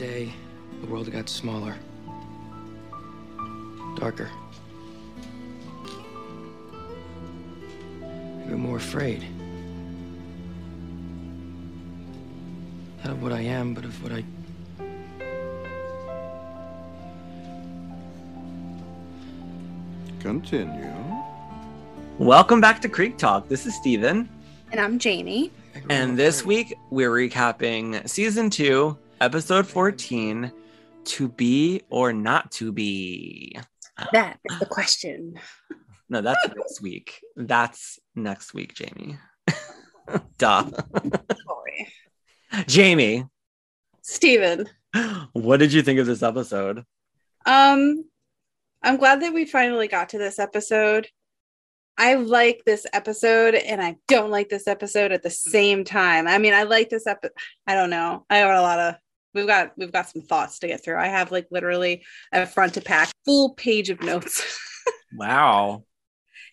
Today day the world got smaller, darker. We were more afraid. Not of what I am, but of what I. Continue. Welcome back to Creek Talk. This is Steven. And I'm Jamie. And this week we're recapping season two, episode 14 To Be or Not to Be. That is the question. No, that's next week. That's next week, Jamie. Duh. Sorry. Jamie, Steven. what did you think of this episode? Um, I'm glad that we finally got to this episode. I like this episode and I don't like this episode at the same time. I mean, I like this episode. I don't know. I got a lot of we've got we've got some thoughts to get through. I have like literally a front to pack full page of notes. Wow.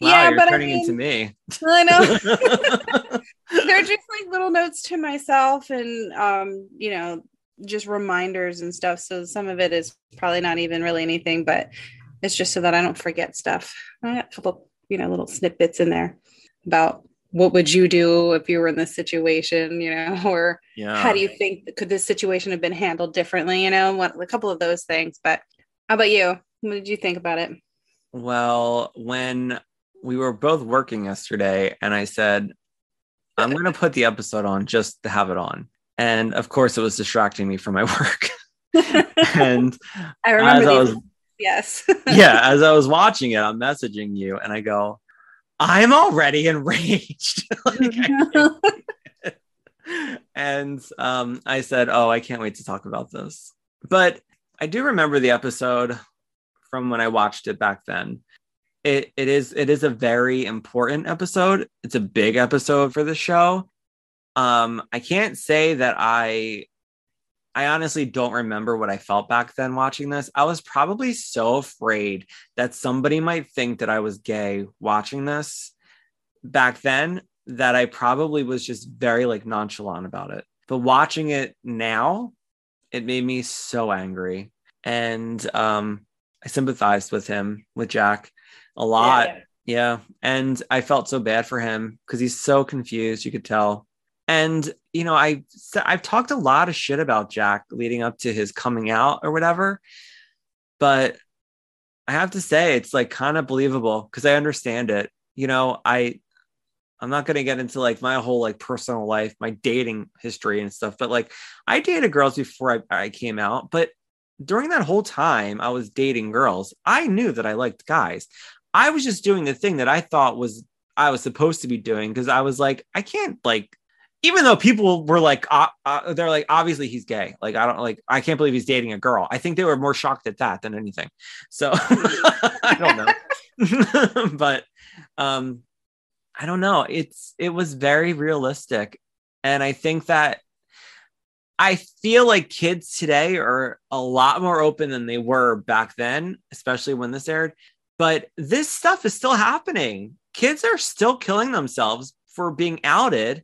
Wow, Yeah, you're but I turning mean- into me. I know. they're just like little notes to myself and um you know just reminders and stuff so some of it is probably not even really anything but it's just so that i don't forget stuff i got a couple you know little snippets in there about what would you do if you were in this situation you know or yeah. how do you think could this situation have been handled differently you know what a couple of those things but how about you what did you think about it Well, when we were both working yesterday, and I said, I'm going to put the episode on just to have it on. And of course, it was distracting me from my work. and i remember as I was, yes yeah, as I was watching it, I'm messaging you, and I go, I'm already enraged. Like, and um, I said, Oh, I can't wait to talk about this. But I do remember the episode from when I watched it back then. It, it is it is a very important episode. It's a big episode for the show. Um, I can't say that I I honestly don't remember what I felt back then watching this. I was probably so afraid that somebody might think that I was gay watching this back then that I probably was just very like nonchalant about it. But watching it now, it made me so angry. And um I sympathized with him, with Jack, a lot. Yeah. Yeah. And I felt so bad for him because he's so confused, you could tell. And, you know, I, I've talked a lot of shit about Jack leading up to his coming out or whatever. But I have to say, it's like kind of believable because I understand it. You know, I, I'm not going to get into like my whole like personal life, my dating history and stuff, but like I dated girls before I, I came out. But during that whole time I was dating girls, I knew that I liked guys. I was just doing the thing that I thought was I was supposed to be doing because I was like, I can't like, even though people were like, uh, uh, they're like, obviously he's gay. Like, I don't like, I can't believe he's dating a girl. I think they were more shocked at that than anything. So I don't know, but um, I don't know. It's it was very realistic, and I think that I feel like kids today are a lot more open than they were back then, especially when this aired. But this stuff is still happening. Kids are still killing themselves for being outed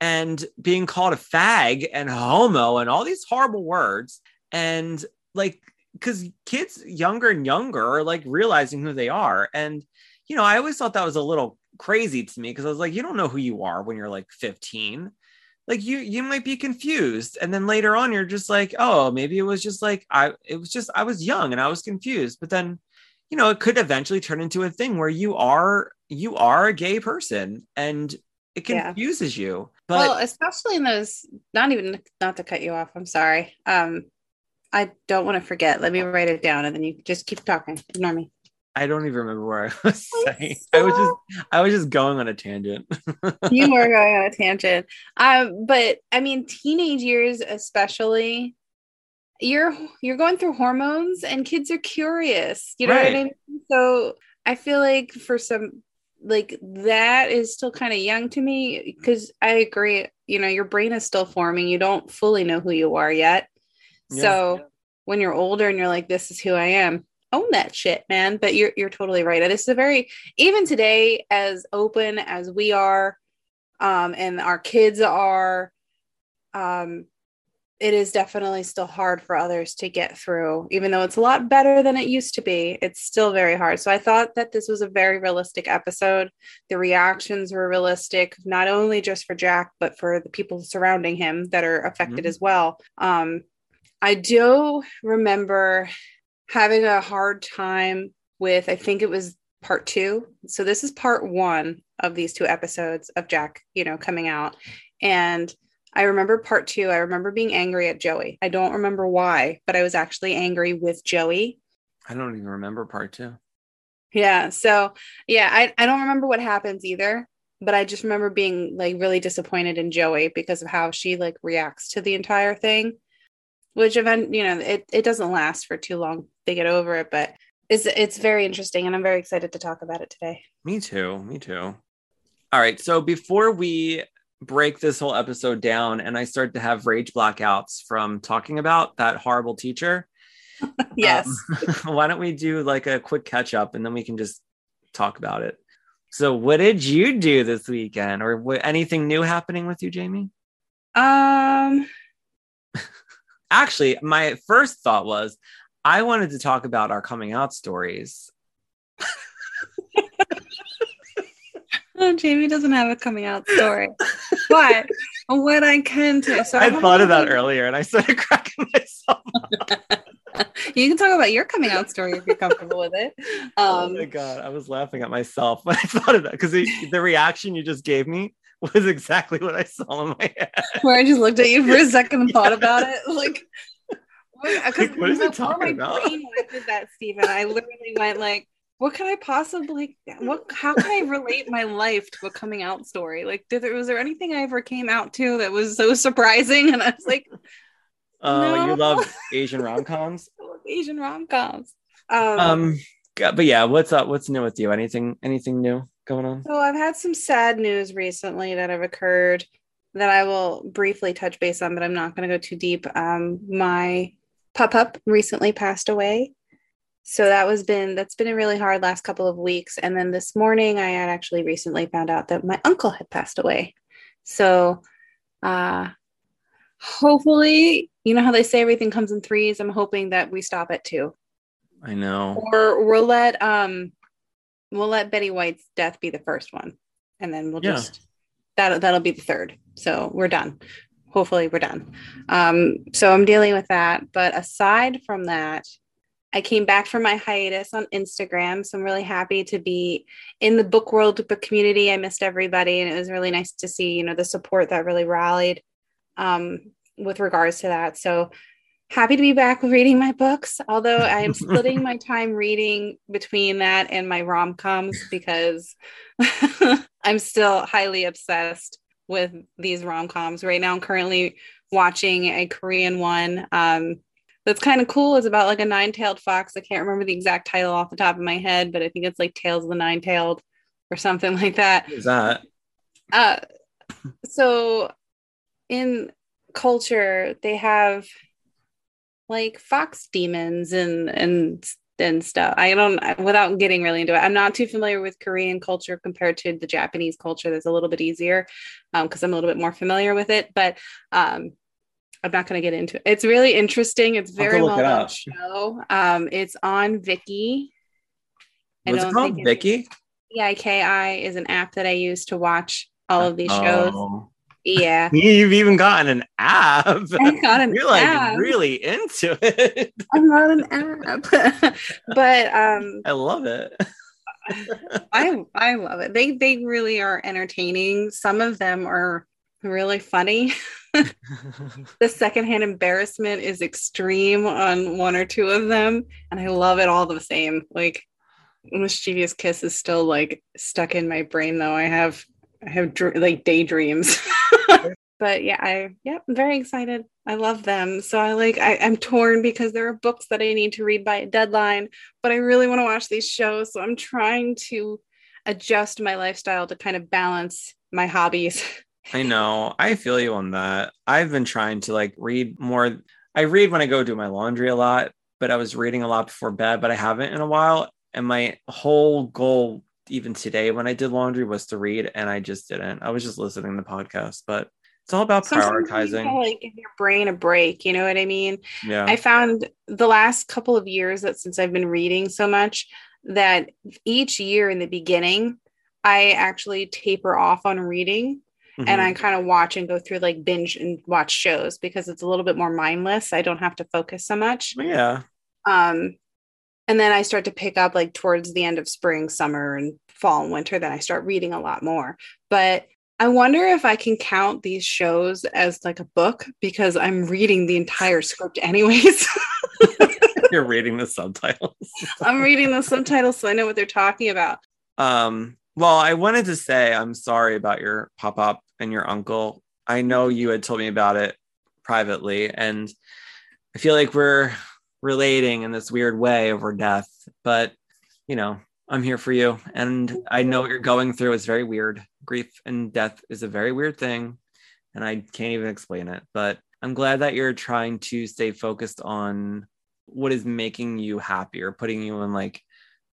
and being called a fag and homo and all these horrible words. And like, because kids younger and younger are like realizing who they are. And, you know, I always thought that was a little crazy to me because I was like, you don't know who you are when you're like 15 like you you might be confused and then later on you're just like oh maybe it was just like i it was just i was young and i was confused but then you know it could eventually turn into a thing where you are you are a gay person and it Yeah. confuses you but well especially in those not even not to cut you off i'm sorry. Um i don't want to forget. Let me write it down and then you just keep talking. Ignore me. I don't even remember where i was I'm saying. I was just i was just going on a tangent. You were going on a tangent. Um but i mean teenage years especially you're you're going through hormones and kids are curious you know what i mean? So i feel like for some like that is still kind of young to me because i agree you know your brain is still forming you don't fully know who you are yet Yeah. so when you're older and you're like this is who i am own that shit man but you're you're totally right this is a very even today as open as we are um and our kids are um it is definitely still hard for others to get through even though it's a lot better than it used to be it's still very hard. So i thought that this was a very realistic episode. The reactions were realistic not only just for jack but for the people surrounding him that are affected Mhm. as well. Um i do remember having a hard time with i think it was part two. So this is part one of these two episodes of jack you know coming out. And I remember part two. I remember being angry at Joey. I don't remember why, but I was actually angry with Joey. I don't even remember part two. Yeah. So, yeah, I, I don't remember what happens either, but I just remember being like really disappointed in Joey because of how she like reacts to the entire thing, which event, you know, it, it doesn't last for too long. They get over it, but it's, it's very interesting and I'm very excited to talk about it today. Me too. Me too. All right. So before we break this whole episode down and I start to have rage blackouts from talking about that horrible teacher, Yes. um, why don't we do like a quick catch up and then we can just talk about it? So, what did you do this weekend, or what, anything new happening with you, Jamie? Um, Actually, my first thought was I wanted to talk about our coming out stories. Oh, Jamie doesn't have a coming out story. but what I can do, so I thought of that earlier and I started cracking myself. You can talk about your coming out story if you're comfortable with it. oh Um, my god, I was laughing at myself when I thought of that because the reaction you just gave me was exactly what I saw in my head. where I just looked at you for a second and thought about it, like. What, Like, what is it talking about? went that, Steven. I literally went like, "What can I possibly? What? How can I relate my life to a coming out story? Like, did there was there anything I ever came out to that was so surprising?" And I was like, Oh, No. you love Asian rom coms. Asian rom coms. Um, Um, but yeah, what's up? What's new with you? Anything? Anything new going on? So I've had some sad news recently that have occurred that I will briefly touch base on, but I'm not going to go too deep. Um, my pup up recently passed away. So that was been that's been a really hard last couple of weeks. And then this morning I had actually recently found out that my uncle had passed away. So uh hopefully, you know how they say everything comes in threes. I'm hoping that we stop at two I know. or we'll let um we'll let Betty White's death be the first one, and then we'll Yeah. just that that'll be the third. So we're done. Hopefully, we're done. Um, so I'm dealing with that. But aside from that, I came back from my hiatus on Instagram, so I'm really happy to be in the book world book community. I missed everybody, and it was really nice to see you know the support that really rallied um, with regards to that. So happy to be back reading my books although i am splitting my time reading between that and my rom-coms because i'm still highly obsessed with these rom-coms right now i'm currently watching a korean one um, that's kind of cool it's about like a nine-tailed fox. I can't remember the exact title off the top of my head but i think it's like tales of the nine-tailed or something like that. What is that? uh so in culture they have like fox demons and and and stuff. I don't without getting really into it i'm not too familiar with korean culture compared to the japanese culture. That's a little bit easier because i'm a little bit more familiar with it. But um i'm not going to get into it it's really interesting it's I'll have to very well up. show um it's on Viki. I What's it called? Viki? Viki is an app that I use to watch all of these shows. Oh. Yeah. You've even gotten an app. I got an You're like app. really into it. I'm not an app. but um I love it. I I love it. They they really are entertaining. Some of them are really funny. The secondhand embarrassment is extreme on one or two of them, and I love it all the same. Like mischievous kiss is still like stuck in my brain though. I have I have dr- like daydreams. but yeah, I yeah, I'm very excited. I love them. So I like I, I'm torn because there are books that I need to read by a deadline, but I really want to watch these shows. So I'm trying to adjust my lifestyle to kind of balance my hobbies. I know. I feel you on that. I've been trying to like read more. I read when I go do my laundry a lot, but I was reading a lot before bed, but I haven't in a while. And my whole goal, even today when I did laundry, was to read, and I just didn't. I was just listening to podcasts, but It's all about Sometimes you prioritizing. gotta, like give your brain a break. You know what I mean? yeah. I found the last couple of years that since I've been reading so much that each year in the beginning, I actually taper off on reading and I Mhm. kind of watch and go through like binge and watch shows because it's a little bit more mindless. I don't have to focus so much. yeah. Um, and then I start to pick up like towards the end of spring, summer, and fall and winter. Then I start reading a lot more. But I wonder if I can count these shows as like a book because I'm reading the entire script anyways. You're reading the subtitles. I'm reading the subtitles so I know what they're talking about. Um, well, I wanted to say I'm sorry about your pop up and your uncle. I know you had told me about it privately, and I feel like we're relating in this weird way over death, but you know, I'm here for you, and I know what you're going through. It's very weird. Grief and death is a very weird thing, and I can't even explain it, but I'm glad that you're trying to stay focused on what is making you happier, putting you in like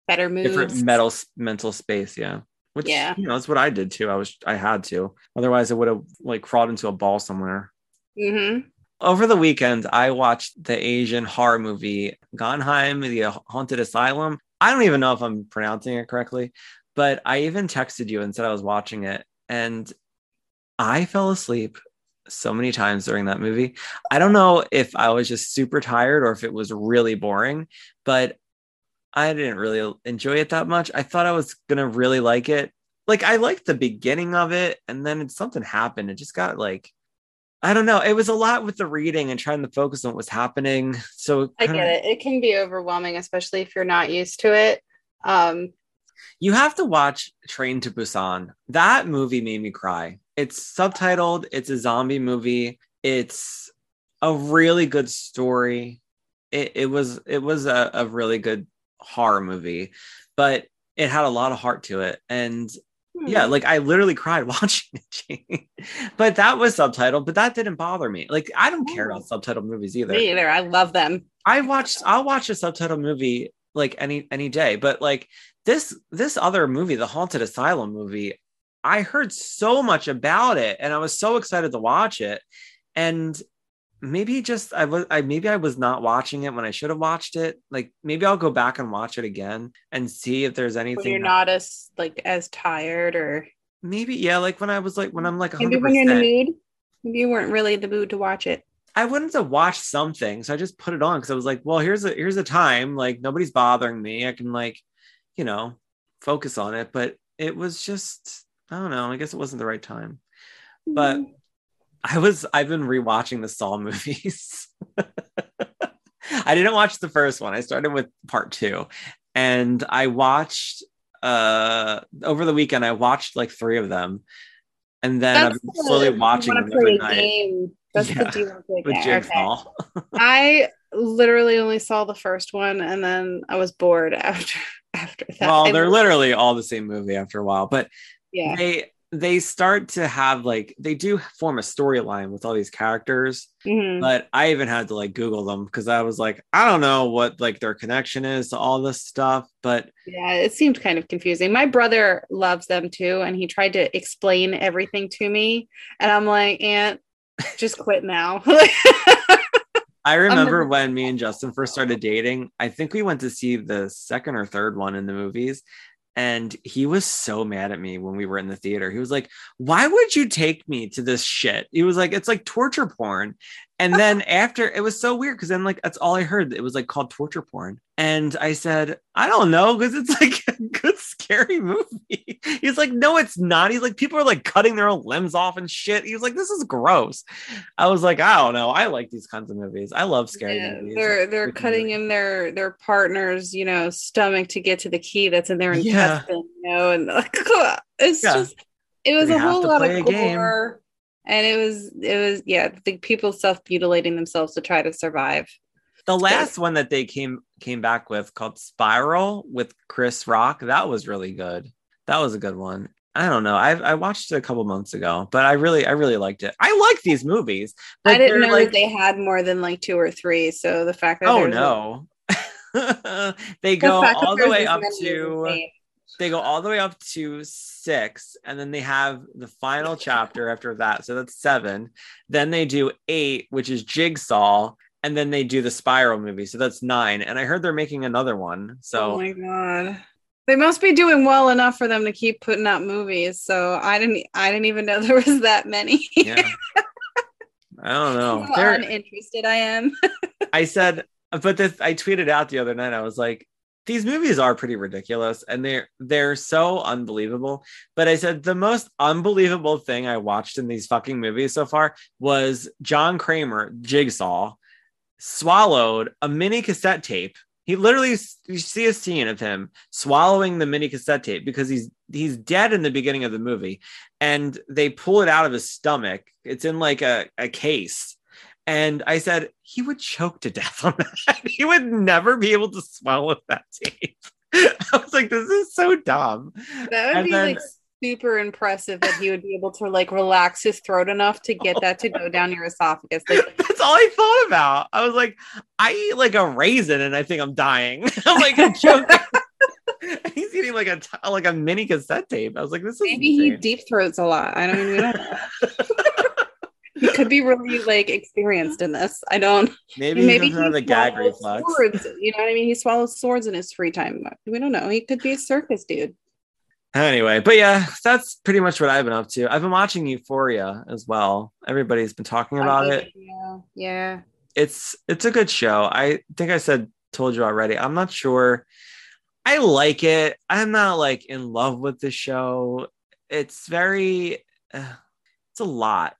Better moods. different metal mental space yeah which Yeah. you know that's what i did too. I was i had to. Otherwise i would have like crawled into a ball somewhere. Hmm over the weekend i watched the asian horror movie Gonjiam, the haunted asylum. I don't even know if i'm pronouncing it correctly but i even texted you and said i was watching it and i fell asleep so many times during that movie. I don't know if i was just super tired or if it was really boring but I didn't really enjoy it that much. I thought I was gonna really like it. Like I liked the beginning of it, and then something happened. It just got like, I don't know. It was a lot with the reading and trying to focus on what was happening. So I get it. It can be overwhelming, especially if you're not used to it. Um, You have to watch Train to Busan. That movie made me cry. It's subtitled. It's a zombie movie. It's a really good story. It, it was it was a, a really good horror movie, but it had a lot of heart to it. And yeah, hmm. like I literally cried watching it. but that was subtitled, but that didn't bother me. Like I don't care about subtitled movies either. me either. I love them. I watched I'll watch a subtitle movie like any any day, but like this this other movie, the Haunted Asylum movie, I heard so much about it and I was so excited to watch it. And maybe just I was I maybe I was not watching it when I should have watched it. Like maybe I'll go back and watch it again and see if there's anything When you're not as like as tired, or maybe yeah, like when I was like when I'm like 100%, maybe when you're in the mood, maybe you weren't really in the mood to watch it. I wanted to watch something, so I just put it on because I was like, well, here's a here's a time like nobody's bothering me. I can like, you know, focus on it. But it was just I don't know. I guess it wasn't the right time. But Mm. I was I've been rewatching the Saw movies. I didn't watch the first one. I started with part two, and I watched uh over the weekend. I watched like three of them, and then I've been slowly you watching them every night game. That's Yeah, the do you wanna play a? Okay. I literally only saw the first one, and then I was bored after after that. well they're literally all the same movie after a while but yeah. they they start to have like they do form a storyline with all these characters Mhm. but i even had to like google them because i was like i don't know what like their connection is to all this stuff but Yeah, it seemed kind of confusing. My brother loves them too, and he tried to explain everything to me, and I'm like, "Aunt, just quit now." i remember when me and justin first started dating i think we went to see the second or third one in the movies and he was so mad at me when we were in the theater. He was like, Why would you take me to this shit? He was like, It's like torture porn. And then after it was so weird because then, like, that's all I heard. It was like called torture porn. And I said, I don't know because it's like a good, scary movie. He's like, No, it's not. He's like, People are like cutting their own limbs off and shit. He was like, This is gross. I was like, I don't know. I like these kinds of movies. I love scary Yeah, movies. they're they're cutting movies. in their their partner's you know stomach to get to the key that's in their Yeah. intestine, you know, and like it's Yeah. just it was They a whole lot of gore. game. And it was it was yeah, the people self mutilating themselves to try to survive. The last one that they came came back with called Spiral with Chris Rock, that was really good. That was a good one. I don't know. I I watched it a couple months ago, but I really I really liked it. I like these movies. I didn't know like, that they had more than like two or three, so the fact that oh no. they go that all the way up to insane. They go all the way up to six, and then they have the final chapter after that. So that's seven. Then they do eight, which is Jigsaw, and then they do the Spiral movie. So that's nine. And I heard they're making another one. So Oh my god. They must be doing well enough for them to keep putting out movies. So I didn't I didn't even know there was that many. yeah. I don't know. How uninterested I am. I said, but this I tweeted out the other night. I was like, these movies are pretty ridiculous and they're they're so unbelievable. But I said the most unbelievable thing I watched in these fucking movies so far was John Kramer, Jigsaw, swallowed a mini cassette tape. He literally you see a scene of him swallowing the mini cassette tape because he's he's dead in the beginning of the movie and they pull it out of his stomach. It's in like a, a case. And I said, he would choke to death on that. he would never be able to swallow that tape. I was like, this is so dumb. That would And be then- like super impressive that he would be able to like relax his throat enough to get that to go down your esophagus. Like That's all I thought about. I was like, I eat like a raisin and I think I'm dying. I'm like, I'm joking. He's eating like a like a mini cassette tape. I was like, this is maybe he deep throats a lot. I don't even know. Could be really like experienced in this. I don't maybe, maybe he doesn't gag swallows reflex. Swords, you know what I mean? He swallows swords in his free time. We don't know. He could be a circus dude. Anyway, but yeah, that's pretty much what I've been up to. I've been watching Euphoria as well. Everybody's been talking about it. Yeah. Yeah. it's it's a good show. I think I said told you already. I'm not sure. I like it. I'm not like in love with the show. It's very uh, it's a lot.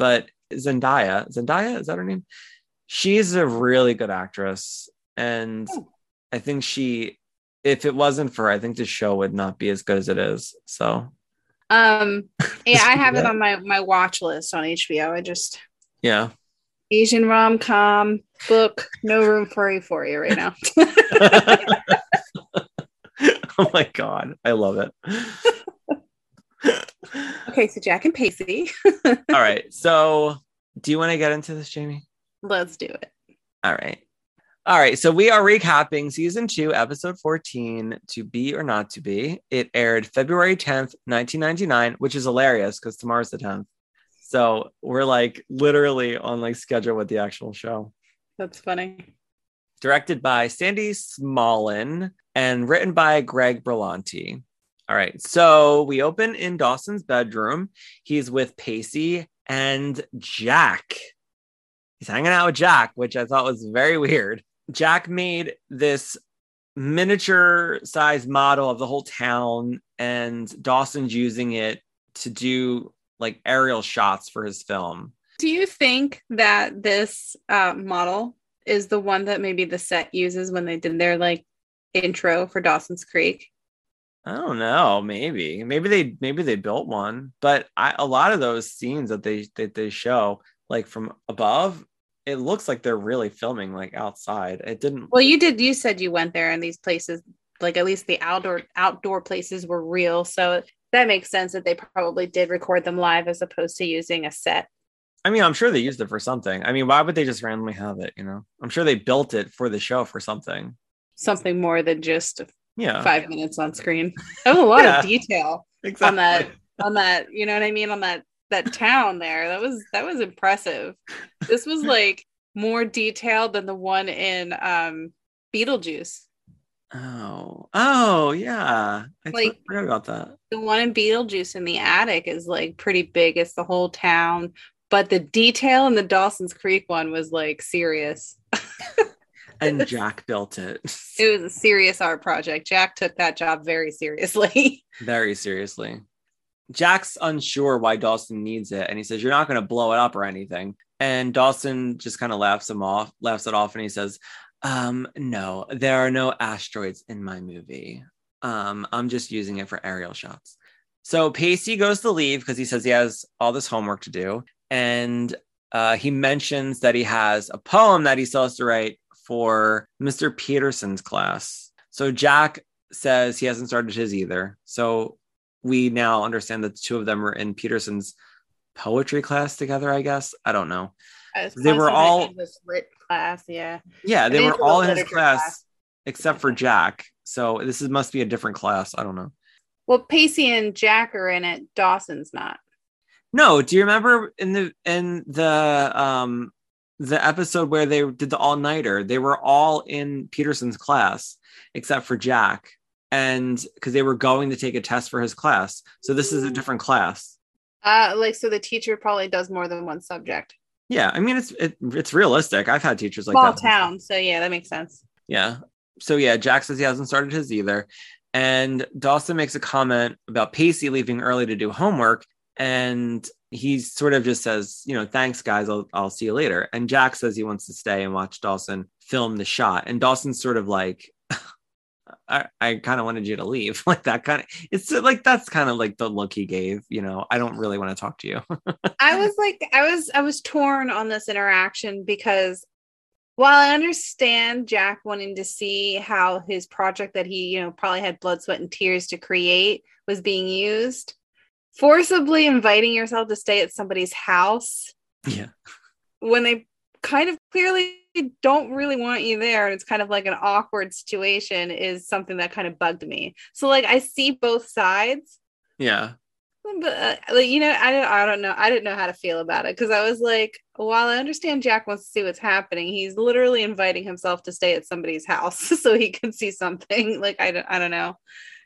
But Zendaya, Zendaya is that her name? She's a really good actress and Oh. I think she if it wasn't for her, I think the show would not be as good as it is. So, Um yeah, I have it on my my watch list on HBO. I just yeah. Asian rom com book, no room for euphoria right now. oh my god, I love it. okay, so Jack and Pacey. All right. So, do you want to get into this, Jamie? Let's do it. All right. All right. So, we are recapping season two, episode 14, To Be or Not to Be. It aired February 10th, 1999, which is hilarious because tomorrow's the 10th. So, we're like literally on like schedule with the actual show. That's funny. Directed by Sandy Smolan and written by Greg Berlanti. All right. So, we open in Dawson's bedroom. He's with Pacey and Jack. He's hanging out with Jack, which I thought was very weird. Jack made this miniature size model of the whole town, and Dawson's using it to do like aerial shots for his film. Do you think that this uh, model is the one that maybe the set uses when they did their like intro for Dawson's Creek? I don't know, maybe. Maybe they maybe they built one, but I, a lot of those scenes that they that they show like from above, it looks like they're really filming like outside. It didn't Well, you did. You said you went there, and these places, like at least the outdoor outdoor places, were real. So that makes sense that they probably did record them live as opposed to using a set. I mean, I'm sure they used it for something. I mean, why would they just randomly have it? You know, I'm sure they built it for the show for something. Something more than just Yeah, five minutes on screen. That was a lot Yeah. of detail exactly. on that. On that, you know what I mean? On that that town there. That was that was impressive. This was like more detailed than the one in um Beetlejuice. Oh, oh yeah. I Like- forgot about that. the one in Beetlejuice in the attic is like pretty big. It's the whole town, but the detail in the Dawson's Creek one was like serious. And Jack built it It was a serious art project. Jack took that job very seriously. very seriously. Jack's unsure why Dawson needs it, and he says, "You're not going to blow it up or anything." And Dawson just kind of laughs him off, laughs it off, and he says, um, "No, there are no asteroids in my movie. Um, I'm just using it for aerial shots." So Pacey goes to leave because he says he has all this homework to do, and uh, he mentions that he has a poem that he still has to write for Mr. Peterson's class. So Jack says he hasn't started his either. So we now understand that the two of them are in Peterson's poetry class together, I guess. I don't know. They were all- English lit class, yeah. Yeah, they were all in his class, class. except for Jack. So this is must be a different class. I don't know. Well, Pacey and Jack are in it. Dawson's not. No, do you remember in the in the um the episode where they did the all nighter? They were all in Peterson's class except for Jack, and because they were going to take a test for his class. So this is a different class. Uh, like so, the teacher probably does more than one subject. Yeah, I mean it's it, it's realistic. I've had teachers like Small that. town, so yeah, that makes sense. Yeah. So yeah, Jack says he hasn't started his either. And Dawson makes a comment about Pacey leaving early to do homework. And he sort of just says, you know, thanks, guys. I'll, I'll see you later. And Jack says he wants to stay and watch Dawson film the shot. And Dawson's sort of like, I, I kind of wanted you to leave. like that kind of, it's like, that's kind of like the look he gave, you know, I don't really want to talk to you. I was like, I was, I was torn on this interaction because while I understand Jack wanting to see how his project that he, you know, probably had blood, sweat, and tears to create was being used, forcibly inviting yourself to stay at somebody's house yeah. when they kind of clearly don't really want you there and it's kind of like an awkward situation is something that kind of bugged me. So like I see both sides, Yeah. but uh, like you know I don't I don't know I didn't know how to feel about it because I was like while I understand Jack wants to see what's happening he's literally inviting himself to stay at somebody's house so he can see something like I don't I don't know.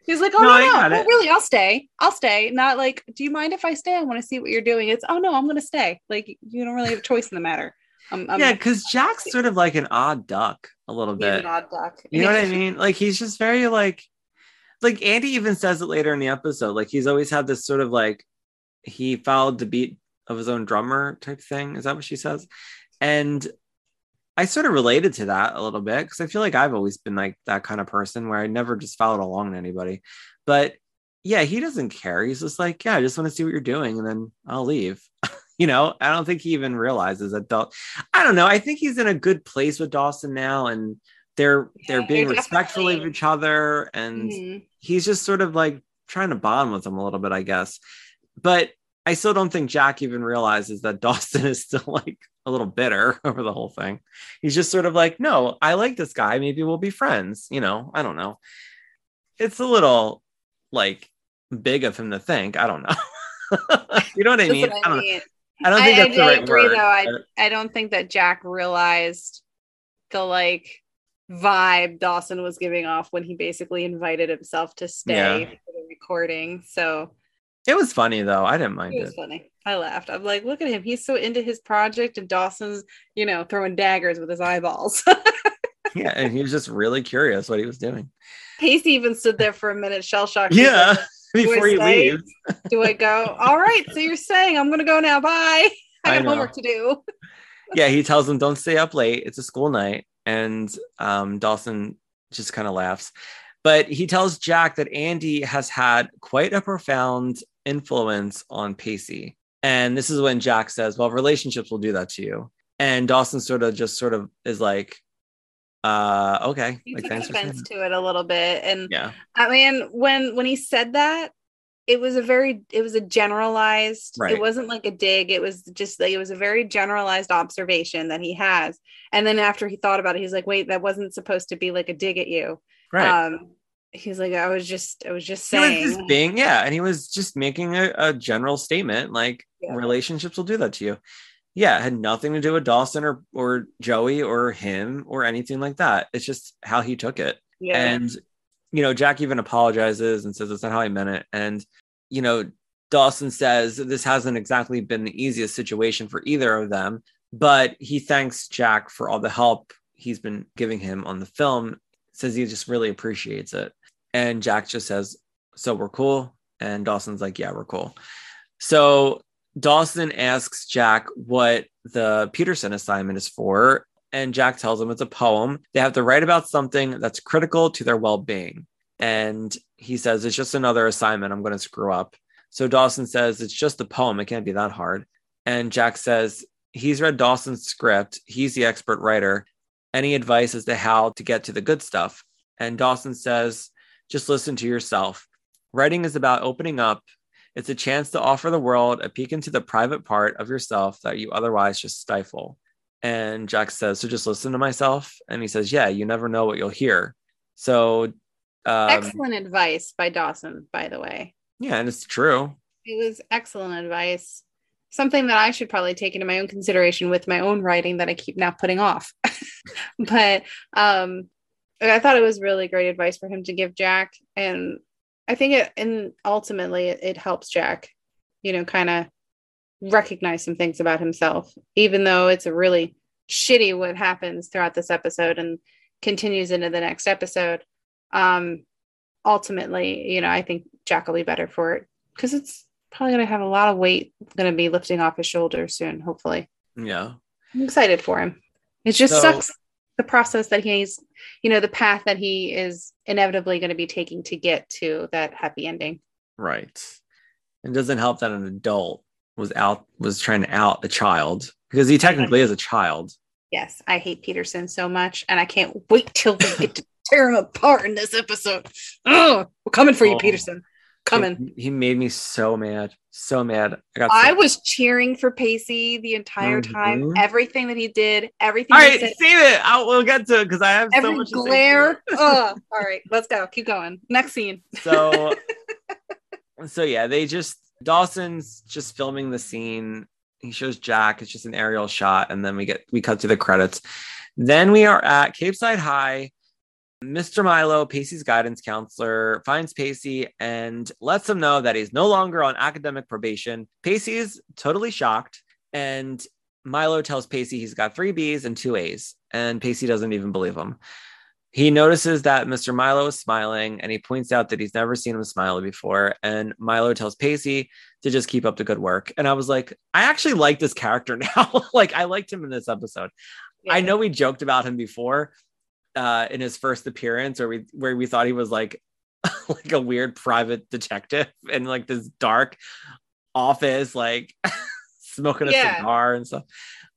He's like, oh No, no, I no, got no, it. really, I'll stay. I'll stay. Not like, do you mind if I stay? I want to see what you're doing. It's, oh no, I'm gonna stay. Like you don't really have a choice in the matter. I'm, I'm yeah. Cause Jack's sort of like an odd duck a little he's bit. an odd duck. You know what I mean? Like he's just very like like Andie even says it later in the episode. Like he's always had this sort of like he followed the beat of his own drummer type thing. Is that what she says? And I sort of related to that a little bit because I feel like I've always been like that kind of person where I never just followed along to anybody. But yeah, he doesn't care. He's just like, yeah, I just want to see what you're doing and then I'll leave. you know, I don't think he even realizes that. Daw- I don't know. I think he's in a good place with Dawson now and they're they're being they're respectful of each other and Mhm. he's just sort of like trying to bond with him a little bit, I guess. But I still don't think Jack even realizes that Dawson is still like a little bitter over the whole thing. He's just sort of like, no, I like this guy. Maybe we'll be friends. You know, I don't know. It's a little like big of him to think. I don't know. you know what I mean? what I don't know. mean. I don't think I- that's the I right agree, word. though. I- I don't think that Jack realized the like vibe Dawson was giving off when he basically invited himself to stay Yeah. for the recording. So it was funny though. I didn't mind it it. was funny. I laughed. I'm like, look at him. He's so into his project, and Dawson's, you know, throwing daggers with his eyeballs. Yeah, and he was just really curious what he was doing. Pacey even stood there for a minute, shell shocked. Yeah, like, before he leaves. Do I go? All right. So you're saying I'm gonna go now. Bye. I I got know. homework to do. yeah, he tells him don't stay up late. It's a school night, and um, Dawson just kind of laughs. But he tells Jack that Andie has had quite a profound influence on Pacey, and this is when Jack says, "Well, relationships will do that to you." And Dawson sort of just sort of is like, "Uh, okay, He like took thanks for saying." offense to it a little bit, and Yeah, I mean, when when he said that, it was a very it was a generalized. Right. It wasn't like a dig. It was just like it was a very generalized observation that he has. And then after he thought about it, he's like, "Wait, that wasn't supposed to be like a dig at you." right. Um, he's like, "I was just I was just he was saying." just being, yeah, and he was just making a, a general statement like Yeah. relationships will do that to you. Yeah, it had nothing to do with Dawson or or Joey or him or anything like that. It's just how he took it. yeah. And you know, Jack even apologizes and says it's not how he meant it. And you know, Dawson says this hasn't exactly been the easiest situation for either of them, but he thanks Jack for all the help he's been giving him on the film. Says he just really appreciates it. And Jack just says, "So we're cool." And Dawson's like, "Yeah, we're cool." So Dawson asks Jack what the Peterson assignment is for, and Jack tells him it's a poem. They have to write about something that's critical to their well being. And he says, It's just another assignment I'm going to screw up. So Dawson says, It's just a poem. It can't be that hard. And Jack says, He's read Dawson's script. He's the expert writer. Any advice as to how to get to the good stuff? And Dawson says, Just listen to yourself. Writing is about opening up. It's a chance to offer the world a peek into the private part of yourself that you otherwise just stifle. And Jack says, So just listen to myself. And he says, Yeah, you never know what you'll hear. So Um, excellent advice by Dawson, by the way. Yeah, and it's true. It was excellent advice. Something that I should probably take into my own consideration with my own writing that I keep now putting off. but um, I thought it was really great advice for him to give Jack, and I think it and ultimately it, it helps Jack, you know, kind of recognize some things about himself, even though it's a really shitty what happens throughout this episode and continues into the next episode. Um, ultimately, you know, I think Jack will be better for it because it's probably going to have a lot of weight going to be lifting off his shoulders soon, hopefully. Yeah. I'm excited for him. It just So- sucks the process that he's, you know, the path that he is inevitably going to be taking to get to that happy ending. Right. It doesn't help that an adult was out was trying to out a child because he technically is a child. Yes, I hate Peterson so much, and I can't wait till we get to tear him apart in this episode. Oh, we're coming for you, Oh. Peterson. Coming. He, he made me so mad. So mad. I got so I was cheering for Pacey the entire time. Mhm. Everything that he did, everything all right, said, save it. I'll, we'll get to it because I have so every much to say. glare. All right, let's go. Keep going. Next scene. So, so yeah, they just Dawson's just filming the scene. He shows Jack. It's just an aerial shot, and then we get we cut to the credits. Then we are at Capeside High. Mr. Milo, Pacey's guidance counselor, finds Pacey and lets him know that he's no longer on academic probation. Pacey is totally shocked, and Milo tells Pacey he's got three B's and two A's, and Pacey doesn't even believe him. He notices that Mr. Milo is smiling and he points out that he's never seen him smile before. And Milo tells Pacey to just keep up the good work. And I was like, I actually like this character now. like, I liked him in this episode. I know we joked about him before uh, in his first appearance, or we where we thought he was like like a weird private detective in like this dark office, like smoking a Yeah. cigar and stuff.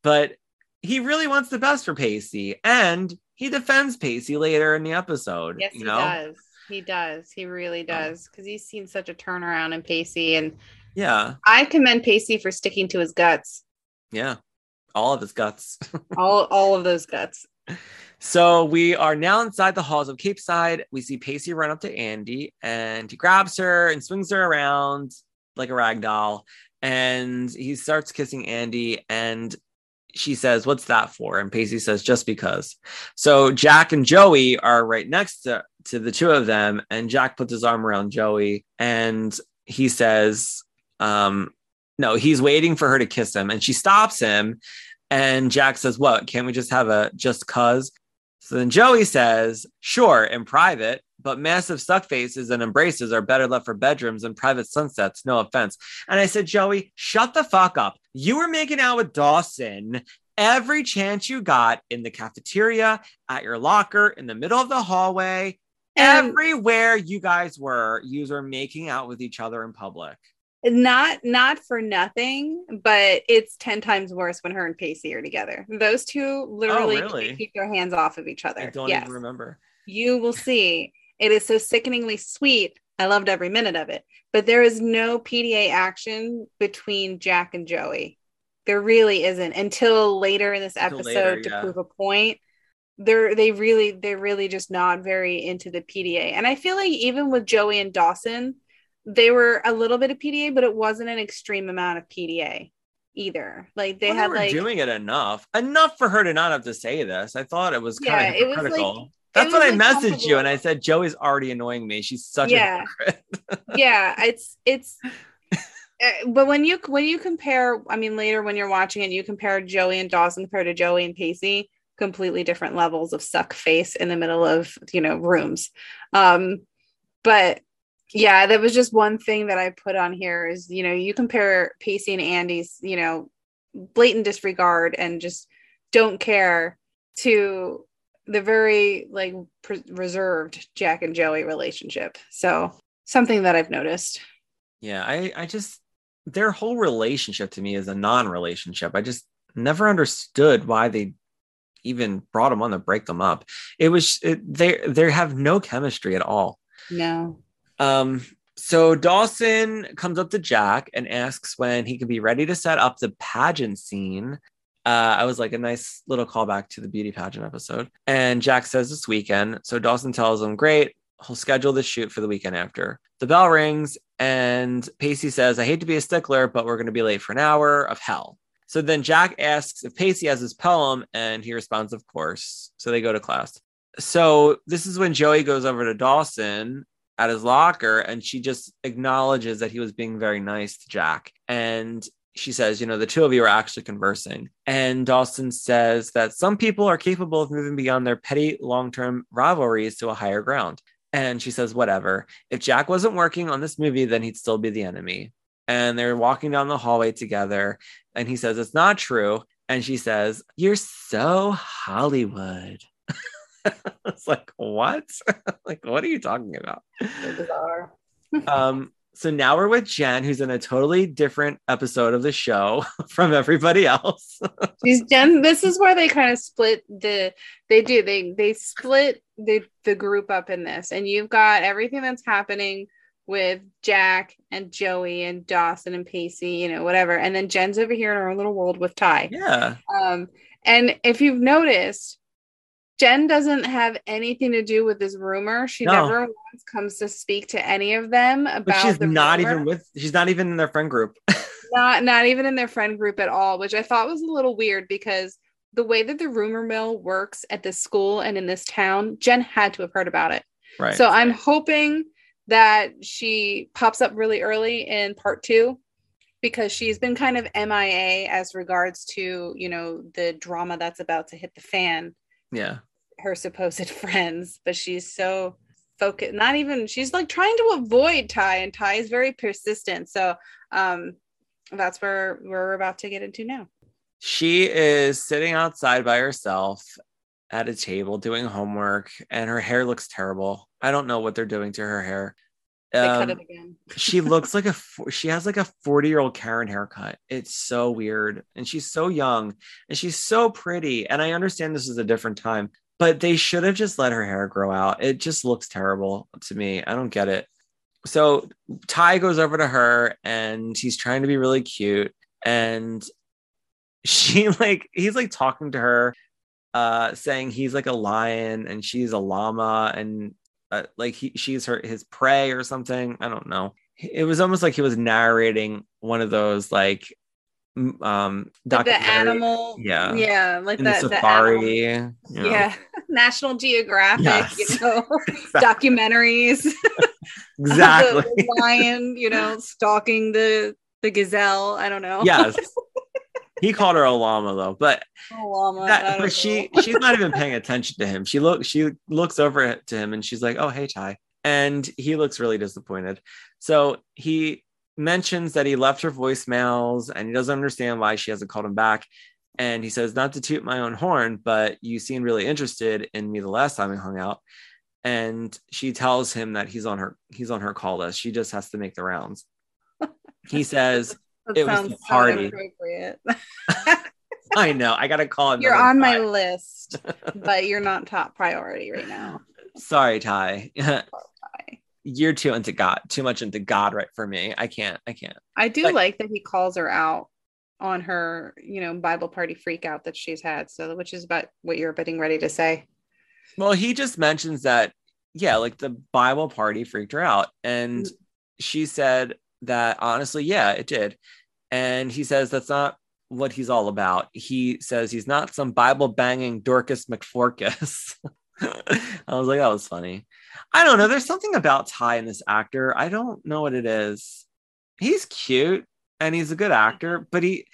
But he really wants the best for Pacey, and he defends Pacey later in the episode. Yes, you he does. He does. He really does. Because he's seen such a turnaround in Pacey. And yeah, I commend Pacey for sticking to his guts. yeah, all of his guts. All all of those guts. So we are now inside the halls of Capeside. We see Pacey run up to Andie and he grabs her and swings her around like a rag doll. And he starts kissing Andie and she says, What's that for? And Pacey says, Just because. So Jack and Joey are right next to, to the two of them. And Jack puts his arm around Joey and he says, um, No, he's waiting for her to kiss him. And she stops him. And Jack says, What? Can't we just have a just cuz? So then Joey says, Sure, in private, but massive suck faces and embraces are better left for bedrooms and private sunsets. No offense. And I said, Joey, shut the fuck up. You were making out with Dawson every chance you got in the cafeteria, at your locker, in the middle of the hallway. And- Everywhere you guys were, you were making out with each other in public. Not not for nothing, but it's ten times worse when her and Pacey are together. Those two literally Oh, really? keep their hands off of each other. I don't yes. even remember. you will see it is so sickeningly sweet. I loved every minute of it. But there is no PDA action between Jack and Joey. There really isn't until later in this episode later, to yeah. prove a point. They're they really they're really just not very into the PDA. And I feel like even with Joey and Dawson, they were a little bit of PDA, but it wasn't an extreme amount of PDA either. Like they Well, had were like doing it enough, enough for her to not have to say this. I thought it was kind Yeah, of it was, like- hypocritical. it That's what I was, like, messaged you, and I said Joey's already annoying me. She's such Yeah. a hypocrite. yeah it's it's uh, but when you when you compare i mean later when you're watching it you compare joey and dawson compared to joey and pacey completely different levels of suck face in the middle of you know rooms um but yeah that was just one thing that i put on here is you know you compare pacey and andie's you know blatant disregard and just don't care to the very like pre- reserved jack and joey relationship so something that i've noticed Yeah, I, I just their whole relationship to me is a non-relationship. I just never understood why they even brought them on to break them up. It was it, they they have no chemistry at all. no Um, so Dawson comes up to Jack and asks when he can be ready to set up the pageant scene. Uh, I was like a nice little callback to the beauty pageant episode. And Jack says this weekend. So Dawson tells him, Great, he'll schedule the shoot for the weekend after. The bell rings and Pacey says, I hate to be a stickler, but we're going to be late for an hour of hell. So then Jack asks if Pacey has his poem, and he responds, Of course. So they go to class. So this is when Joey goes over to Dawson at his locker and she just acknowledges that he was being very nice to Jack. And she says, You know, the two of you are actually conversing. And Dawson says that some people are capable of moving beyond their petty long term rivalries to a higher ground. And she says, Whatever. If Jack wasn't working on this movie, then he'd still be the enemy. And they're walking down the hallway together. And he says, It's not true. And she says, You're so Hollywood. it's like, What? like, what are you talking about? Bizarre. um, so now we're with Jen, who's in a totally different episode of the show from everybody else. She's Jen. This is where they kind of split the. They do. They they split the the group up in this, and you've got everything that's happening with Jack and Joey and Dawson and Pacey, you know, whatever, and then Jen's over here in her own little world with Ty. yeah. Um, and if you've noticed, Jen doesn't have anything to do with this rumor. She No. never once comes to speak to any of them about. But she's the not rumor. even with she's not even in their friend group. not not even in their friend group at all, which I thought was a little weird because the way that the rumor mill works at this school and in this town, Jen had to have heard about it. right. So I'm hoping that she pops up really early in part two because she's been kind of MIA as regards to, you know, the drama that's about to hit the fan, yeah. Her supposed friends, but she's so focused, not even she's like trying to avoid Ty, and Ty is very persistent. So um that's where we're about to get into now. She is sitting outside by herself at a table doing homework and her hair looks terrible. I don't know what they're doing to her hair. They cut Um, it again. she looks like a she has like a 40 year old Karen haircut. It's so weird. And she's so young and she's so pretty. And I understand this is a different time, but they should have just let her hair grow out. It just looks terrible to me. I don't get it. So Ty goes over to her and he's trying to be really cute. And she like he's like talking to her, uh, saying he's like a lion and she's a llama and uh, like he she's her his prey or something. I don't know. It was almost like he was narrating one of those like um Like the animal, yeah. yeah, like the that the safari. animal- you know. yeah, National Geographic, Yes. you know, documentaries. exactly. the, the lion, you know, stalking the the gazelle. I don't know. yes. He called her a llama though, but Oh, llama, that, but she she's not even paying attention to him. She look she looks over to him and she's like, "Oh, hey Ty," and he looks really disappointed. So he mentions that he left her voicemails and he doesn't understand why she hasn't called him back. And he says, "Not to toot my own horn, but you seemed really interested in me the last time we hung out." And she tells him that he's on her he's on her call list. She just has to make the rounds. He says, it was the party. inappropriate. "I know, I gotta call him." You're on my list, but you're not top priority right now. Sorry, Ty. You're too into God, too much into God, right? For me, I can't. I can't. I do But- like that he calls her out on her, you know, Bible party freak out that she's had. So, which is about what you're getting ready to say. Well, he just mentions that, yeah, like the Bible party freaked her out. And Mm. she said that honestly, yeah, it did. And he says that's not what he's all about. He says he's not some Bible banging Dorcas McForcus. I was like, that was funny. I don't know. There's something about Ty in this actor. I don't know what it is. He's cute and he's a good actor, but he,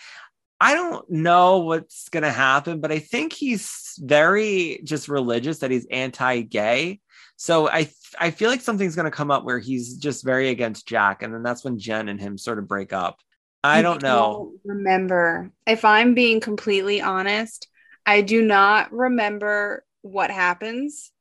I don't know what's going to happen, but I think he's very just religious that he's anti-gay. So I I feel like something's going to come up where he's just very against Jack and then that's when Jen and him sort of break up. I don't know. remember. If I'm being completely honest, I do not remember what happens,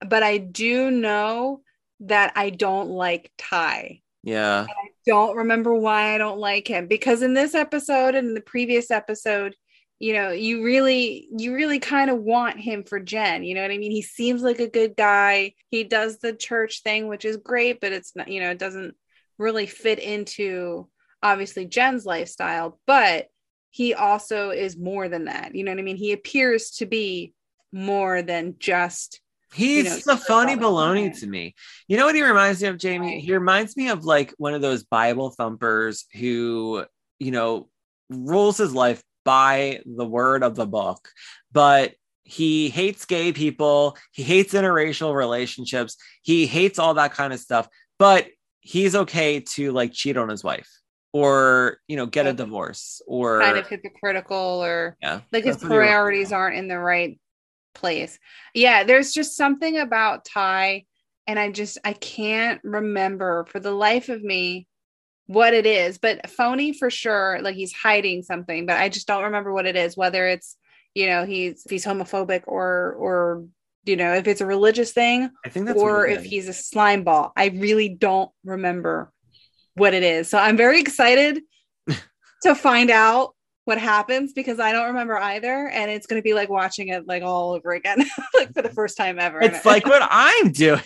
but I do know that I don't like Ty. Yeah. I don't remember why I don't like him because in this episode and in the previous episode, you know, you really, you really kind of want him for Jen. You know what I mean? He seems like a good guy. He does the church thing, which is great, but it's not, you know, it doesn't really fit into obviously Jen's lifestyle, but he also is more than that. You know what I mean? He appears to be more than just He's know, the funny baloney to me. You know what he reminds me of, Jamie? Right. He reminds me of like one of those Bible thumpers who, you know, rules his life by the word of the book, but he hates gay people. He hates interracial relationships. He hates all that kind of stuff, but he's okay to like cheat on his wife or, you know, get a divorce or kind of hypocritical or yeah. like his that's what he reminds me priorities aren't in the right place. Yeah, there's just something about Ty, and I just I can't remember for the life of me what it is, but phony for sure. Like he's hiding something, but I just don't remember what it is. Whether it's you know he's if he's homophobic or or you know if it's a religious thing I think that's or if he's a slime ball. I really don't remember what it is. So I'm very excited to find out what happens because I don't remember either. And it's going to be like watching it like all over again, like for the mm-hmm. first time ever. It's like what I'm doing.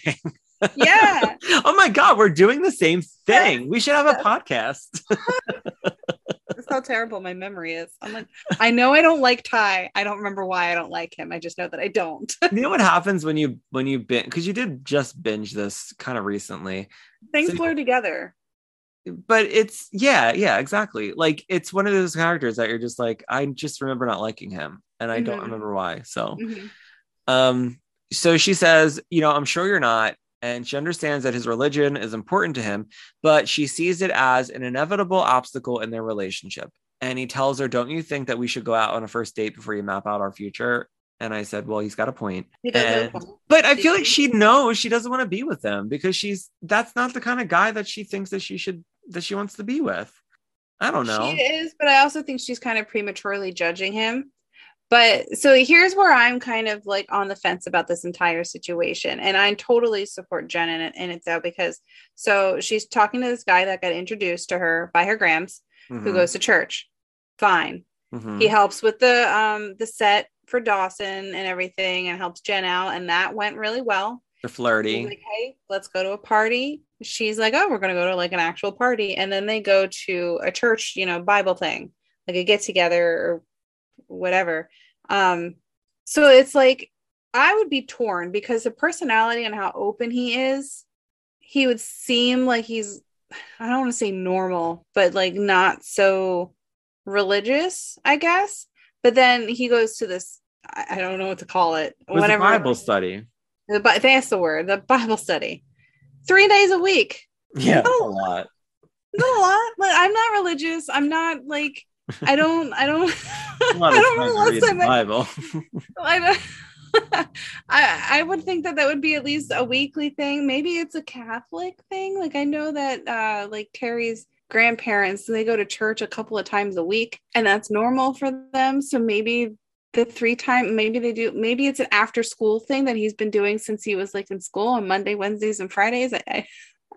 yeah, oh my god, we're doing the same thing. We should have a podcast. that's how terrible my memory is. I'm like, I know I don't like Ty. I don't remember why I don't like him. I just know that I don't. you know what happens when you when you binge because you did just binge this kind of recently, Things So- blur together. But it's yeah, yeah, exactly. Like it's one of those characters that you're just like, I just remember not liking him, and I don't Mhm. remember why. So, Mhm. um, so she says, you know, I'm sure you're not. And she understands that his religion is important to him, but she sees it as an inevitable obstacle in their relationship. And he tells her, Don't you think that we should go out on a first date before you map out our future? And I said, Well, he's got a point. He does a And-. But I feel like she knows she doesn't want to be with him because she's that's not the kind of guy that she thinks that she should that she wants to be with. I don't know. She is, but I also think she's kind of prematurely judging him. But so here's where I'm kind of like on the fence about this entire situation. And I totally support Jen in it, in it though, because so she's talking to this guy that got introduced to her by her Grams who Mhm, goes to church. Fine. mhm. He helps with the um the set for Dawson and everything and helps Jen out. And that went really well. They're He's flirty. like, hey, let's go to a party. She's like, oh, we're gonna go to like an actual party, and then they go to a church, you know, Bible thing, like a get together or whatever. Um, so it's like I would be torn because the personality and how open he is, he would seem like he's I don't want to say normal, but like not so religious, I guess. But then he goes to this, I don't know what to call it, It was a whatever. Bible study. The, Bi- that's the word, the Bible study. Three days a week. Yeah, No. a lot. Not a lot. Like, I'm not religious. I'm not like, I don't, I don't, I don't time know to last read the Bible. I, don't- I, I would think that that would be at least a weekly thing. Maybe it's a Catholic thing. Like I know that, uh, like Terry's grandparents, they go to church a couple of times a week and that's normal for them. So maybe the three time, maybe they do, maybe it's an after school thing that he's been doing since he was like in school on Monday, Wednesdays and Fridays. I, I,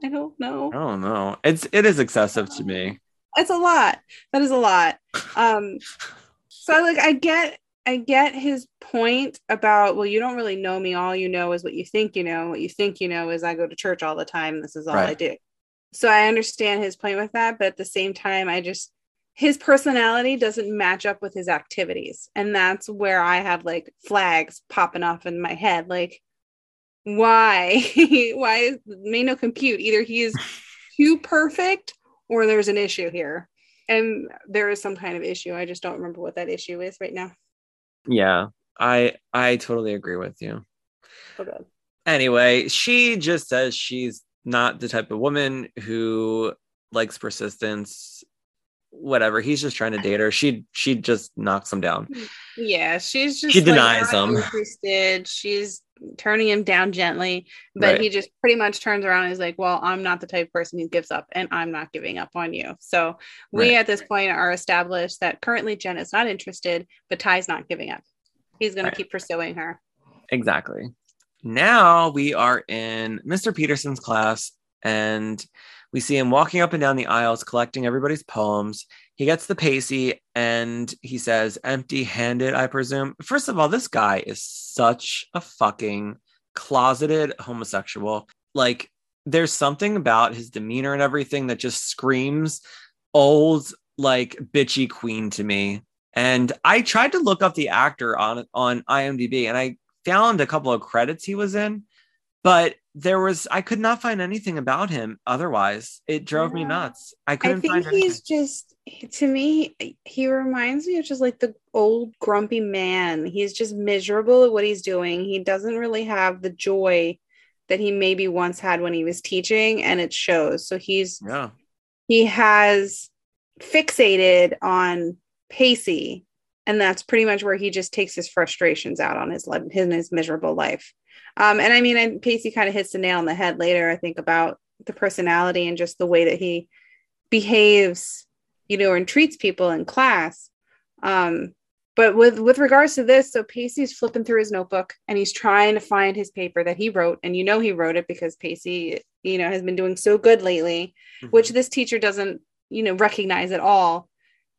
I don't know. I don't know. It's it is excessive to me. it's a lot that is a lot um so like i get i get his point about well you don't really know me all you know is what you think you know what you think you know is i go to church all the time this is all i do so i understand his point with that but at the same time i just his personality doesn't match up with his activities and that's where i have like flags popping off in my head like why why is may no compute either he is too perfect or there's an issue here. And there is some kind of issue. I just don't remember what that issue is right now. Yeah, I I totally agree with you. Okay. Anyway, she just says she's not the type of woman who likes persistence. Whatever. He's just trying to date her. She she just knocks him down. Yeah, she's just She denies him. Interested. She's turning him down gently, but Right. he just pretty much turns around and is like, "Well, I'm not the type of person who gives up, and I'm not giving up on you." So we Right. at this point are established that currently Jen is not interested, but Ty's not giving up. He's going Right. to keep pursuing her. Exactly. Now we are in Mr. Peterson's class and we see him walking up and down the aisles collecting everybody's poems. He gets the Pacey and he says, empty handed, I presume. First of all, this guy is such a fucking closeted homosexual. Like, there's something about his demeanor and everything that just screams old, like, bitchy queen to me. And I tried to look up the actor on on IMDb and I found a couple of credits he was in, but there was I could not find anything about him otherwise. It drove me nuts. I I couldn't think find anything. he's just to me he reminds me of just like the old grumpy man. He's just miserable at what he's doing. He doesn't really have the joy that he maybe once had when he was teaching and it shows. So he's Yeah. he has fixated on Pacey and that's pretty much where he just takes his frustrations out on his his, his miserable life. Um, and I mean, Pacey kind of hits the nail on the head later. I think about the personality and just the way that he behaves, you know, and treats people in class. Um, but with with regards to this, so Pacey's flipping through his notebook and he's trying to find his paper that he wrote, and you know he wrote it because Pacey, you know, has been doing so good lately Mhm. which this teacher doesn't you know recognize at all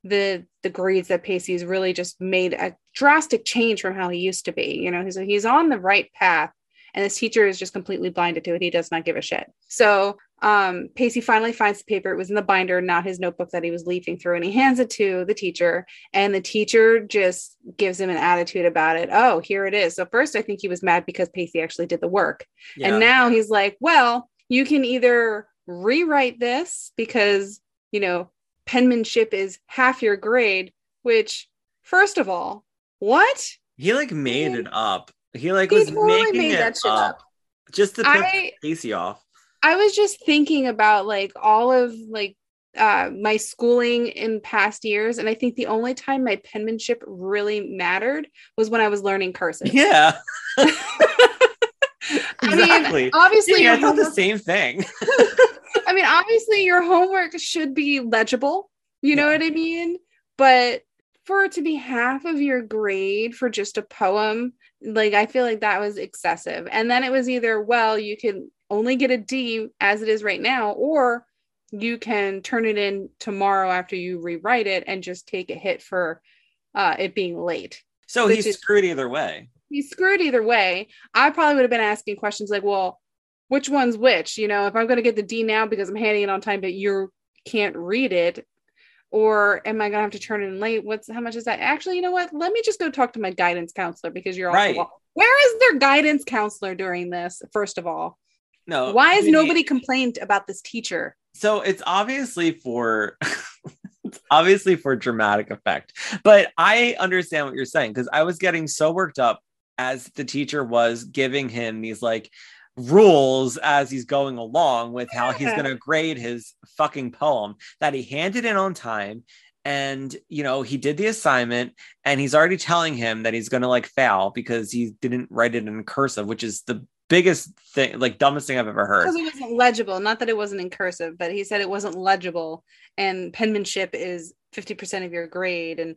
the the grades that Pacey's really just made a drastic change from how he used to be you know he's he's on the right path and this teacher is just completely blinded to it. He does not give a shit. So um Pacey finally finds the paper. It was in the binder not his notebook that he was leafing through and he hands it to the teacher and the teacher just gives him an attitude about it. Oh here it is. So first I think he was mad because Pacey actually did the work. Yeah. and now he's like, well, you can either rewrite this because, you know, penmanship is half your grade, which, first of all, what? he like made it up. He like He was totally making made it that shit up, up. just to piss Pacey off. I was just thinking about like all of like uh my schooling in past years and I think the only time my penmanship really mattered was when I was learning cursive. Yeah, I mean, obviously Yeah, I thought the same thing. I mean, obviously, your homework should be legible. You know Yeah. what I mean? But for it to be half of your grade for just a poem, like, I feel like that was excessive. And then it was either, well, you can only get a D as it is right now, or you can turn it in tomorrow after you rewrite it and just take a hit for uh, it being late. So is- screwed either way. He's screwed either way. I probably would have been asking questions like, well, which one's which? You know, if I'm going to get the D now because I'm handing it on time, but you can't read it, or am I going to have to turn it in late? What's how much is that? Actually, you know what? Let me just go talk to my guidance counselor because you're Right. also where is their guidance counselor during this? First of all, No, why has nobody complained about this teacher? So it's obviously for it's obviously for dramatic effect. But I understand what you're saying because I was getting so worked up as the teacher was giving him these like rules as he's going along with how he's going to grade his fucking poem that he handed in on time and you know he did the assignment and he's already telling him that he's going to like fail because he didn't write it in cursive which is the biggest thing like dumbest thing i've ever heard Because it wasn't legible. Not that it wasn't in cursive, but he said it wasn't legible, and penmanship is fifty percent of your grade, and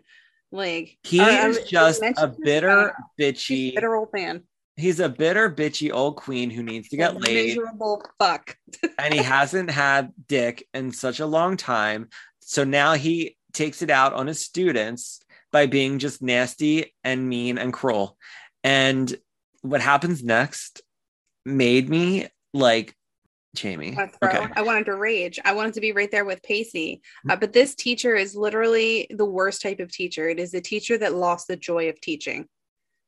like he I- is um, did just a bitter. She's bitchy bitter old man. he's a bitter bitchy old queen who needs to get A laid Miserable fuck. and he hasn't had dick in such a long time so now he takes it out on his students by being just nasty and mean and cruel and what happens next made me like jamie I wanna throw. okay I wanted to rage. I wanted to be right there with Pacey. Uh, but this teacher is literally the worst type of teacher. It is the teacher that lost the joy of teaching.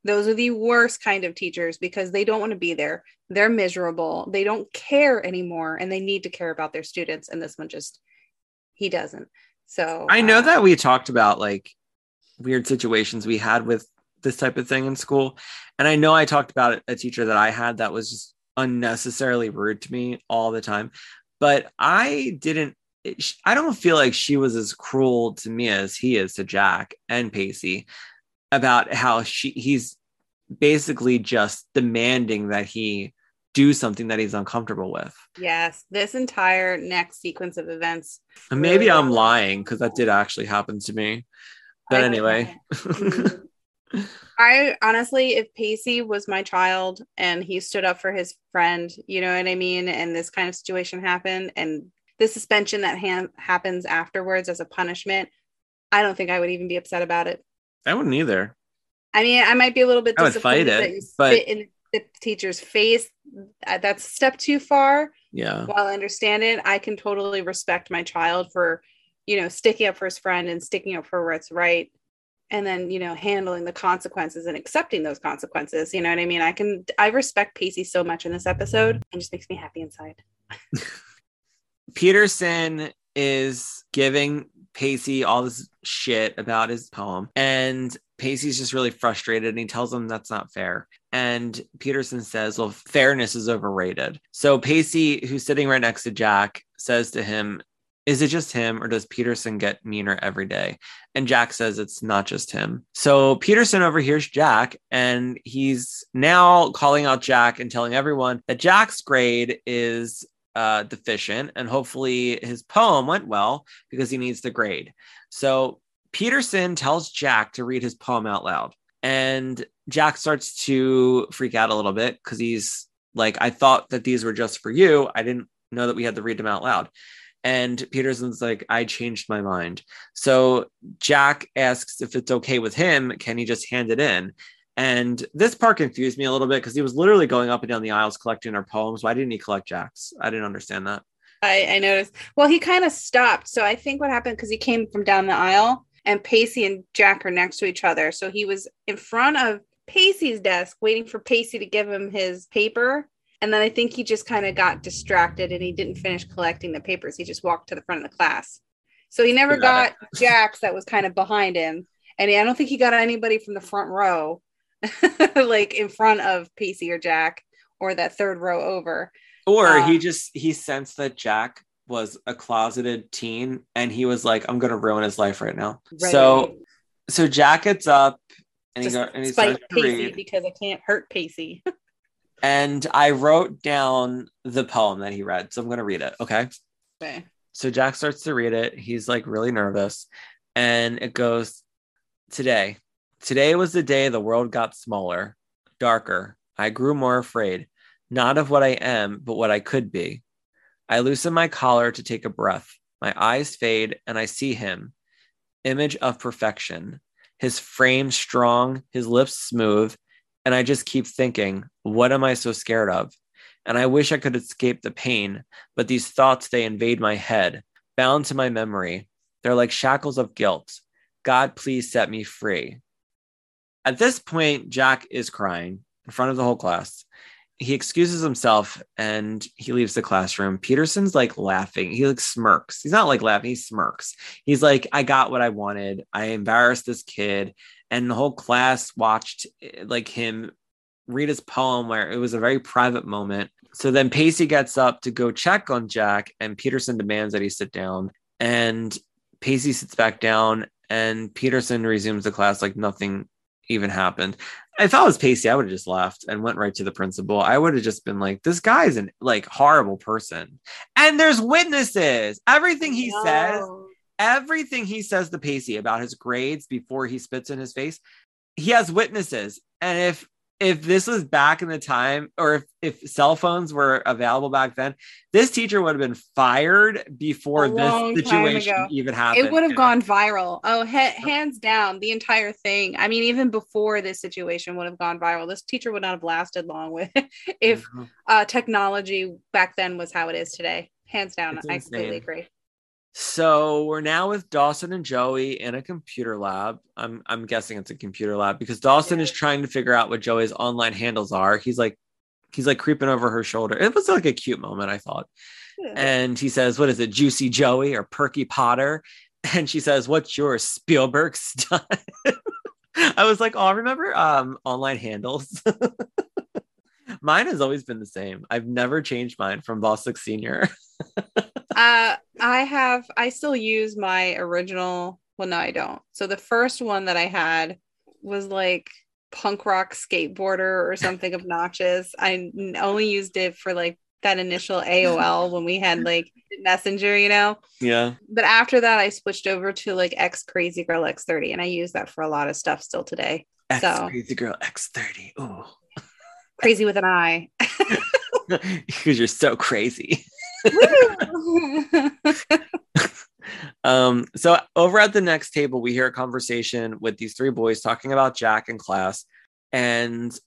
Those are the worst kind of teachers because they don't want to be there. They're miserable. They don't care anymore and they need to care about their students. And this one just, he doesn't. So i know uh, that we talked about like weird situations we had with this type of thing in school and i know i talked about a teacher that i had that was just unnecessarily rude to me all the time but i didn't i don't feel like she was as cruel to me as he is to jack and pacey about how she he's basically just demanding that he do something that he's uncomfortable with Yes, this entire next sequence of events. maybe Really i'm lying because that did actually happen to me but I- anyway. I honestly, if Pacey was my child and he stood up for his friend, you know what I mean, and this kind of situation happened, and the suspension that ha- happens afterwards as a punishment, I don't think I would even be upset about it. i wouldn't either I mean, I might be a little bit I would fight disappointed it, that you but- spit in the teacher's face. Uh, That's a step too far. yeah while I understand it, I can totally respect my child for, you know, sticking up for his friend and sticking up for what's right and then you know handling the consequences and accepting those consequences you know what i mean i can i respect pacey so much in this episode it just makes me happy inside Peterson is giving Pacey all this shit about his poem, and Pacey's just really frustrated and he tells him that's not fair. And Peterson says, Well, fairness is overrated. So Pacey, who's sitting right next to Jack, says to him, Is it just him or does Peterson get meaner every day? And Jack says it's not just him. So Peterson overhears Jack and he's now calling out Jack and telling everyone that Jack's grade is uh, deficient, and hopefully his poem went well because he needs the grade. So Peterson tells Jack to read his poem out loud, and Jack starts to freak out a little bit because he's like, I thought that these were just for you. I didn't know that we had to read them out loud. And Peterson's like, I changed my mind. So Jack asks if it's okay with him. Can he just hand it in? And this part confused me a little bit because he was literally going up and down the aisles collecting our poems. Why didn't he collect Jack's? I didn't understand that. I, I noticed. Well, he kind of stopped. So I think what happened because he came from down the aisle and Pacey and Jack are next to each other. So he was in front of Pacey's desk waiting for Pacey to give him his paper. And then I think he just kind of got distracted and he didn't finish collecting the papers. He just walked to the front of the class. So he never got Jack's that was kind of behind him. And I don't think he got anybody from the front row. like in front of Pacey or Jack or that third row over. Or he um, just he sensed that Jack was a closeted teen and he was like, I'm gonna ruin his life right now. Right. So so Jack gets up and he, go, and he starts Pacey because I can't hurt Pacey. and I wrote down the poem that he read. So I'm gonna read it. Okay. Okay. So Jack starts to read it. He's like really nervous. And it goes, Today, Today was the day the world got smaller, darker. I grew more afraid, not of what I am, but what I could be. I loosen my collar to take a breath. My eyes fade, and I see him, image of perfection, his frame strong, his lips smooth. And I just keep thinking, what am I so scared of? And I wish I could escape the pain, but these thoughts, they invade my head, bound to my memory. They're like shackles of guilt. God, please set me free. At this point, Jack is crying in front of the whole class. He excuses himself and he leaves the classroom. Peterson's like laughing. He like smirks. He's not like laughing, he smirks. He's like, I got what I wanted. I embarrassed this kid. And the whole class watched eh, like him read his poem where it was a very private moment. So then Pacey gets up to go check on Jack, and Peterson demands that he sit down. And Pacey sits back down, and Peterson resumes the class like nothing even happened. If I was Pacey, I would have just left and went right to the principal. I would have just been like, this guy's an like horrible person. And there's witnesses. Everything he no. says, everything he says to Pacey about his grades before he spits in his face, he has witnesses. And if if this was back in the time or if, if cell phones were available back then, this teacher would have been fired before this situation even happened. It would have gone viral. Oh, ha- hands down, the entire thing. I mean, even before this situation would have gone viral. This teacher would not have lasted long with if mm-hmm. uh, technology back then was how it is today. Hands down, I completely agree. So we're now with Dawson and Joey in a computer lab. I'm I'm guessing it's a computer lab because Dawson is trying to figure out what Joey's online handles are. He's like he's like creeping over her shoulder. It was like a cute moment, I thought. Yeah. And he says, What is it, Juicy Joey or Perky Potter? And she says, What's your Spielberg stuff? I was like, Oh, I remember um online handles. mine has always been the same. I've never changed mine from Bostic Senior. uh, I have, I still use my original. Well, no, I don't. So the first one that I had was like punk rock skateboarder or something obnoxious. I only used it for like that initial AOL when we had like Messenger, you know? Yeah. But after that, I switched over to like X Crazy Girl X30, and I use that for a lot of stuff still today. X so. Crazy Girl X30. Oh, crazy with an eye. Because you're so crazy. um, so over at the next table, we hear a conversation with these three boys talking about Jack in class, and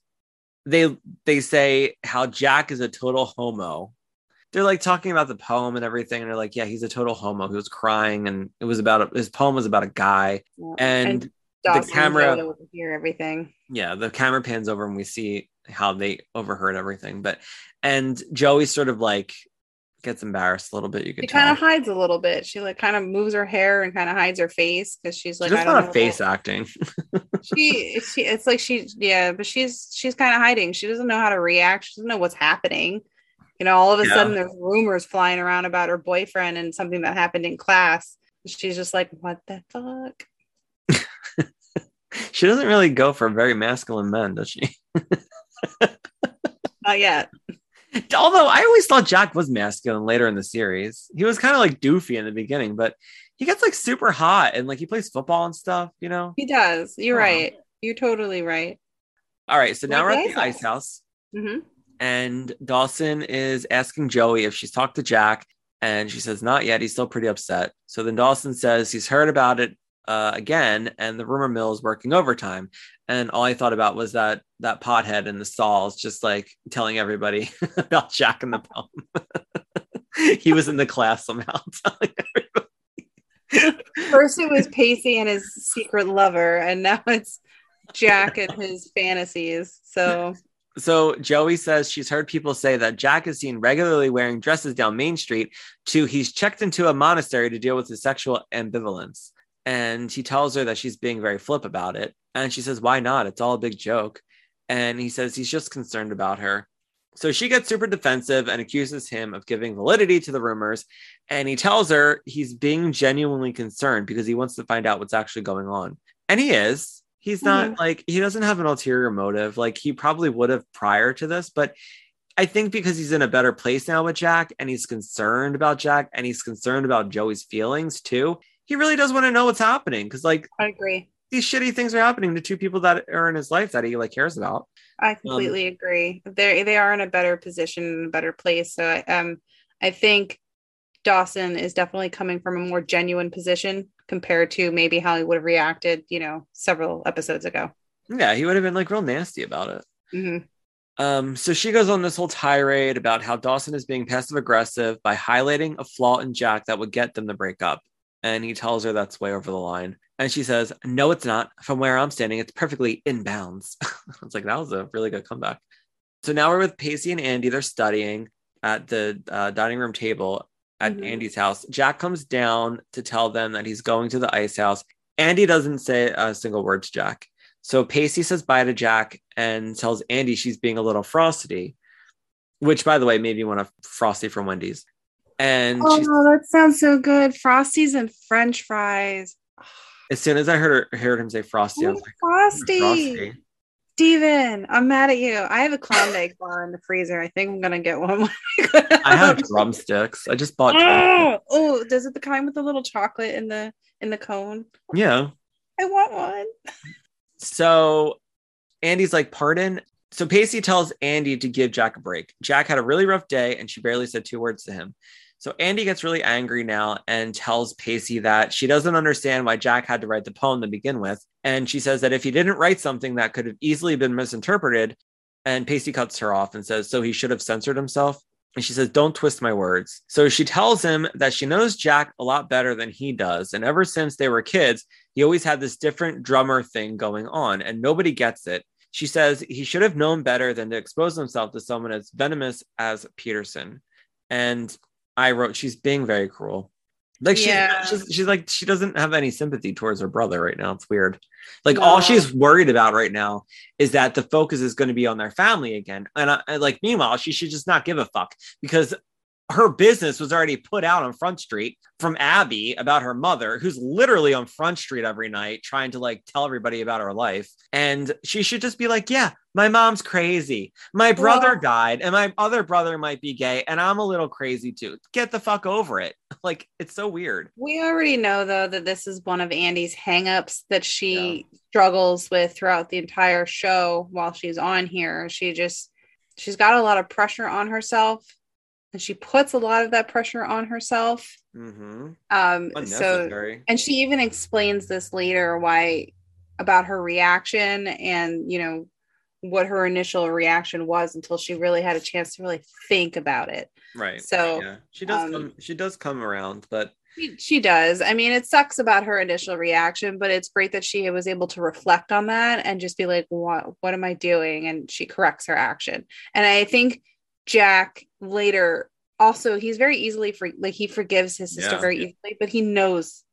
they they say how Jack is a total homo. They're like talking about the poem and everything, and they're like, "Yeah, he's a total homo. He was crying, and it was about a, his poem was about a guy." Yeah. And, and and camera- hear everything. yeah, the camera pans over and we see how they overheard everything. But and Joey sort of like gets embarrassed a little bit. You She could kind of hides a little bit. She like kind of moves her hair and kind of hides her face because she's like, She's I don't not know face acting. She, she, it's like she, yeah, but she's she's kind of hiding. She doesn't know how to react. She doesn't know what's happening. You know, all of a Yeah. sudden there's rumors flying around about her boyfriend and something that happened in class. She's just like, what the fuck? she doesn't really go for very masculine men, does she? Not yet. Although I always thought Jack was masculine later in the series. He was kind of like doofy in the beginning, but he gets like super hot and like he plays football and stuff, you know? He does. You're Aw. right. You're totally right. All right, so now Like we're at the ice house. hmm and Dawson is asking Joey if she's talked to Jack, and she says not yet. He's still pretty upset. So then Dawson says he's heard about it uh, again, and the rumor mill is working overtime. And all I thought about was that that pothead in the stalls, just like telling everybody about Jack and the poem. he was in the class somehow telling everybody. First it was Pacey and his secret lover, and now it's Jack and his fantasies. So So Joey says she's heard people say that Jack is seen regularly wearing dresses down Main Street to he's checked into a monastery to deal with his sexual ambivalence. And he tells her that she's being very flip about it. And she says, Why not? It's all a big joke. And he says he's just concerned about her. So she gets super defensive and accuses him of giving validity to the rumors. And he tells her he's being genuinely concerned because he wants to find out what's actually going on. And he is. He's not mm-hmm. like, he doesn't have an ulterior motive. Like he probably would have prior to this, but I think because he's in a better place now with Jack and he's concerned about Jack and he's concerned about Joey's feelings too, he really does want to know what's happening because like I agree. These shitty things are happening to two people that are in his life that he like cares about. I completely agree. They they are in a better position, in a better place. So I um I think Dawson is definitely coming from a more genuine position compared to maybe how he would have reacted, you know, several episodes ago. Yeah, he would have been like real nasty about it. hmm Um, so she goes on this whole tirade about how Dawson is being passive aggressive by highlighting a flaw in Jack that would get them to break up. And he tells her that's way over the line. And she says, No, it's not. From where I'm standing, it's perfectly in bounds. I was like, That was a really good comeback. So now we're with Pacey and Andie. They're studying at the uh, dining room table at Mhm. Andie's house. Jack comes down to tell them that he's going to the ice house. Andie doesn't say a single word to Jack. So Pacey says bye to Jack and tells Andie she's being a little frosty, which, by the way, made me want a frosty from Wendy's. And Oh, that sounds so good. Frosties and French fries. As soon as I heard heard him say frosty, I was like, Frosty. frosty. Steven, I'm mad at you. I have a Klondike bar in the freezer. I think I'm gonna get one. I have drumsticks. I just bought. Oh, oh, does it the kind with the little chocolate in the in the cone? Yeah. I want one. So Andie's like, pardon. So Pacey tells Andie to give Jack a break. Jack had a really rough day and she barely said two words to him. So Andie gets really angry now and tells Pacey that she doesn't understand why Jack had to write the poem to begin with. And she says that if he didn't write something that could have easily been misinterpreted, and Pacey cuts her off and says, so he should have censored himself. And she says, Don't twist my words. So she tells him that she knows Jack a lot better than he does. And ever since they were kids, he always had this different drummer thing going on, and nobody gets it. She says he should have known better than to expose himself to someone as venomous as Peterson. And I wrote, She's being very cruel. Like she's, Yeah. she's she's like she doesn't have any sympathy towards her brother right now. It's weird. Like No. all she's worried about right now is that the focus is going to be on their family again. And I, I- like meanwhile, she should just not give a fuck because her business was already put out on Front Street from Abby about her mother, who's literally on Front Street every night trying to like tell everybody about her life. And she should just be like, yeah, my mom's crazy. My brother died, and my other brother might be gay, and I'm a little crazy too. Get the fuck over it. Like, it's so weird. We already know though that this is one of Andie's hangups that she struggles with throughout the entire show while she's on here. She just she's got a lot of pressure on herself and she puts a lot of that pressure on herself. Mm-hmm. Um so and she even explains this later why about her reaction and you know what her initial reaction was until she really had a chance to really think about it. right. So yeah, she does. um, come, she does come around, but She, she does. I mean, it sucks about her initial reaction, but it's great that she was able to reflect on that and just be like, "What? What am I doing?" And she corrects her action. And I think Jack later also he's very easily for like he forgives his sister Yeah. very easily, but he knows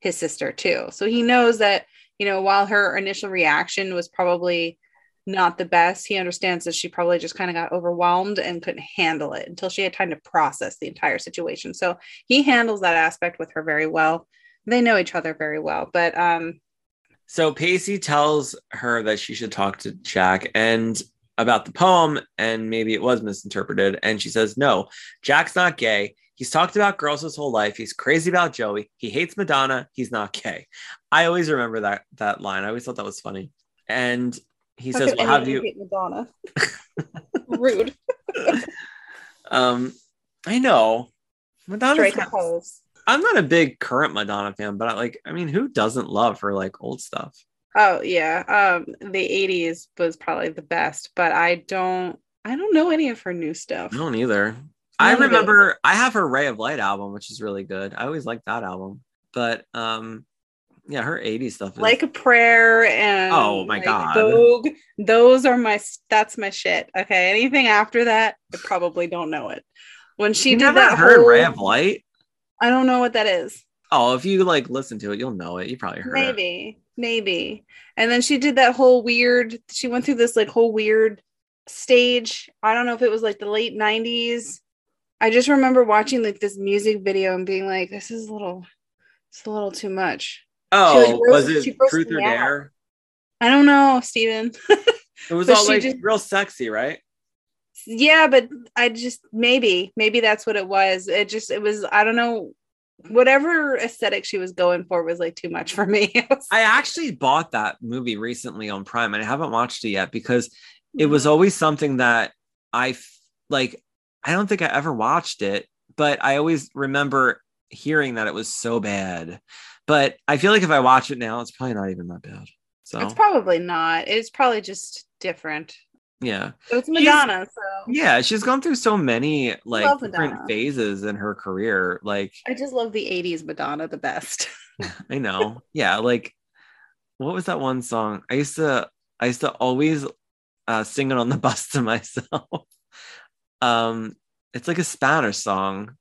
his sister too. So he knows that you know while her initial reaction was probably not the best, he understands that she probably just kind of got overwhelmed and couldn't handle it until she had time to process the entire situation. So he handles that aspect with her very well. They know each other very well, but um So Pacey tells her that she should talk to Jack and about the poem, and maybe it was misinterpreted. And she says, No, Jack's not gay. He's talked about girls his whole life. He's crazy about Joey. He hates Madonna. He's not gay. I always remember that that line. I always thought that was funny. And he how says, Well, have you hate Madonna? Rude. um I know. Madonna. I'm not a big current Madonna fan, but I like, I mean, who doesn't love her like old stuff? Oh yeah. Um the 80s was probably the best, but I don't I don't know any of her new stuff. I don't either. I None of it. remember I have her Ray of Light album, which is really good. I always liked that album. But um yeah, her 80s stuff is Like a prayer and Oh, my like, God. Vogue. Those are my that's my shit. Okay. Anything after that, I probably don't know it. When she you did that heard whole, Ray of Light? I don't know what that is. Oh, if you like listen to it, you'll know it. You probably heard it. maybe maybe and then she did that whole weird she went through this like whole weird stage i don't know if it was like the late 90s i just remember watching like this music video and being like this is a little it's a little too much Oh, like, was roast- she it Truth or out. Dare? i don't know steven It was all like just- real sexy, right? yeah but i just maybe maybe that's what it was it just it was i don't know whatever aesthetic she was going for was like too much for me I actually bought that movie recently on Prime and I haven't watched it yet because it Mm-hmm. was always something that I f- like. I don't think I ever watched it, but I always remember hearing that it was so bad. But I feel like if I watch it now, it's probably not even that bad. So it's probably not it's probably just different yeah, So it's Madonna. So yeah, she's gone through so many like different phases in her career. Like I just love the 80s Madonna the best. I know, yeah, like what was that one song? I used to, I used to always uh, sing it on the bus to myself. um, it's like a Spanish song,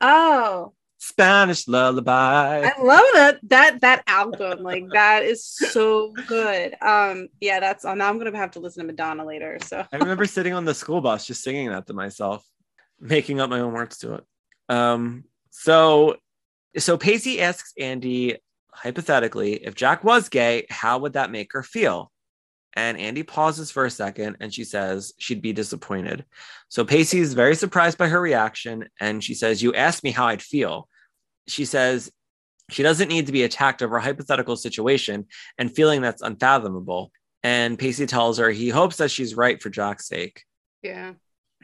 Oh, Spanish lullaby. I love that that that album. Like that is so good. Um, yeah, that's now I'm gonna have to listen to Madonna later. So I remember sitting on the school bus just singing that to myself, making up my own words to it. Um, so so Pacey asks Andie hypothetically, if Jack was gay, how would that make her feel? And Andie pauses for a second and she says she'd be disappointed. So Pacey is very surprised by her reaction and she says, You asked me how I'd feel. She says she doesn't need to be attacked over a hypothetical situation and feeling that's unfathomable. And Pacey tells her he hopes that she's right for Jack's sake. yeah.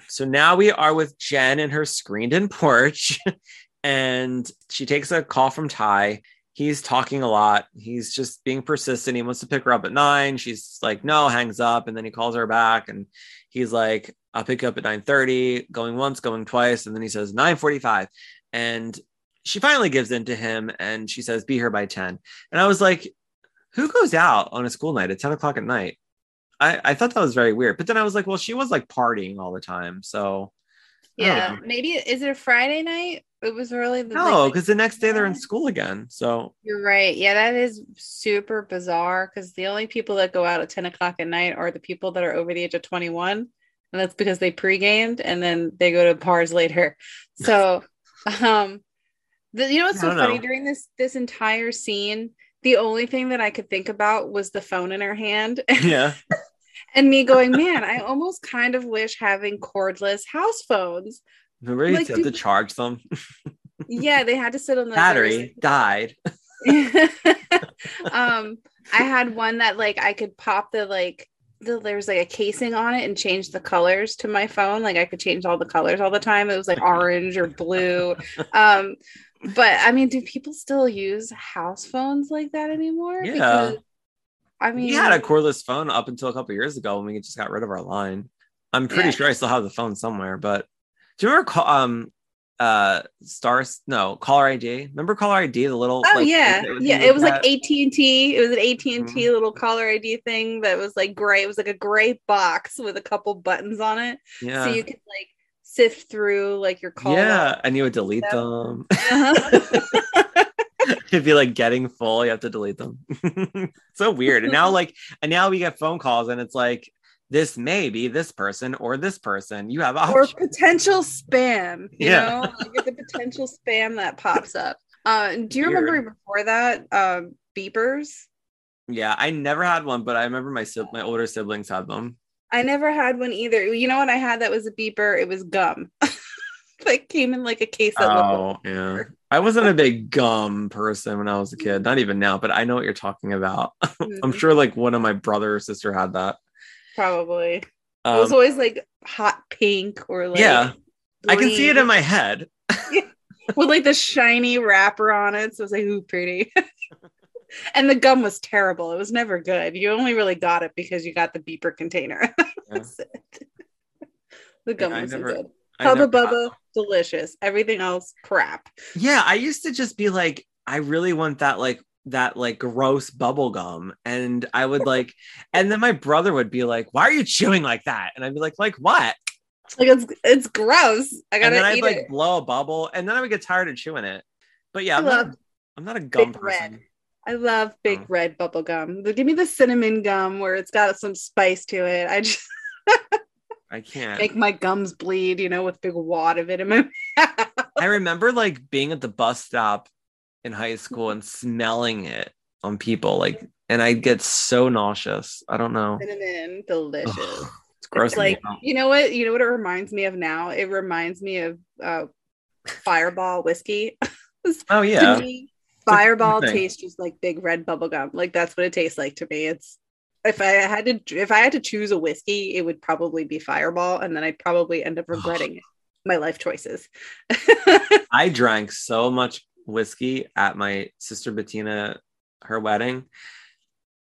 So now we are with Jen in her screened in porch, and she takes a call from Ty. He's talking a lot. He's just being persistent. He wants to pick her up at nine. She's like, no, hangs up. And then he calls her back and he's like, I'll pick you up at 9:30, going once, going twice. And then he says 9:45. And she finally gives in to him and she says, be here by 10. And I was like, who goes out on a school night at 10 o'clock at night? I, I thought that was very weird. But then I was like, well, she was like partying all the time. So Yeah. Maybe is it a Friday night? It was early. no, like- because the next day they're in school again. So You're right. Yeah, that is super bizarre because the only people that go out at 10 o'clock at night are the people that are over the age of 21. And that's because they pre-gamed and then they go to bars later. So um the, you know what's so funny know. during this this entire scene, the only thing that I could think about was the phone in her hand yeah, and me going, man, I almost kind of wish having cordless house phones. remember you Like, had to charge them. Yeah, they had to sit on the Battery died. um i had one that like i could pop the like the, there was like a casing on it and change the colors to my phone like i could change all the colors all the time it was like orange or blue um but i mean do people still use house phones like that anymore Yeah. Because, i mean We had a cordless phone up until a couple years ago when we just got rid of our line. I'm pretty Yeah. sure I still have the phone somewhere. But do you remember? ca- Um, uh stars no caller id remember caller id the little Oh like, yeah, yeah. It was like at? AT and T. It was an AT and Mm-hmm. T little caller ID thing that was like gray. It was like a gray box with a couple buttons on it, yeah so you could like sift through like your call. yeah and you would delete Yeah. them Uh-huh. it'd be like getting full you have to delete them so weird and now like and now we get phone calls and it's like this may be this person or this person you have or potential spam. You Yeah. know, like the potential spam that pops up. Uh, do you Weird. remember before that um, beepers? yeah i never had one but i remember my my older siblings had them I never had one either. You know what I had that was a beeper? It was gum. like came in like a case looked oh yeah i wasn't a big gum person when i was a kid not even now but i know what you're talking about i'm Mhm, sure like one of my brother or sister had that probably. it um, was always like hot pink or like yeah i can see it in my head with like the shiny wrapper on it. So it's like ooh pretty. And the gum was terrible. It was never good. You only really got it because you got the beeper container. That's it. The gum I wasn't never- good. Hubba Bubba, delicious. Everything else, crap. Yeah, I used to just be like, I really want that like that like gross bubble gum. And I would like, and then my brother would be like, Why are you chewing like that? And I'd be like, like what? Like it's it's gross. I gotta then I'd like it. blow a bubble and then I would get tired of chewing it. But yeah, I I'm not, I'm not a gum person. Red. I love big Oh. red bubble gum. Give me the cinnamon gum where it's got some spice to it. I just I can't. make my gums bleed, you know, with big wad of it in my mouth. I remember like being at the bus stop in high school and smelling it on people, like, and I'd get so nauseous. I don't know. cinnamon, delicious. Ugh, it's gross. It's like you know what you know what it reminds me of now. It reminds me of uh, Fireball whiskey. oh yeah. to me, Fireball tastes just like big red bubble gum. Like that's what it tastes like to me. It's if I had to if I had to choose a whiskey, it would probably be Fireball, and then I'd probably end up regretting. My life choices. I drank so much whiskey at my sister Bettina, her wedding.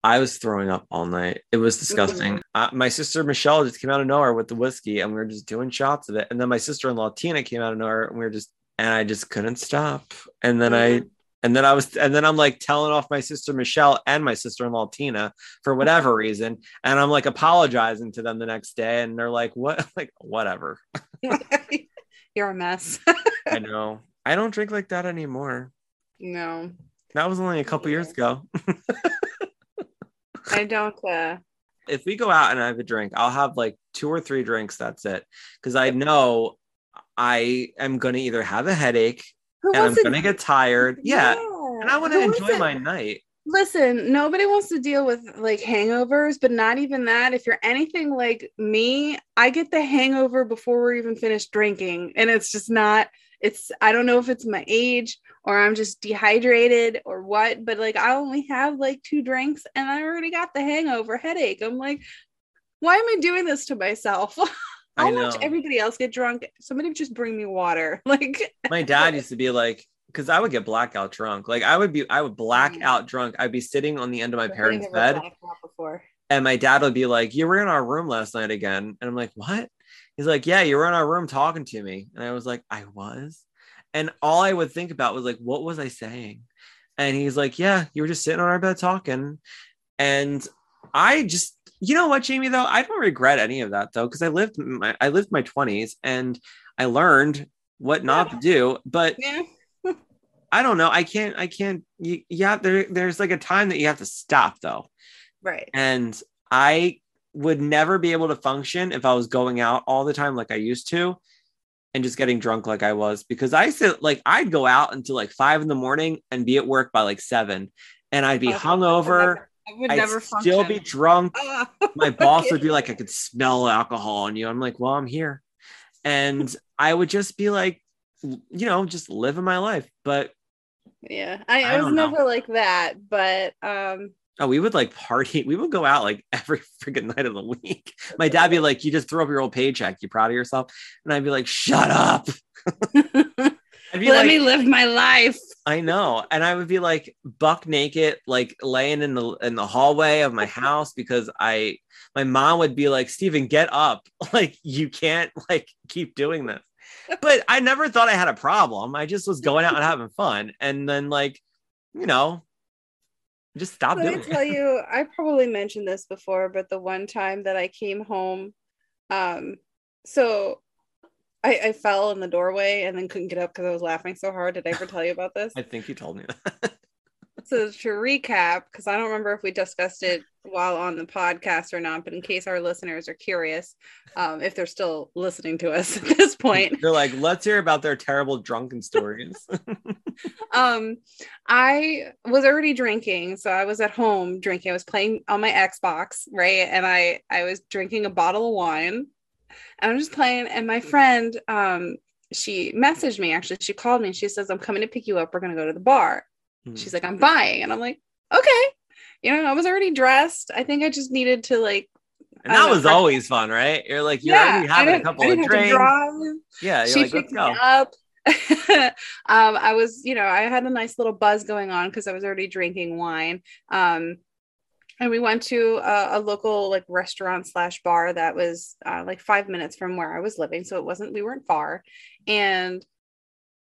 I was throwing up all night. It was disgusting. Uh, my sister Michelle just came out of nowhere with the whiskey, and we were just doing shots of it. And then my sister-in-law Tina came out of nowhere, and we were just, and I just couldn't stop. And then I, and then I was, and then I'm like telling off my sister Michelle and my sister-in-law Tina for whatever reason, and I'm like apologizing to them the next day, and they're like, "What? Like whatever." You're a mess. I know. I don't drink like that anymore. no, That was only a couple years ago. I don't. Uh, If we go out and I have a drink, I'll have like two or three drinks. That's it. Because I know I am going to either have a headache who and I'm going to get tired. Yeah. And I want to enjoy my night. Listen, nobody wants to deal with like hangovers, but not even that. If you're anything like me, I get the hangover before we're even finished drinking. And it's just not, it's, I don't know if it's my age or I'm just dehydrated or what, but like I only have like two drinks and I already got the hangover headache. I'm like, why am I doing this to myself? I I'll watch everybody else get drunk. Somebody just bring me water. Like, My dad used to be like, because I would get blackout drunk. Like I would be, I would black Mm. out drunk. I'd be sitting on the end of my parents' bed. And my dad would be like, You were in our room last night again. And I'm like, What? He's like, Yeah, you were in our room talking to me. And I was like, I was. And all I would think about was like, What was I saying? And he's like, Yeah, you were just sitting on our bed talking. And I just, you know what, Jamie, though? I don't regret any of that though, because I lived my I lived my 20s and I learned what not to do. But Yeah. I don't know. I can't, I can't, you, yeah, there, there's like a time that you have to stop though Right. and I would never be able to function if I was going out all the time like I used to and just getting drunk like I was because I said like I'd go out until like five in the morning and be at work by like seven and I'd be Oh, hungover. I would I'd never still function. be drunk. Ah. My boss would be like, I could smell alcohol on you. I'm like, well, I'm here. And I would just be like, you know, just living my life. But yeah, I, I I was don't know. never like that, but um, Oh, we would like party. We would go out like every freaking night of the week. My dad be like, "You just throw up your old paycheck. You proud of yourself?" And I'd be like, "Shut up." Let like, me live my life. I know, and I would be like buck naked, like laying in the in the hallway of my house because I, my mom would be like, "Steven, get up! Like you can't like keep doing this." but I never thought I had a problem. I just was going out and having fun. And then, like, you know, just stop Let doing me tell it. you, I probably mentioned this before, but the one time that I came home, um, so I, I fell in the doorway and then couldn't get up because I was laughing so hard. Did I ever tell you about this? I think you told me that. so to recap, because I don't remember if we discussed it while on the podcast or not, but in case our listeners are curious, um, if they're still listening to us at this point, They're like, let's hear about their terrible drunken stories. um, I was already drinking, so I was at home drinking. I was playing on my Xbox, right, and I I was drinking a bottle of wine, I'm just playing. And my friend, um, she messaged me. Actually, she called me. and She says, "I'm coming to pick you up. We're gonna go to the bar." She's like, I'm buying. And I'm like, okay. You know, I was already dressed. I think I just needed to like and that know, was always fun, right? You're like, you're already I having a couple of drinks. Yeah, you're she like, let's picked me up. um, I was, you know, I had a nice little buzz going on because I was already drinking wine. Um, and we went to a, a local like restaurant slash bar that was uh, like five minutes from where I was living, so it wasn't we weren't far. And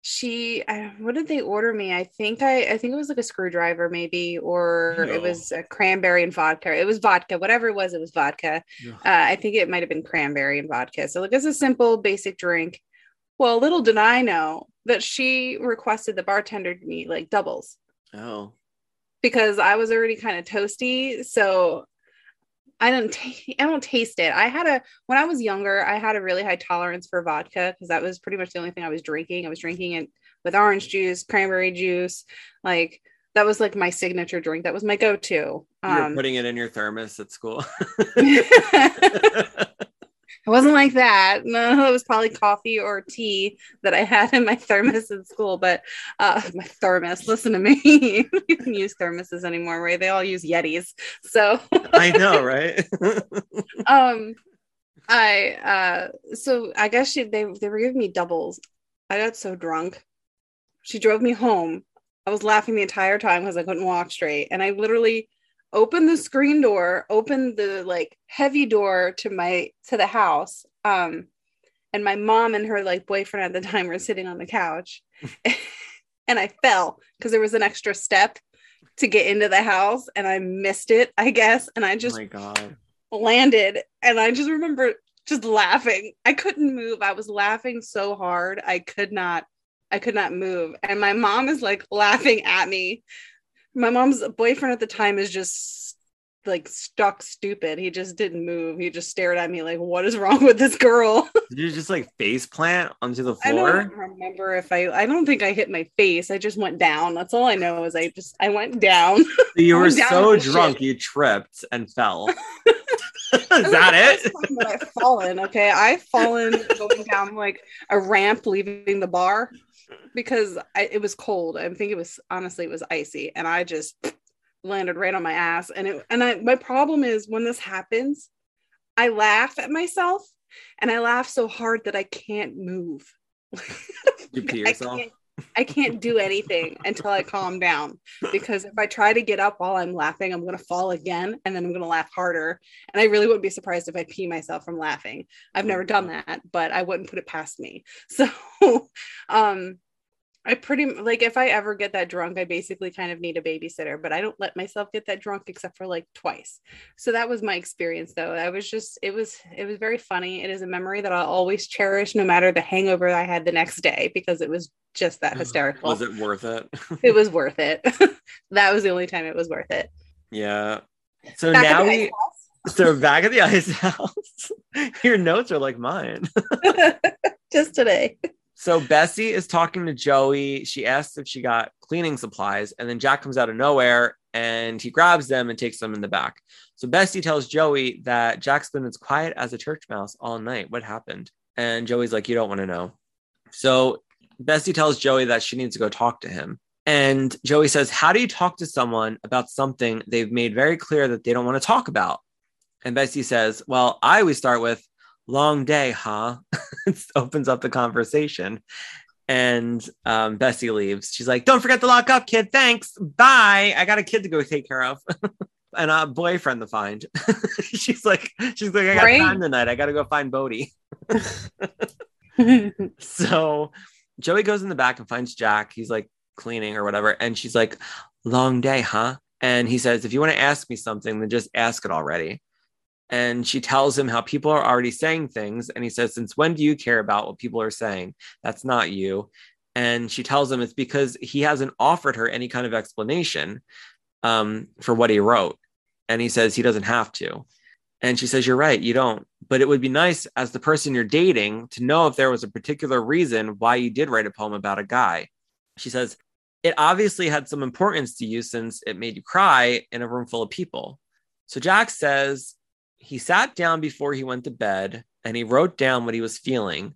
she, uh, what did they order me? I think I, I think it was like a screwdriver maybe, or No. it was a cranberry and vodka. It was vodka, whatever it was, it was vodka. Uh, I think it might have been cranberry and vodka. So like it's a simple basic drink. Well, little did I know that she requested the bartender to me like doubles Oh, because I was already kind of toasty. So I don't ta- I don't taste it. I had a when I was younger, I had a really high tolerance for vodka because that was pretty much the only thing I was drinking. I was drinking it with orange juice, cranberry juice, like that was like my signature drink. That was my go-to. you were Um, putting it in your thermos at school. It wasn't like that. No, it was probably coffee or tea that I had in my thermos in school. But uh, my thermos, listen to me. you can use thermoses anymore, right? They all use Yetis. So, I know, right? um, I uh, so I guess she they they were giving me doubles. I got so drunk. She drove me home. I was laughing the entire time because I couldn't walk straight, and I literally opened the screen door, open the like heavy door to my to the house. Um, and my mom and her like boyfriend at the time were sitting on the couch, and I fell because there was an extra step to get into the house, and I missed it, I guess, and I oh just my god. landed and I just remember just laughing. I couldn't move. I was laughing so hard. I could not I could not move. And my mom is like laughing at me. My mom's boyfriend at the time is just like stuck stupid. He just didn't move. He just stared at me like what is wrong with this girl? Did you just like face plant onto the I floor? don't remember if I I don't think I hit my face. I just went down. That's all I know is I just I went down. You were down so drunk shit. you tripped and fell. Is that it? That I've fallen. Okay, I've fallen going down like a ramp, leaving the bar because I, it was cold. I think it was honestly it was icy, and I just landed right on my ass. And it and I my problem is when this happens, I laugh at myself, and I laugh so hard that I can't move. You pee I yourself? can't, I can't do anything until I calm down because if I try to get up while I'm laughing, I'm going to fall again and then I'm going to laugh harder. And I really wouldn't be surprised if I pee myself from laughing. I've never done that, but I wouldn't put it past me. So, um, I pretty like if I ever get that drunk, I basically kind of need a babysitter, but I don't let myself get that drunk except for like twice. So that was my experience though. I was just it was it was very funny. It is a memory that I'll always cherish no matter the hangover I had the next day because it was just that mm. hysterical. Was it worth it? it was worth it. that was the only time it was worth it. yeah. So Back now we so back at the ice house. Your notes are like mine. just today. So Bessie is talking to Joey. She asks if she got cleaning supplies, and then Jack comes out of nowhere and he grabs them and takes them in the back. So Bessie tells Joey that Jack's been as quiet as a church mouse all night. What happened? And Joey's like, You don't want to know. So Bessie tells Joey that she needs to go talk to him. And Joey says, How do you talk to someone about something they've made very clear that they don't want to talk about? And Bessie says, Well, I always start with, Long day, huh? it opens up the conversation. And um, Bessie leaves. She's like, Don't forget to lock up, kid. Thanks. Bye. I got a kid to go take care of. and a boyfriend to find. she's like, she's like, I got Right. time tonight. I gotta go find Bodie. So Joey goes in the back and finds Jack. He's like cleaning or whatever. And she's like, long day, huh? And he says, if you want to ask me something, then just ask it already. And she tells him how people are already saying things. And he says, since when do you care about what people are saying? That's not you. And she tells him it's because he hasn't offered her any kind of explanation um, for what he wrote. And he says he doesn't have to. And she says, You're right, you don't. But it would be nice as the person you're dating to know if there was a particular reason why you did write a poem about a guy. She says, It obviously had some importance to you since it made you cry in a room full of people. So Jack says he sat down before he went to bed and he wrote down what he was feeling.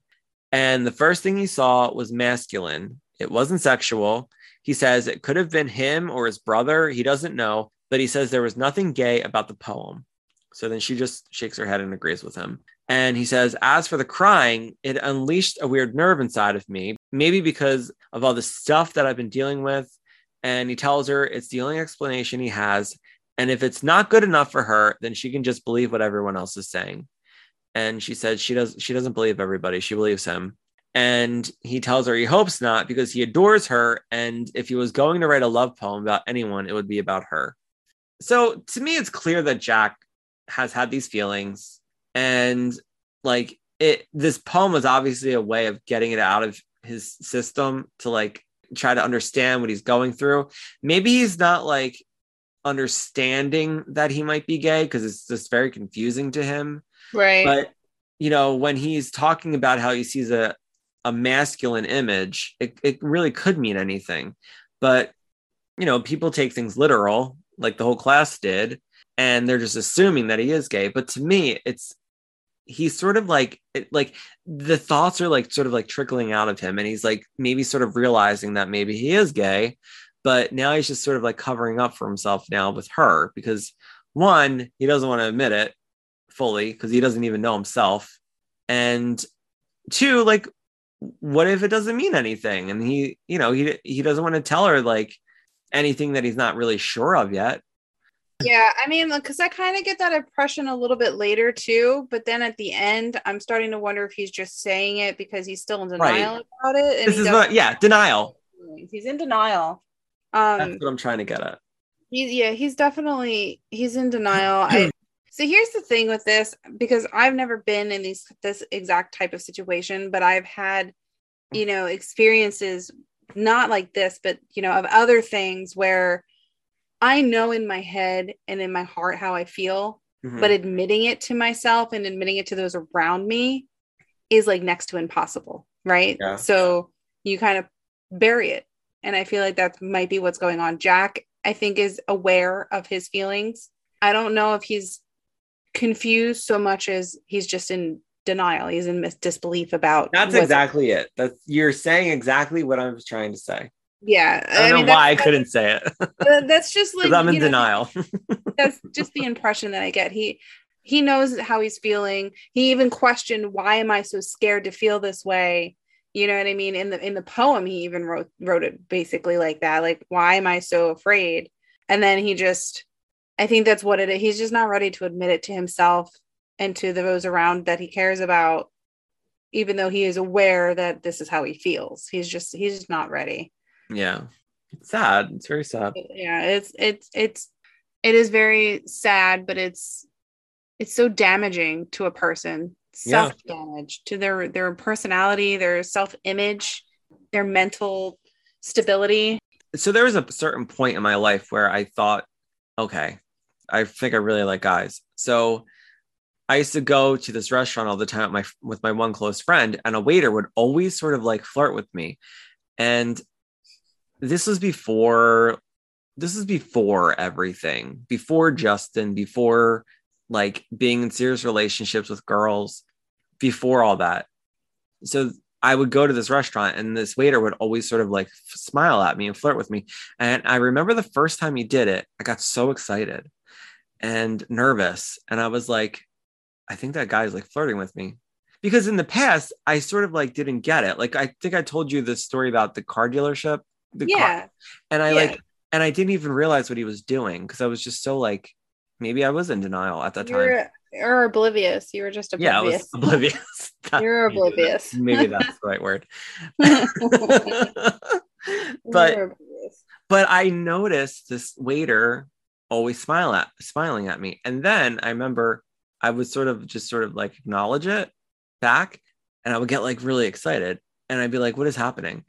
And the first thing he saw was masculine. It wasn't sexual. He says it could have been him or his brother. He doesn't know, but he says there was nothing gay about the poem. So then she just shakes her head and agrees with him. And he says, As for the crying, it unleashed a weird nerve inside of me, maybe because of all the stuff that I've been dealing with. And he tells her it's the only explanation he has. And if it's not good enough for her, then she can just believe what everyone else is saying. And she said she does she doesn't believe everybody. She believes him. And he tells her he hopes not because he adores her. And if he was going to write a love poem about anyone, it would be about her. So to me, it's clear that Jack has had these feelings and like it this poem was obviously a way of getting it out of his system to like try to understand what he's going through maybe he's not like understanding that he might be gay because it's just very confusing to him. Right. but you know when he's talking about how he sees a a masculine image it, it really could mean anything. But you know people take things literal like the whole class did and they're just assuming that he is gay. But to me it's he's sort of like it, like the thoughts are like sort of like trickling out of him and he's like maybe sort of realizing that maybe he is gay but now he's just sort of like covering up for himself now with her because one he doesn't want to admit it fully because he doesn't even know himself and two like what if it doesn't mean anything and he you know he he doesn't want to tell her like anything that he's not really sure of yet Yeah, I mean, because I kind of get that impression a little bit later too. But then at the end, I'm starting to wonder if he's just saying it because he's still in denial about it. This is doesn't yeah denial He's in denial. That's Um, what i'm trying to get at he's yeah, he's definitely he's in denial. I so here's the thing with this because I've never been in these this exact type of situation, but I've had you know experiences not like this, but you know of other things where I know in my head and in my heart how I feel, Mhm. but admitting it to myself and admitting it to those around me is like next to impossible, right? Yeah. So you kind of bury it. And I feel like that might be what's going on. Jack, I think, is aware of his feelings. I don't know if he's confused so much as he's just in denial. He's in mis- disbelief about That's exactly it. That's you're saying exactly what I was trying to say. Yeah. I don't know why I couldn't say it. That's just like I'm in know, denial. that's just the impression that I get. He he knows how he's feeling. He even questioned why am I so scared to feel this way? You know what I mean? In the in the poem, he even wrote wrote it basically like that. Like, why am I so afraid? And then he just I think that's what it is. He's just not ready to admit it to himself and to those around that he cares about, even though he is aware that this is how he feels. He's just he's just not ready. yeah, it's sad. It's very sad. yeah it's it's it's it is very sad but it's it's so damaging to a person. Self damage to their their personality their self image their mental stability So there was a certain point in my life where I thought, okay, I think I really like guys. So I used to go to this restaurant all the time with my with my one close friend, and a waiter would always sort of like flirt with me. And this was before this is before everything, before mm-hmm. Justin, before like being in serious relationships with girls, before all that. So I would go to this restaurant and this waiter would always sort of like smile at me and flirt with me. And I remember the first time he did it, I got so excited and nervous. And I was like, I think that guy's like flirting with me. Because in the past, I sort of like didn't get it. Like I think I told you this story about the car dealership. The car- yeah and I Yeah. like and I didn't even realize what he was doing because I was just so like maybe I was in denial at that time. Or oblivious. You were just oblivious. Yeah, I was oblivious. You're oblivious. Maybe that's the right word. But but I noticed this waiter always smile at smiling at me. And then I remember I would sort of just sort of like acknowledge it back and I would get like really excited and I'd be like, what is happening?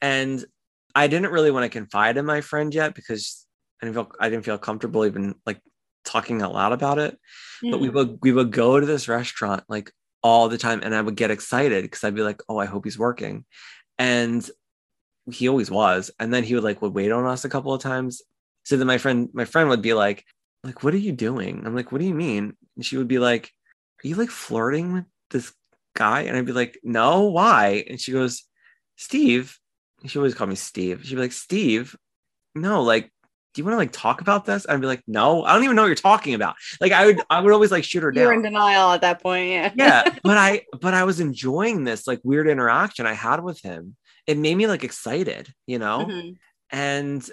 And I didn't really want to confide in my friend yet because I didn't feel I didn't feel comfortable even like talking out loud about it. But we Mhm. would we would go to this restaurant like all the time and I would get excited because I'd be like, oh, I hope he's working. And he always was. And then he would like would wait on us a couple of times. So then my friend, my friend would be like, like, what are you doing? I'm like, what do you mean? And she would be like, Are you like flirting with this guy? And I'd be like, No, why? And she goes, Steve. She always called me Steve. She'd be like, Steve, no, like, do you want to like talk about this? I'd be like, no, I don't even know what you're talking about. Like I would I would always like shoot her down. You were in denial at that point. Yeah. yeah. But I but I was enjoying this like weird interaction I had with him. It made me like excited, you know? Mhm. and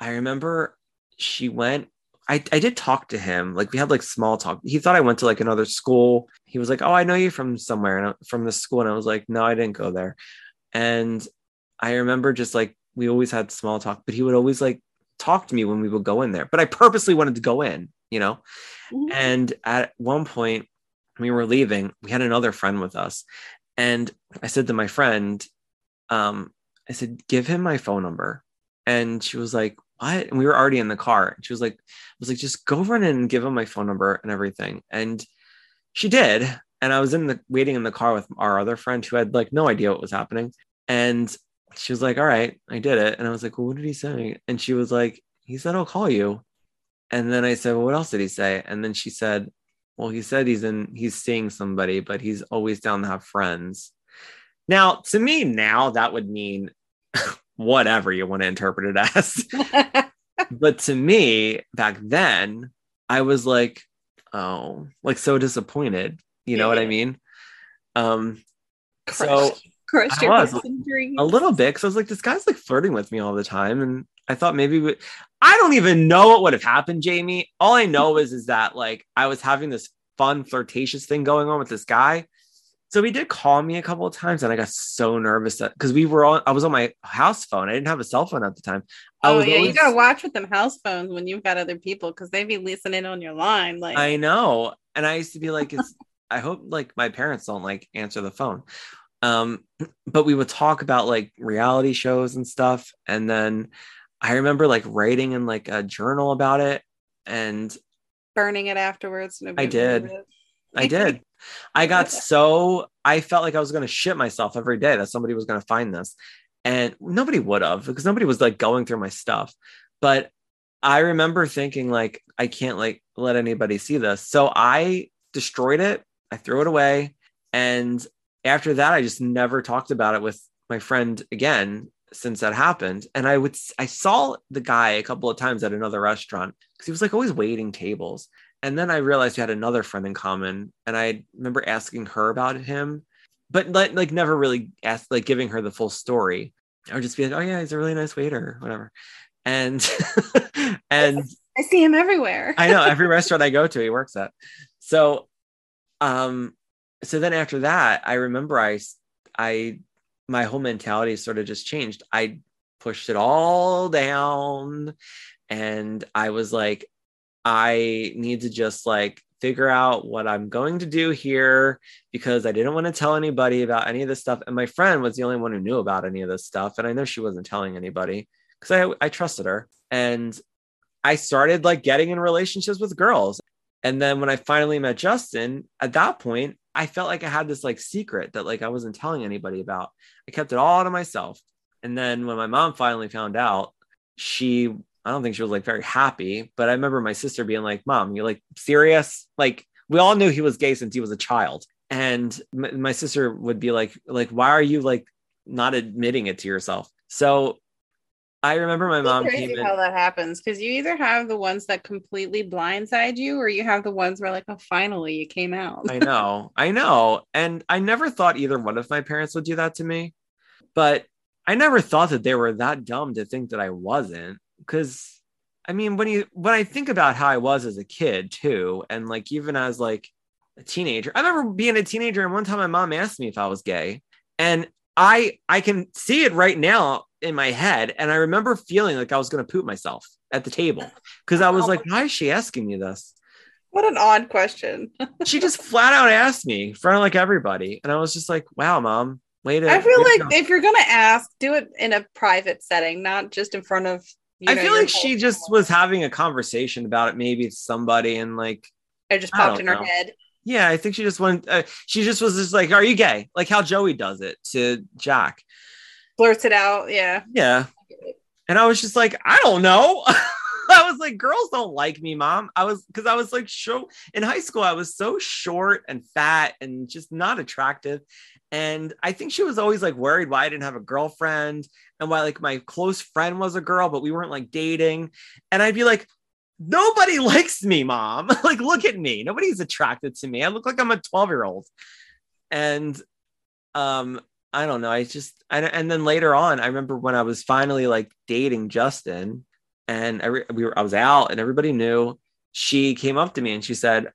I remember she went. I, I did talk to him. Like we had like small talk. He thought I went to like another school. He was like, "Oh, I know you from somewhere and from the school." And I was like, "No, I didn't go there." And I remember just like we always had small talk, but he would always like talk to me when we would go in there. But I purposely wanted to go in, you know. Mhm. And at one point, we were leaving. We had another friend with us, and I said to my friend, um, I said, "Give him my phone number." And she was like, "What?" And we were already in the car. And she was like, "I was like, just go run in and give him my phone number and everything." And she did. And I was in the waiting in the car with our other friend who had like no idea what was happening. And she was like, "All right, I did it." And I was like, "Well, what did he say?" And she was like, "He said I'll call you." And then I said, "Well, what else did he say?" And then she said, "Well, he said he's in he's seeing somebody, but he's always down to have friends." Now, to me, now that would mean whatever you want to interpret it as. but to me, back then, I was like, oh, like so disappointed. You know what I mean? Um, so Crushed- your was. a little bit because I was like, this guy's like flirting with me all the time, and I thought maybe we- I don't even know what would have happened, Jamie. All I know is is that like I was having this fun flirtatious thing going on with this guy. So he did call me a couple of times, and I got so nervous because we were on, I was on my house phone. I didn't have a cell phone at the time. I Oh was yeah, you gotta watch with them house phones when you've got other people because they be listening on your line. Like I know. And I used to be like, it's, I hope like my parents don't like answer the phone. Um, but we would talk about like reality shows and stuff. And then I remember like writing in like a journal about it. And burning it afterwards. Would did. I did. I got so I felt like I was going to shit myself every day that somebody was going to find this. And nobody would have because nobody was like going through my stuff. But I remember thinking like I can't like let anybody see this. So I destroyed it. I threw it away. And after that I just never talked about it with my friend again since that happened. And I would I saw the guy a couple of times at another restaurant because he was like always waiting tables. And then I realized we had another friend in common, and I remember asking her about him, but like, like never really asked, like giving her the full story. I would just be like, "Oh yeah, he's a really nice waiter, whatever." And and I see him everywhere. I know every restaurant I go to, he works at. So, um, so then after that, I remember I, I, my whole mentality sort of just changed. I pushed it all down, and I was like, I need to just like figure out what I'm going to do here because I didn't want to tell anybody about any of this stuff. And my friend was the only one who knew about any of this stuff, and I know she wasn't telling anybody because I I trusted her and I started like getting in relationships with girls. And then when I finally met Justin, at that point, I felt like I had this like secret that like I wasn't telling anybody about. I kept it all to myself. And then when my mom finally found out, she I don't think she was like very happy, but I remember my sister being like, "Mom, you're like serious?" Like we all knew he was gay since he was a child. And m- my sister would be like like why are you like not admitting it to yourself? So I remember my It's mom crazy came in. how that happens because you either have the ones that completely blindside you, or you have the ones where like, oh, finally you came out. I know, I know. And I never thought either one of my parents would do that to me. But I never thought that they were that dumb to think that I wasn't. Because I mean, when you when I think about how I was as a kid too, and like even as like a teenager, I remember being a teenager, and one time my mom asked me if I was gay, and I I can see it right now in my head, and I remember feeling like I was going to poop myself at the table because I was like, why is she asking me this? What an odd question. she just flat out asked me in front of like everybody, and I was just like, wow, mom, wait. A minute. I feel like if you're gonna ask, do it in a private setting, not just in front of. I know, feel like she just was having a conversation about it, maybe it's somebody, and like it just popped in know. her head. Yeah, I think she just went. Uh, she just was just like, "Are you gay?" Like how Joey does it to Jack. Blurts it out. Yeah. Yeah. And I was just like, I don't know. I was like, girls don't like me, mom. I was because I was like, show in high school, I was so short and fat and just not attractive. And I think she was always like worried why I didn't have a girlfriend and why like my close friend was a girl, but we weren't like dating. And I'd be like, nobody likes me, mom. like, look at me. Nobody's attracted to me. I look like I'm a 12 year old. And um, I don't know. I just, I, and then later on, I remember when I was finally like dating Justin and every, we were, I was out and everybody knew she came up to me and she said,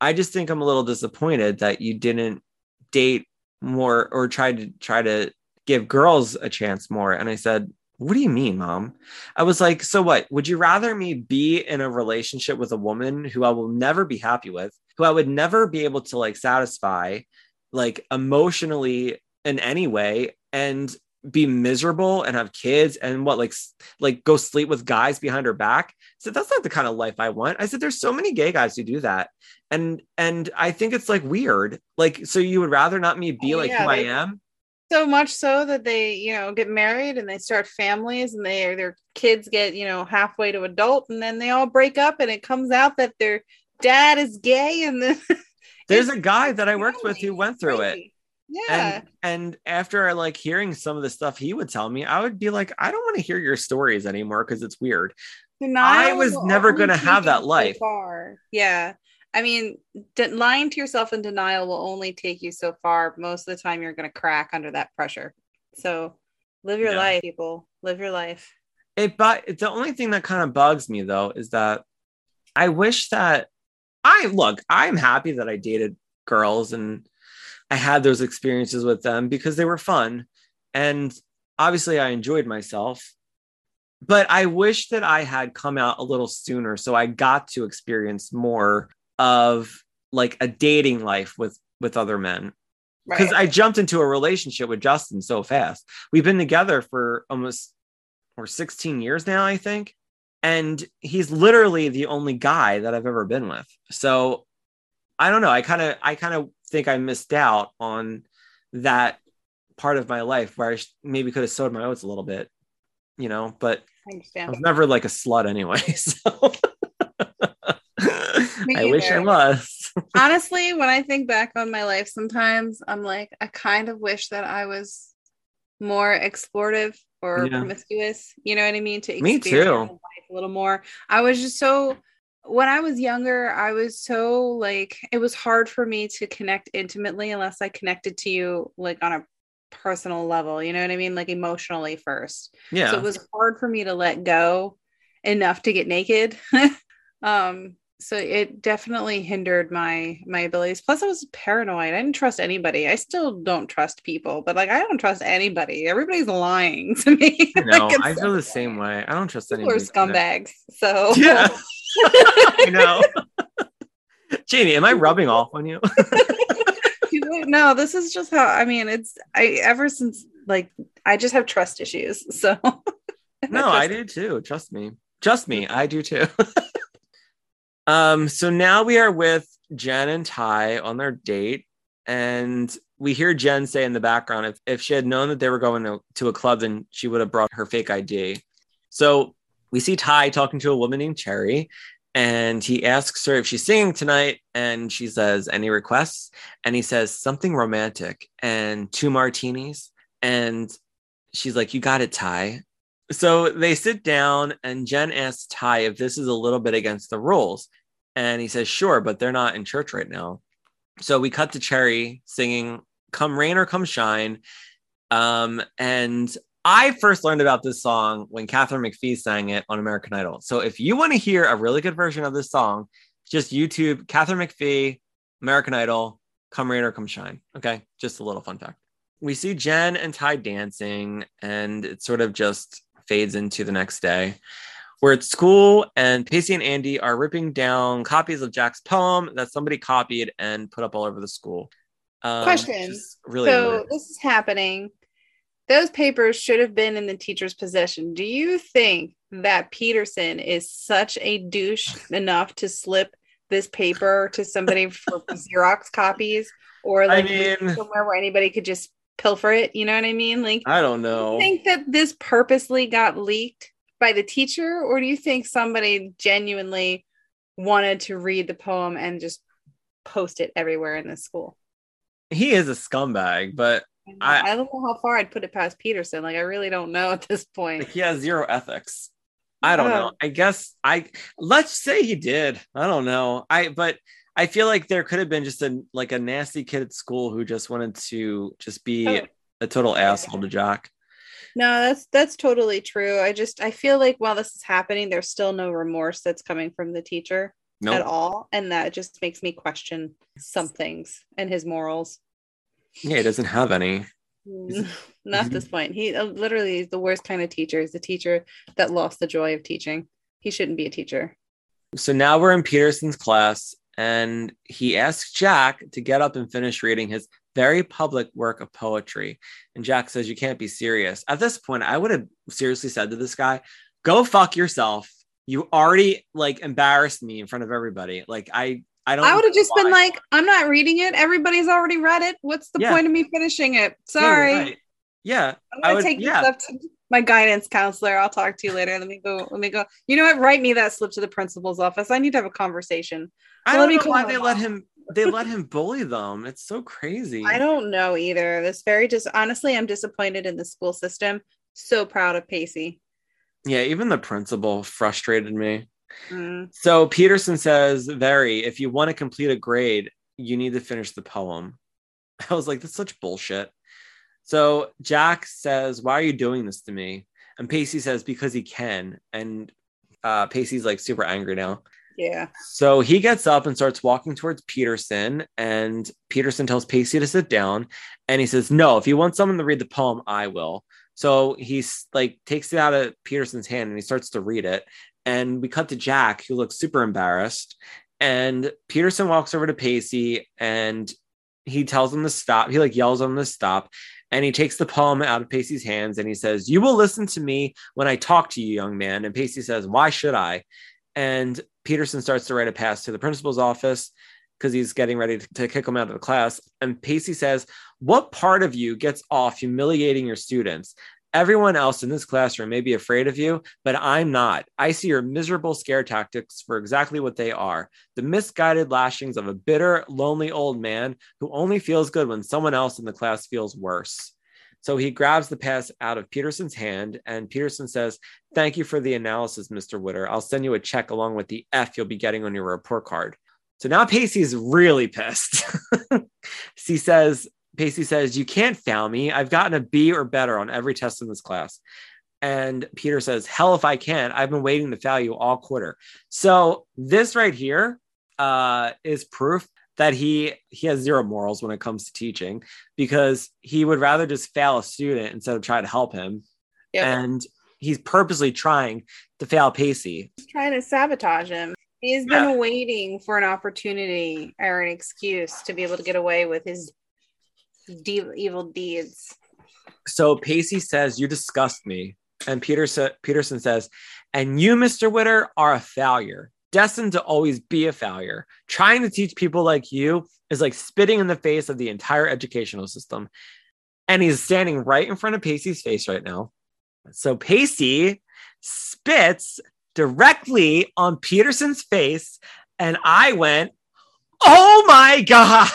I just think I'm a little disappointed that you didn't date more or try to try to give girls a chance more. And I said, what do you mean, mom? I was like, so what? Would you rather me be in a relationship with a woman who I will never be happy with, who I would never be able to like satisfy, like emotionally in any way, and be miserable and have kids and what like like go sleep with guys behind her back? So that's not the kind of life i want. I said there's so many gay guys who do that. And and i think it's like weird. Like so you would rather not me be oh, like yeah, who they, i am so much so that they you know get married and they start families and they their kids get you know halfway to adult and then they all break up and it comes out that their dad is gay and then there's a guy that i worked with who went through it yeah. And, and after I like hearing some of the stuff he would tell me, I would be like, I don't want to hear your stories anymore because it's weird. Denial I was never going to have that life. So far. Yeah. I mean, de- lying to yourself in denial will only take you so far. Most of the time, you're going to crack under that pressure. So live your yeah. life, people. Live your life. It, but the only thing that kind of bugs me though is that I wish that I look, I'm happy that I dated girls and I had those experiences with them because they were fun. And obviously, I enjoyed myself. But I wish that I had come out a little sooner so I got to experience more of like a dating life with with other men because right. I jumped into a relationship with Justin so fast. We've been together for almost or 16 years now, I think. And he's literally the only guy that I've ever been with. So I don't know. I kind of I kind of think I missed out on that part of my life where I maybe could have sowed my oats a little bit, you know, but I, I was never like a slut anyway. So I wish I was. Honestly, when I think back on my life, sometimes I'm like, I kind of wish that I was more explorative or yeah. promiscuous. You know what I mean? To me too. Life a little more. I was just so when I was younger, I was so like it was hard for me to connect intimately unless I connected to you like on a personal level, you know what I mean? Like emotionally first. Yeah. So it was hard for me to let go enough to get naked. um so it definitely hindered my my abilities plus i was paranoid i didn't trust anybody i still don't trust people but like i don't trust anybody everybody's lying to me no like, i feel the same way i don't trust people anybody are scumbags so yeah I know. Jamie, am I rubbing off on you? no, this is just how I mean it's I ever since like I just have trust issues. So No, I, I do too. Trust me. Trust me, I do too. Um, so now we are with Jen and Ty on their date, and we hear Jen say in the background if, if she had known that they were going to, to a club, then she would have brought her fake ID. So we see Ty talking to a woman named Cherry, and he asks her if she's singing tonight, and she says, Any requests? And he says, Something romantic and two martinis. And she's like, You got it, Ty. So they sit down, and Jen asks Ty if this is a little bit against the rules. And he says, Sure, but they're not in church right now. So we cut to Cherry singing Come Rain or Come Shine. Um, and I first learned about this song when Katharine McPhee sang it on American Idol. So if you want to hear a really good version of this song, just YouTube Katharine McPhee, American Idol, come rain or come shine. Okay. Just a little fun fact. We see Jen and Ty dancing, and it's sort of just fades into the next day. We're at school, and Pacey and Andie are ripping down copies of Jack's poem that somebody copied and put up all over the school. Um, Question. Really so weird. this is happening. Those papers should have been in the teacher's possession. Do you think that Peterson is such a douche enough to slip this paper to somebody for Xerox copies or like it mean- somewhere where anybody could just pilfer it? You know what I mean? Like, I don't do you know. think that this purposely got leaked by the teacher, or do you think somebody genuinely wanted to read the poem and just post it everywhere in the school? he is a scumbag, but I- I, don't know how far I'd put it past Peterson. Like, I really don't know at this point. he has zero ethics. I don't know. I guess I let's say he did. I don't know. I but I feel like there could have been just a like a nasty kid at school who just wanted to just be Oh. a total asshole to Jack. No, that's that's totally true. I just I feel like while this is happening, there's still no remorse that's coming from the teacher at all, and that just makes me question some things and his morals. Yeah, he doesn't have any. Mm, Not at this point. He uh, literally is the worst kind of teacher. He's the teacher that lost the joy of teaching. He shouldn't be a teacher. So now we're in Peterson's class, and he asks Jack to get up and finish reading his very public work of poetry. And Jack says, You can't be serious. At this point, I would have seriously said to this guy, Go fuck yourself. You already like embarrassed me in front of everybody. Like, I, I don't, I would have just been why. like, I'm not reading it. Everybody's already read it. What's the Yeah. point of me finishing it? Sorry. you're right. Yeah. I'm gonna would- take yeah. this up to my guidance counselor. I'll talk to you later. Let me go. Let me go. You know what? Write me that slip to the principal's office. I need to have a conversation. I don't know why they him. let him, they let him bully them. It's so crazy. I don't know either. This very just honestly, I'm disappointed in the school system. So proud of Pacey. Yeah. Even the principal frustrated me. Mm. So Peterson says, Very, if you want to complete a grade, you need to finish the poem. I was like, that's such bullshit. So Jack says, Why are you doing this to me? And Pacey says, Because he can. And uh, Pacey's like super angry now. Yeah. So he gets up and starts walking towards Peterson. And Peterson tells Pacey to sit down. And he says, No, if you want someone to read the poem, I will. So he's like takes it out of Peterson's hand and he starts to read it. And we cut to Jack, who looks super embarrassed. And Peterson walks over to Pacey and he tells him to stop. He like yells him to stop. And he takes the poem out of Pacey's hands and he says, You will listen to me when I talk to you, young man. And Pacey says, Why should I? And Peterson starts to write a pass to the principal's office because he's getting ready to, to kick him out of the class. And Pacey says, What part of you gets off humiliating your students? Everyone else in this classroom may be afraid of you, but I'm not. I see your miserable scare tactics for exactly what they are the misguided lashings of a bitter, lonely old man who only feels good when someone else in the class feels worse. So he grabs the pass out of Peterson's hand, and Peterson says, Thank you for the analysis, Mr. Witter. I'll send you a check along with the F you'll be getting on your report card. So now Pacey's really pissed. he says, Pacey says, You can't fail me. I've gotten a B or better on every test in this class. And Peter says, Hell if I can. I've been waiting to foul you all quarter. So this right here uh, is proof that he he has zero morals when it comes to teaching because he would rather just fail a student instead of try to help him. Yep. And he's purposely trying to fail Pacey. He's trying to sabotage him. He's been waiting for an opportunity or an excuse to be able to get away with his de- evil deeds. So Pacey says, "You disgust me," and Peter sa- Peterson says, "And you, Mister Witter, are a failure, destined to always be a failure. Trying to teach people like you is like spitting in the face of the entire educational system." And he's standing right in front of Pacey's face right now. So Pacey spits directly on Peterson's face, and I went, Oh my God.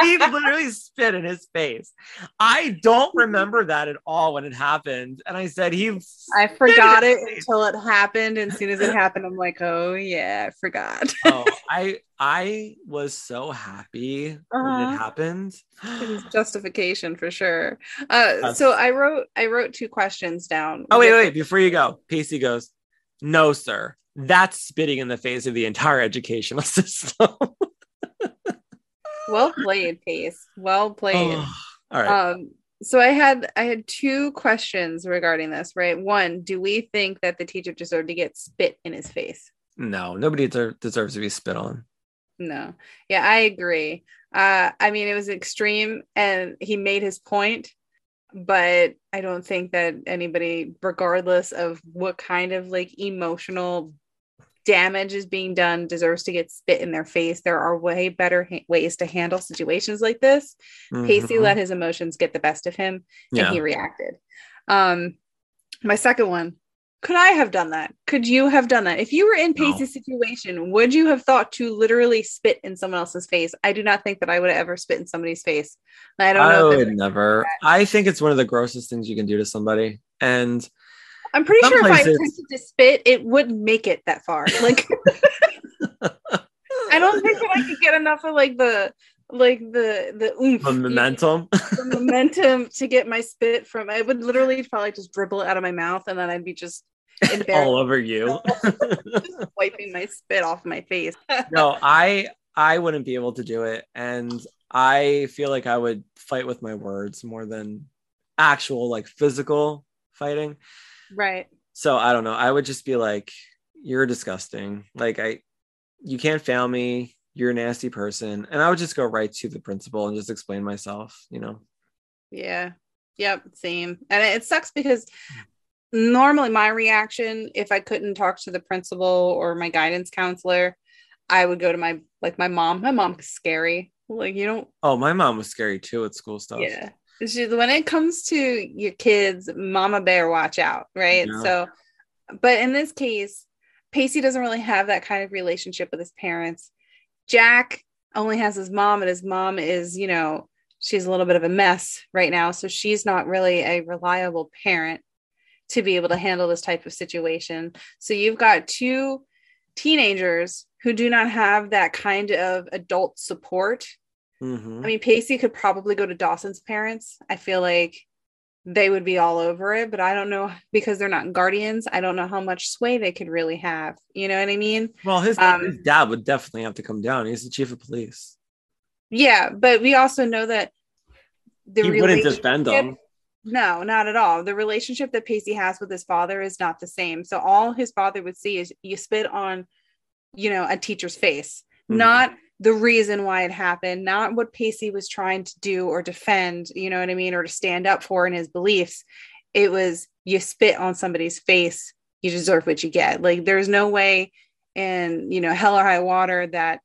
he literally spit in his face. I don't remember that at all when it happened. And I said, he. I forgot it until it happened. And as soon as it happened, I'm like, oh, yeah, I forgot. oh, I I was so happy uh-huh. when it uh-huh. happened. it was justification for sure. Uh, so I wrote I wrote two questions down. Oh wait, wait, before you go, Pacey goes, "No, sir, that's spitting in the face of the entire educational system." Well played, Pace. Well played. Oh, all right. Um, so I had I had two questions regarding this. Right, one: Do we think that the teacher deserved to get spit in his face? No, nobody deserves to be spit on. No, yeah, I agree. Uh, I mean, it was extreme, and he made his point, but I don't think that anybody, regardless of what kind of like emotional damage is being done deserves to get spit in their face. There are way better ha- ways to handle situations like this. Mm-hmm. Pacey let his emotions get the best of him yeah. and he reacted. Um, my second one, could I have done that? Could you have done that? If you were in Pacey's no. situation, would you have thought to literally spit in someone else's face? I do not think that I would ever spit in somebody's face. I don't know. I would never. I think it's one of the grossest things you can do to somebody. And I'm pretty sure places... if I attempted to spit, it wouldn't make it that far. Like, I don't think that I could get enough of like the like the the oomph, the momentum, the momentum to get my spit from. I would literally probably just dribble it out of my mouth, and then I'd be just all over you, wiping my spit off my face. no, I I wouldn't be able to do it, and I feel like I would fight with my words more than actual like physical fighting. Right. So I don't know. I would just be like, "You're disgusting. Like I, you can't fail me. You're a nasty person." And I would just go right to the principal and just explain myself. You know. Yeah. Yep. Same. And it sucks because normally my reaction if i couldn't talk to the principal or my guidance counselor i would go to my like my mom my mom's scary like you don't oh my mom was scary too at school stuff yeah when it comes to your kids mama bear watch out right yeah. so but in this case pacey doesn't really have that kind of relationship with his parents jack only has his mom and his mom is you know she's a little bit of a mess right now so she's not really a reliable parent to be able to handle this type of situation. So you've got two teenagers who do not have that kind of adult support. Mm-hmm. I mean, Pacey could probably go to Dawson's parents. I feel like they would be all over it, but I don't know because they're not guardians. I don't know how much sway they could really have. You know what I mean? Well, his, um, his dad would definitely have to come down. He's the chief of police. Yeah, but we also know that the he wouldn't defend them. No, not at all. The relationship that Pacey has with his father is not the same. So all his father would see is you spit on, you know, a teacher's face, mm-hmm. not the reason why it happened, not what Pacey was trying to do or defend, you know what I mean, or to stand up for in his beliefs. It was you spit on somebody's face, you deserve what you get. Like there's no way in, you know, hell or high water that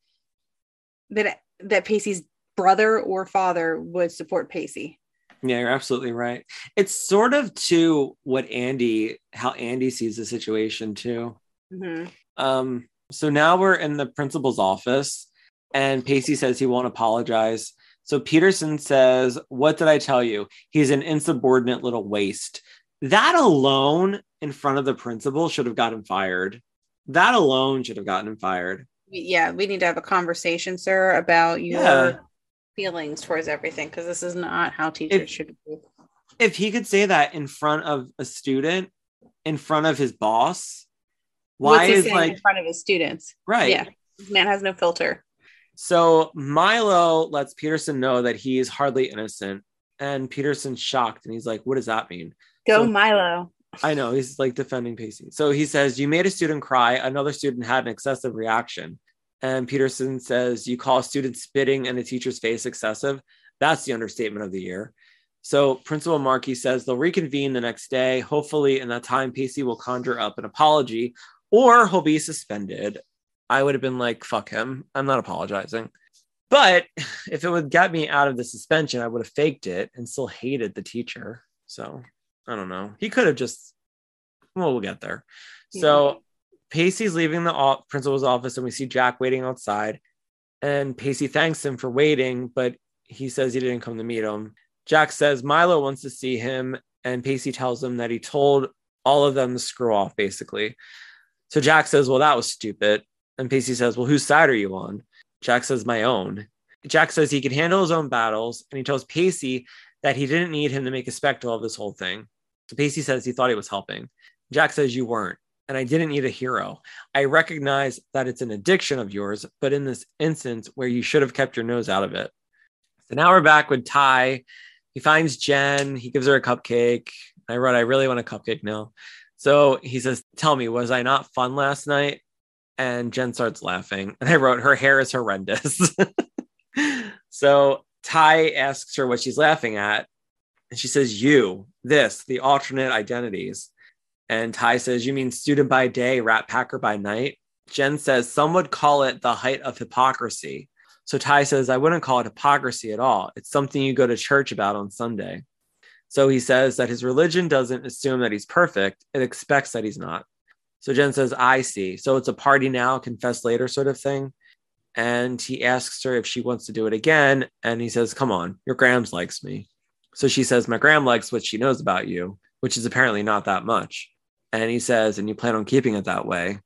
that that Pacey's brother or father would support Pacey. Yeah, you're absolutely right. It's sort of to what Andie, how Andie sees the situation too. Mm-hmm. Um, so now we're in the principal's office, and Pacey says he won't apologize. So Peterson says, What did I tell you? He's an insubordinate little waste. That alone in front of the principal should have gotten fired. That alone should have gotten him fired. Yeah, we need to have a conversation, sir, about your yeah feelings towards everything because this is not how teachers if, should be. If he could say that in front of a student, in front of his boss, why is like in front of his students? Right. Yeah. This man has no filter. So Milo lets Peterson know that he is hardly innocent. And Peterson's shocked and he's like, What does that mean? Go, so, Milo. I know he's like defending Pacey. So he says, You made a student cry. Another student had an excessive reaction. And Peterson says, You call a student spitting in a teacher's face excessive. That's the understatement of the year. So Principal Markey says they'll reconvene the next day. Hopefully, in that time, Pacey will conjure up an apology or he'll be suspended. I would have been like, fuck him. I'm not apologizing. But if it would get me out of the suspension, I would have faked it and still hated the teacher. So I don't know. He could have just, well, we'll get there. Yeah. So Pacey's leaving the principal's office and we see Jack waiting outside. And Pacey thanks him for waiting, but he says he didn't come to meet him. Jack says Milo wants to see him, and Pacey tells him that he told all of them to screw off, basically. So Jack says, Well, that was stupid. And Pacey says, Well, whose side are you on? Jack says, My own. Jack says he can handle his own battles, and he tells Pacey that he didn't need him to make a spectacle of this whole thing. So Pacey says he thought he was helping. Jack says, You weren't, and I didn't need a hero. I recognize that it's an addiction of yours, but in this instance where you should have kept your nose out of it. So now we're back with Ty. He finds Jen, he gives her a cupcake. I wrote, I really want a cupcake now. So he says, Tell me, was I not fun last night? And Jen starts laughing. And I wrote, Her hair is horrendous. so Ty asks her what she's laughing at. And she says, You, this, the alternate identities. And Ty says, You mean student by day, rat packer by night? Jen says, Some would call it the height of hypocrisy. So Ty says, I wouldn't call it hypocrisy at all. It's something you go to church about on Sunday. So he says that his religion doesn't assume that he's perfect, it expects that he's not. So Jen says, I see. So it's a party now, confess later sort of thing. And he asks her if she wants to do it again. And he says, Come on, your Grams likes me. So she says, My Gram likes what she knows about you, which is apparently not that much. And he says, And you plan on keeping it that way.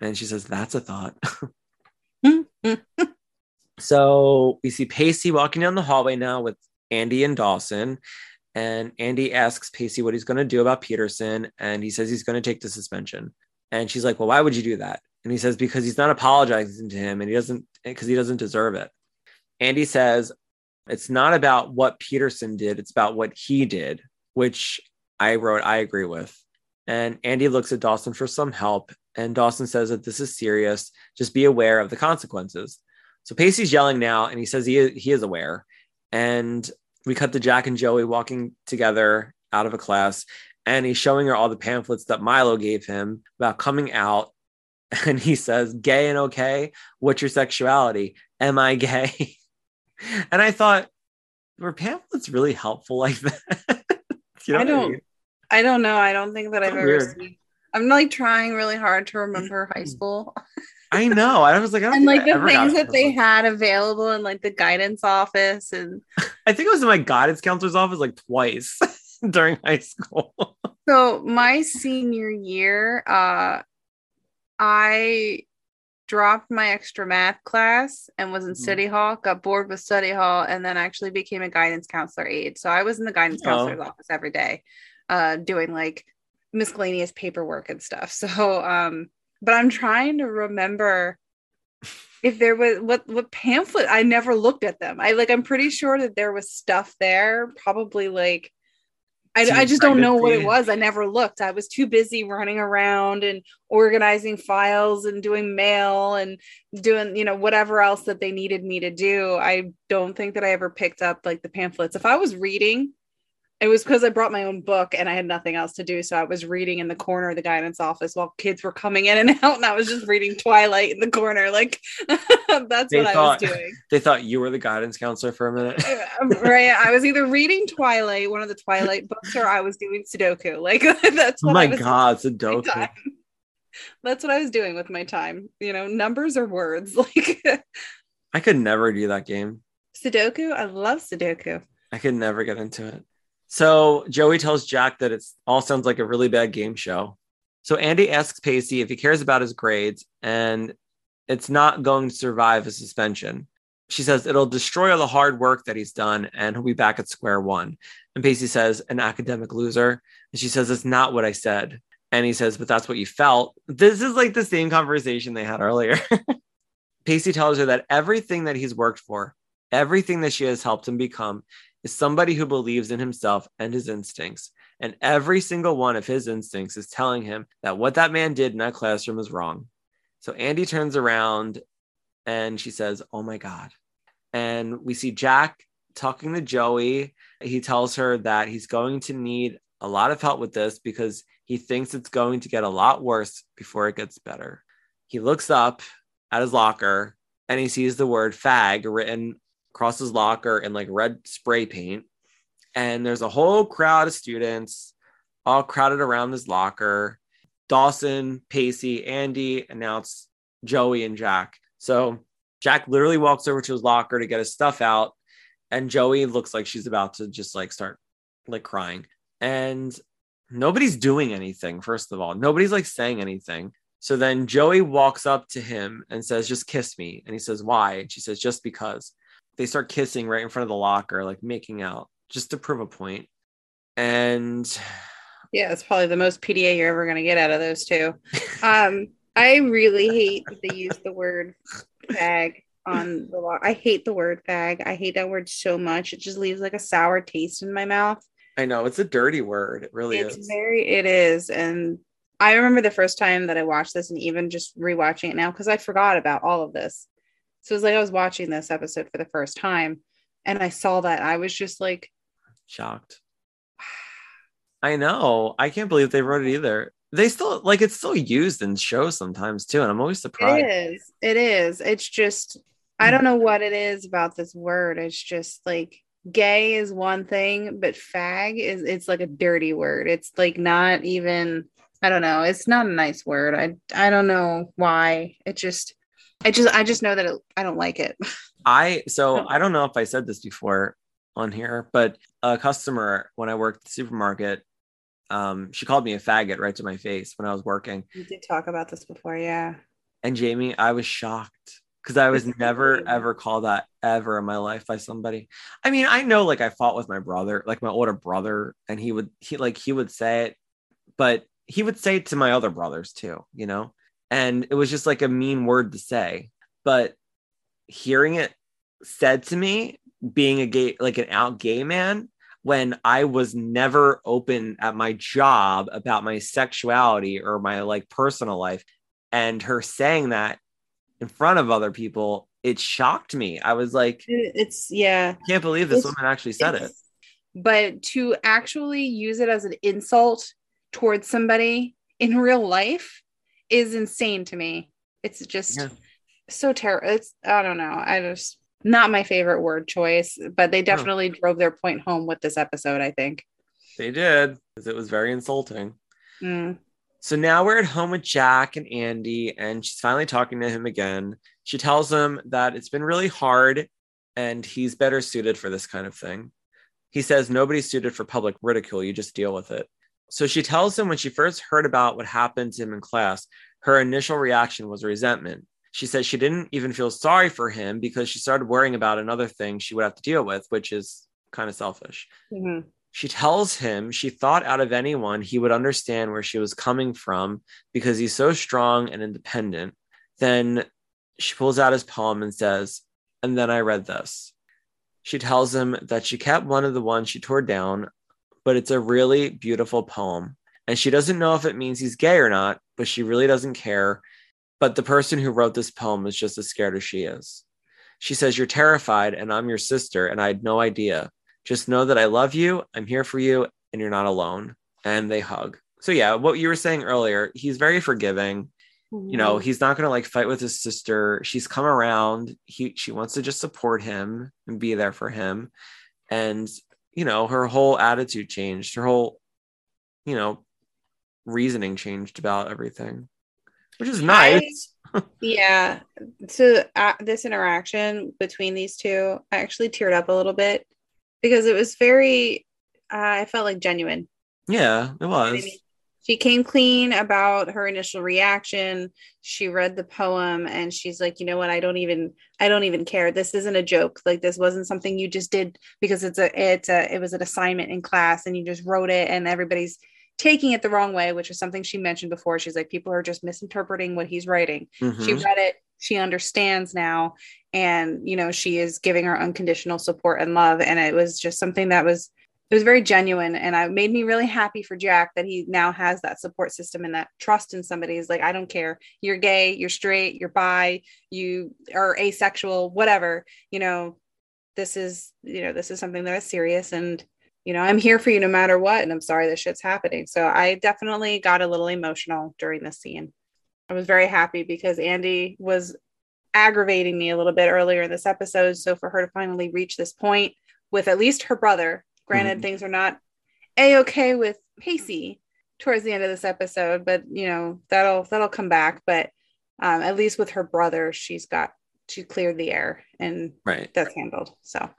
And she says, That's a thought. so we see Pacey walking down the hallway now with Andie and Dawson. And Andie asks Pacey what he's going to do about Peterson. And he says he's going to take the suspension. And she's like, Well, why would you do that? And he says, Because he's not apologizing to him and he doesn't, because he doesn't deserve it. Andie says, It's not about what Peterson did, it's about what he did, which I wrote, I agree with. And Andie looks at Dawson for some help. And Dawson says that this is serious. Just be aware of the consequences. So Pacey's yelling now, and he says he is, he is aware. And we cut to Jack and Joey walking together out of a class, and he's showing her all the pamphlets that Milo gave him about coming out. And he says, Gay and okay. What's your sexuality? Am I gay? and I thought, were pamphlets really helpful like that? you know I don't I, mean? I, don't know. I don't think that I've ever seen. I'm like trying really hard to remember high mm. school. I know. I was like, I and like the things that they had available in like the guidance office, and I think it was in my guidance counselor's office like twice during high school. so my senior year, uh, I dropped my extra math class and was in mm-hmm. study hall, got bored with study hall, and then actually became a guidance counselor aide. So I was in the guidance oh. counselor's office every day, uh, doing like miscellaneous paperwork and stuff. So um but I'm trying to remember if there was what what pamphlet I never looked at them. I like I'm pretty sure that there was stuff there, probably like I, I just don't know what it was. I never looked. I was too busy running around and organizing files and doing mail and doing, you know, whatever else that they needed me to do. I don't think that I ever picked up like the pamphlets. If I was reading, it was because I brought my own book and I had nothing else to do. So I was reading in the corner of the guidance office while kids were coming in and out, and I was just reading Twilight in the corner. Like that's they what thought, I was doing. They thought you were the guidance counselor for a minute. Um, right. I was either reading Twilight, one of the Twilight books, or I was doing Sudoku. Like that's what oh my God, Sudoku. That's what I was doing with my time. You know, numbers or words. Like I could never do that game. Sudoku, I love Sudoku. I could never get into it. So Joey tells Jack that it all sounds like a really bad game show. So Andie asks Pacey if he cares about his grades and it's not going to survive a suspension. She says it'll destroy all the hard work that he's done and he'll be back at square one. And Pacey says, an academic loser. And she says, it's not what I said. And he says, but that's what you felt. This is like the same conversation they had earlier. Pacey tells her that everything that he's worked for, everything that she has helped him become, is somebody who believes in himself and his instincts. And every single one of his instincts is telling him that what that man did in that classroom is wrong. So Andie turns around and she says, Oh my God. And we see Jack talking to Joey. He tells her that he's going to need a lot of help with this because he thinks it's going to get a lot worse before it gets better. He looks up at his locker and he sees the word fag written across his locker in like red spray paint. And there's a whole crowd of students all crowded around this locker. Dawson, Pacey, Andie announced Joey and Jack. So Jack literally walks over to his locker to get his stuff out, and Joey looks like she's about to just like start like crying. And nobody's doing anything, first of all. Nobody's like saying anything. So then Joey walks up to him and says, Just kiss me. And he says, Why? And she says, Just because. They start kissing right in front of the locker, like making out, just to prove a point. And yeah, it's probably the most PDA you're ever going to get out of those two. Um, I really hate that they use the word fag on the law. I hate the word fag. I hate that word so much. It just leaves like a sour taste in my mouth. I know it's a dirty word. It really it's is. very it is. And I remember the first time that I watched this and even just rewatching it now because I forgot about all of this. So it was like I was watching this episode for the first time and I saw that. I was just like shocked. I know. I can't believe they wrote it either. They still like it's still used in shows sometimes too, and I'm always surprised. It is. It is. It's just I don't know what it is about this word. It's just like gay is one thing, but fag is it's like a dirty word. It's like not even I don't know. It's not a nice word. I I don't know why. It just I just I just know that it, I don't like it. I so I don't know if I said this before on here, but a customer when I worked at the supermarket, um, she called me a faggot right to my face when I was working. You did talk about this before, yeah. And Jamie, I was shocked because I was never ever called that ever in my life by somebody. I mean, I know like I fought with my brother, like my older brother, and he would he like he would say it, but he would say it to my other brothers too, you know? And it was just like a mean word to say. But hearing it said to me, being a gay, like an out gay man, when I was never open at my job about my sexuality or my like personal life, and her saying that in front of other people, it shocked me. I was like, it's yeah, I can't believe this woman actually said it. But to actually use it as an insult towards somebody in real life is insane to me. It's just yeah. so terrible. It's I don't know. I just not my favorite word choice, but they definitely oh. drove their point home with this episode, I think. They did, because it was very insulting. Mm. So now we're at home with Jack and Andie, and she's finally talking to him again. She tells him that it's been really hard and he's better suited for this kind of thing. He says nobody's suited for public ridicule, you just deal with it. So she tells him when she first heard about what happened to him in class, her initial reaction was resentment. She said she didn't even feel sorry for him because she started worrying about another thing she would have to deal with, which is kind of selfish. Mm-hmm. She tells him she thought out of anyone he would understand where she was coming from because he's so strong and independent. Then she pulls out his poem and says, And then I read this. She tells him that she kept one of the ones she tore down, but it's a really beautiful poem. And she doesn't know if it means he's gay or not, but she really doesn't care. But the person who wrote this poem is just as scared as she is. She says, You're terrified, and I'm your sister, and I had no idea. Just know that I love you, I'm here for you, and you're not alone. And they hug. So, yeah, what you were saying earlier, he's very forgiving. Mm-hmm. You know, he's not going to like fight with his sister. She's come around. He, she wants to just support him and be there for him. And, you know, her whole attitude changed. Her whole, you know, reasoning changed about everything, which is nice. I, yeah. So, uh, this interaction between these two, I actually teared up a little bit because it was very uh, i felt like genuine yeah it was I mean, she came clean about her initial reaction. She read the poem and she's like you know what? I don't even i don't even care. This isn't a joke. Like this wasn't something you just did because it's a it's a it was an assignment in class and you just wrote it and everybody's taking it the wrong way which is something she mentioned before. She's like people are just misinterpreting what he's writing. Mm-hmm. she read it. She understands now and you know she is giving her unconditional support and love. And it was just something that was it was very genuine and it made me really happy for jack that he now has that support system and that trust in somebody. Is like i don't care. You're gay you're straight you're bi you are asexual whatever. You know this is you know this is something that is serious and you know i'm here for you no matter what and i'm sorry this shit's happening. So i definitely got a little emotional during this scene. I was very happy because Andie was aggravating me a little bit earlier in this episode. So for her to finally reach this point with at least her brother, granted, mm-hmm. things are not a okay with Pacey towards the end of this episode, but you know that'll that'll come back. But um, at least with her brother, she's got she cleared the air and Right. that's handled. So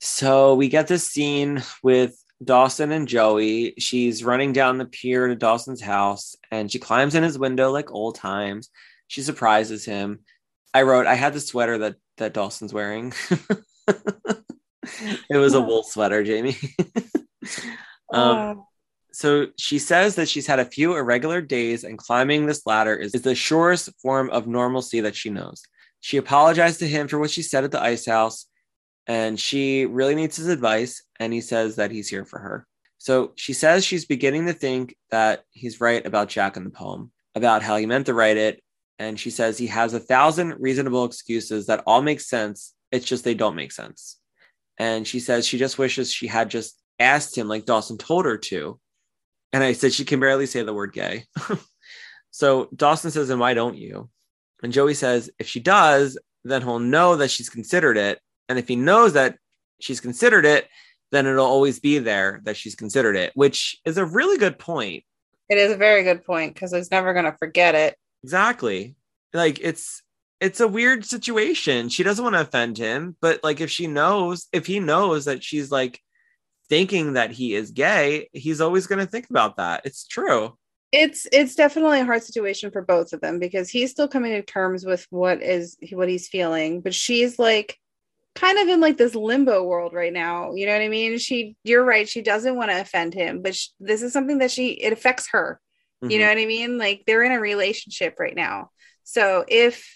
So we get this scene with Dawson and Joey. She's running down the pier to Dawson's house and she climbs in his window like old times. She surprises him. I wrote, I had the sweater that that Dawson's wearing. it was a wool sweater, Jamie. um, uh, so she says that she's had a few irregular days and climbing this ladder is, is the surest form of normalcy that she knows. She apologized to him for what she said at the ice house and she really needs his advice and he says that he's here for her. So she says she's beginning to think that he's right about Jack in the poem, about how he meant to write it. And she says he has a thousand reasonable excuses that all make sense. It's just they don't make sense. And she says she just wishes she had just asked him like Dawson told her to. And I said she can barely say the word gay. so Dawson says, and why don't you? And Joey says, if she does, then he'll know that she's considered it. And if he knows that she's considered it, then it'll always be there that she's considered it, which is a really good point. it is a very good point because he's never gonna forget it. Exactly. Like it's it's a weird situation. She doesn't want to offend him, but like if she knows, if he knows that she's like thinking that he is gay, he's always going to think about that. It's true. It's it's definitely a hard situation for both of them because he's still coming to terms with what is what he's feeling, but she's like kind of in like this limbo world right now. You know what I mean? She, you're right. She doesn't want to offend him, but this is something that she it affects her. You mm-hmm. know what I mean? Like they're in a relationship right now. So if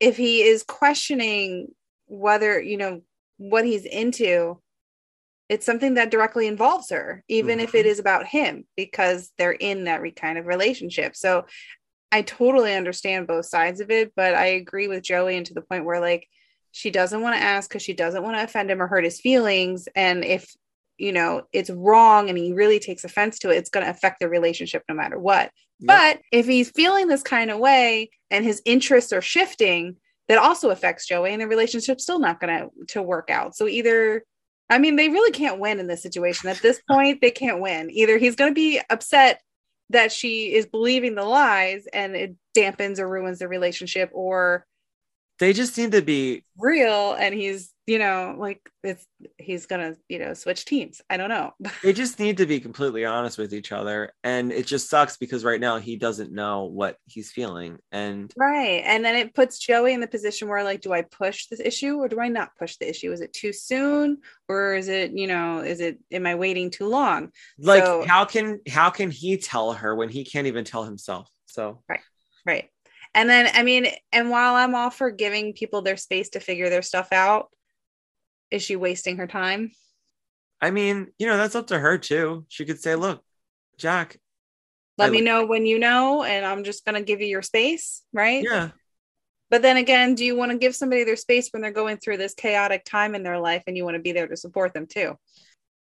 if he is questioning whether, you know, what he's into, it's something that directly involves her, even if it mm-hmm. is about him, because they're in that re- kind of relationship. So I totally understand both sides of it, but I agree with Joey and to the point where like she doesn't want to ask because she doesn't want to offend him or hurt his feelings. And if you know it's wrong and he really takes offense to it, it's going to affect the relationship no matter what. Yep. But if he's feeling this kind of way and his interests are shifting, that also affects Joey, and the relationship's still not going to to work out. So either, I mean, they really can't win in this situation. At this point, they can't win. Either he's going to be upset that she is believing the lies and it dampens or ruins the relationship, or they just need to be real and he's you know like it's he's gonna you know switch teams. I don't know. they just need to be completely honest with each other and it just sucks because right now he doesn't know what he's feeling and Right. And then it puts Joey in the position where, like, do I push this issue or do I not push the issue? Is it too soon or is it, you know, is it, am I waiting too long? like So- how can how can he tell her when he can't even tell himself so Right. Right. And then, I mean, and while I'm all for giving people their space to figure their stuff out, is she wasting her time? i mean you know that's up to her too she could say look jack Let I me know when you know, and I'm just going to give you your space. Right. yeah But then again, do you want to give somebody their space when they're going through this chaotic time in their life and you want to be there to support them too?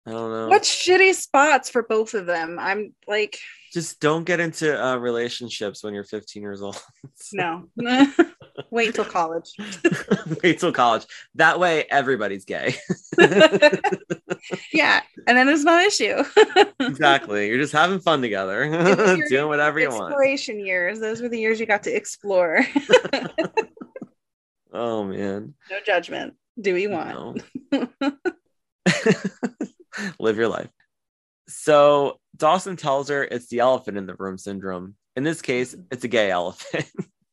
i don't know What shitty spots for both of them. I'm like, just don't get into uh, relationships when you're 15 years old no. Wait until college. wait till college that way everybody's gay yeah. And then there's no issue. exactly you're just having fun together It was your doing whatever you want Exploration years. Those were the years you got to explore. oh man no judgment. Do we want? No. Live your life. So Dawson tells her it's the elephant in the room syndrome. In this case, it's a gay elephant.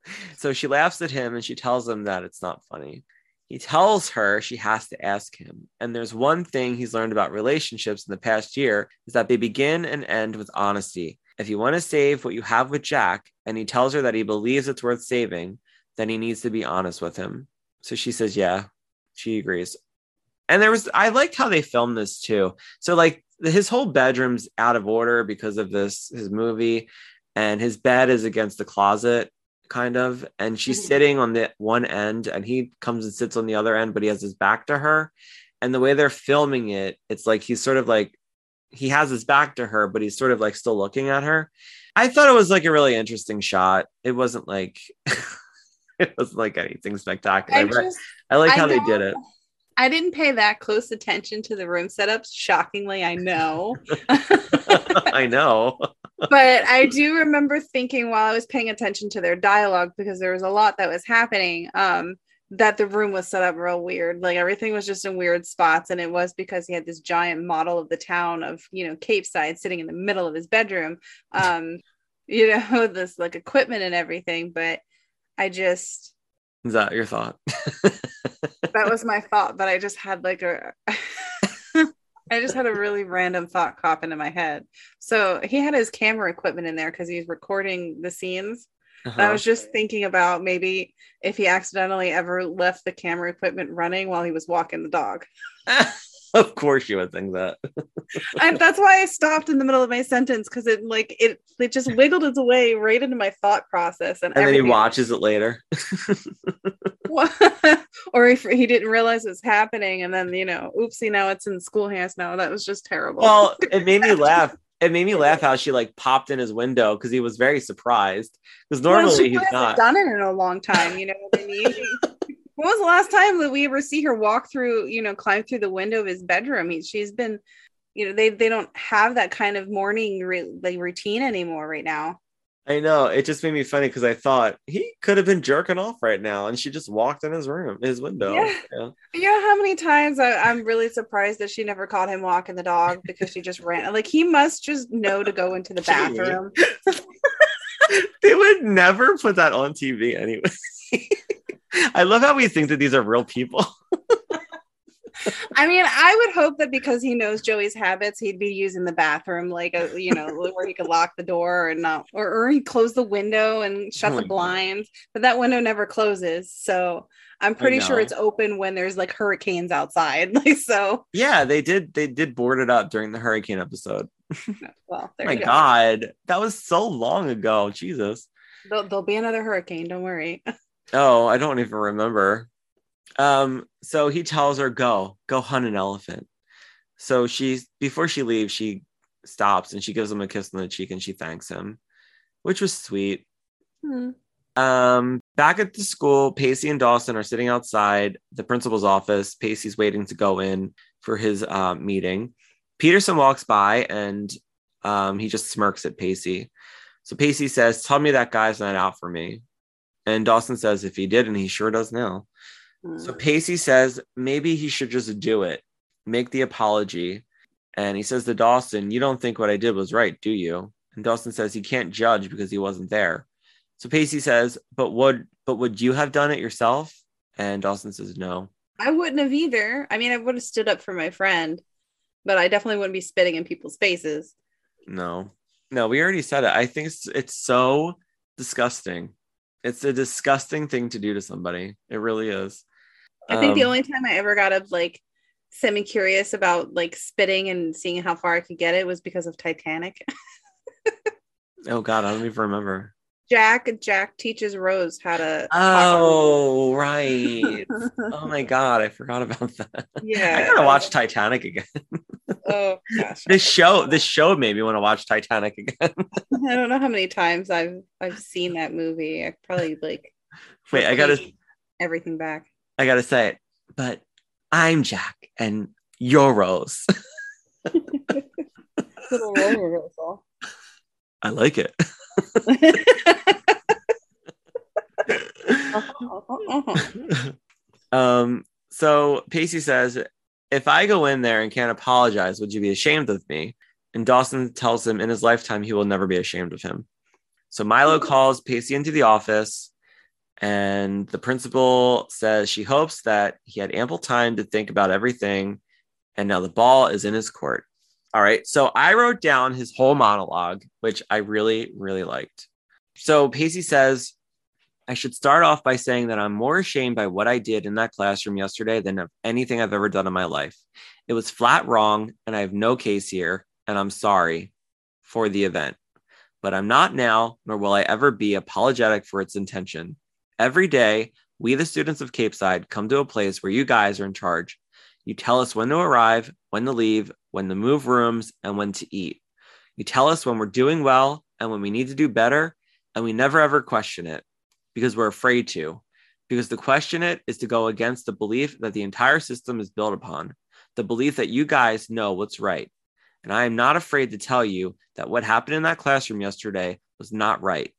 so she laughs at him and she tells him that it's not funny. He tells her she has to ask him. And there's one thing he's learned about relationships in the past year is that they begin and end with honesty. If you want to save what you have with Jack and he tells her that he believes it's worth saving, then he needs to be honest with him. So she says, Yeah, she agrees. And there was, I liked how they filmed this too. So, like, his whole bedroom's out of order because of this, his movie, and his bed is against the closet, kind of. And she's Mhm. sitting on the one end, and he comes and sits on the other end, but he has his back to her. And the way they're filming it, it's like he's sort of like, he has his back to her, but he's sort of like still looking at her. I thought it was like a really interesting shot. It wasn't like, it wasn't like anything spectacular. I but just I like I how they did it. I didn't pay that close attention to the room setups. Shockingly, I know. I know. but I do remember thinking while I was paying attention to their dialogue because there was a lot that was happening. Um, that the room was set up real weird. Like everything was just in weird spots. And it was because he had this giant model of the town of, you know, Capeside sitting in the middle of his bedroom. Um, you know, this like equipment and everything. But I just Is that your thought? that was my thought, but I just had like a I just had a really random thought pop into my head. So he had his camera equipment in there because he's recording the scenes. Uh-huh. I was just thinking about maybe if he accidentally ever left the camera equipment running while he was walking the dog. of course you would think that. and that's why I stopped in the middle of my sentence because it like it it just wiggled its way right into my thought process and, And then he watches it later. or if he didn't realize it's happening and then you know oopsie now it's in school hands now that was just terrible well, it made me laugh. It made me laugh how she like popped in his window because he was very surprised. Because normally she he's not. done it in a long time you know what i mean when was the last time that we ever see her walk through you know climb through the window of his bedroom he, she's been you know they they don't have that kind of morning re- like routine anymore right now I know. It just made me funny because I thought he could have been jerking off right now, and she just walked in his room, his window. Yeah. Yeah. You know how many times I, I'm really surprised that she never caught him walking the dog because she just ran. Like he must just know to go into the bathroom. They would never put that on TV anyway. I love how we think that these are real people. I mean, I would hope that because he knows Joey's habits, he'd be using the bathroom like a you know where he could lock the door and not, or or he close the window and shut Oh the my God. blinds. But that window never closes, so I'm pretty sure it's open when there's like hurricanes outside. Like so, Yeah, they did. They did board it up during the hurricane episode. well, there My go. God, that was so long ago. Jesus. There'll, there'll be another hurricane. Don't worry. Oh, I don't even remember. Um, so he tells her, go, go hunt an elephant. So she's before she leaves, she stops and she gives him a kiss on the cheek and she thanks him, which was sweet. Hmm. Um, back at the school, Pacey and Dawson are sitting outside the principal's office. Pacey's waiting to go in for his uh, meeting. Peterson walks by and um, he just smirks at Pacey. So Pacey says, Tell me that guy's not out for me. And Dawson says, If he did, and he sure does now. Hmm. So Pacey says, Maybe he should just do it, make the apology. And he says to Dawson, You don't think what I did was right, do you? And Dawson says he can't judge because he wasn't there. So Pacey says, "But would but would you have done it yourself?" And Dawson says, "No." I wouldn't have either. I mean, I would have stood up for my friend, but I definitely wouldn't be spitting in people's faces. No. No, we already said it. I think it's it's so disgusting. It's a disgusting thing to do to somebody. It really is. I think the Um, only time I ever got of like semi curious about like spitting and seeing how far I could get it was because of Titanic. Oh god, I don't even remember. Jack Jack teaches Rose how to. Oh, right. oh my god, I forgot about that. yeah. I gotta watch Titanic again. Oh gosh. This show, this show made me want to watch Titanic again. I don't know how many times I've I've seen that movie. I probably like Wait, I gotta everything back. I gotta say it, but I'm Jack and you're Rose. Little role reversal. I like it. Uh-huh, uh-huh. um, so Pacey says, if I go in there and can't apologize, would you be ashamed of me? And Dawson tells him in his lifetime he will never be ashamed of him. So Milo calls Pacey into the office, and the principal says she hopes that he had ample time to think about everything, and now the ball is in his court. All right. So I wrote down his whole monologue, which I really, really liked. So Pacey says, I should start off by saying that I'm more ashamed by what I did in that classroom yesterday than of anything I've ever done in my life. It was flat wrong, and I have no case here, and I'm sorry for the event. But I'm not now, nor will I ever be apologetic for its intention. Every day, we, the students of Capeside, come to a place where you guys are in charge. You tell us when to arrive, when to leave, when to move rooms, and when to eat. You tell us when we're doing well and when we need to do better, and we never ever question it because we're afraid to. because to question it is to go against the belief that the entire system is built upon, the belief that you guys know what's right. And I am not afraid to tell you that what happened in that classroom yesterday was not right.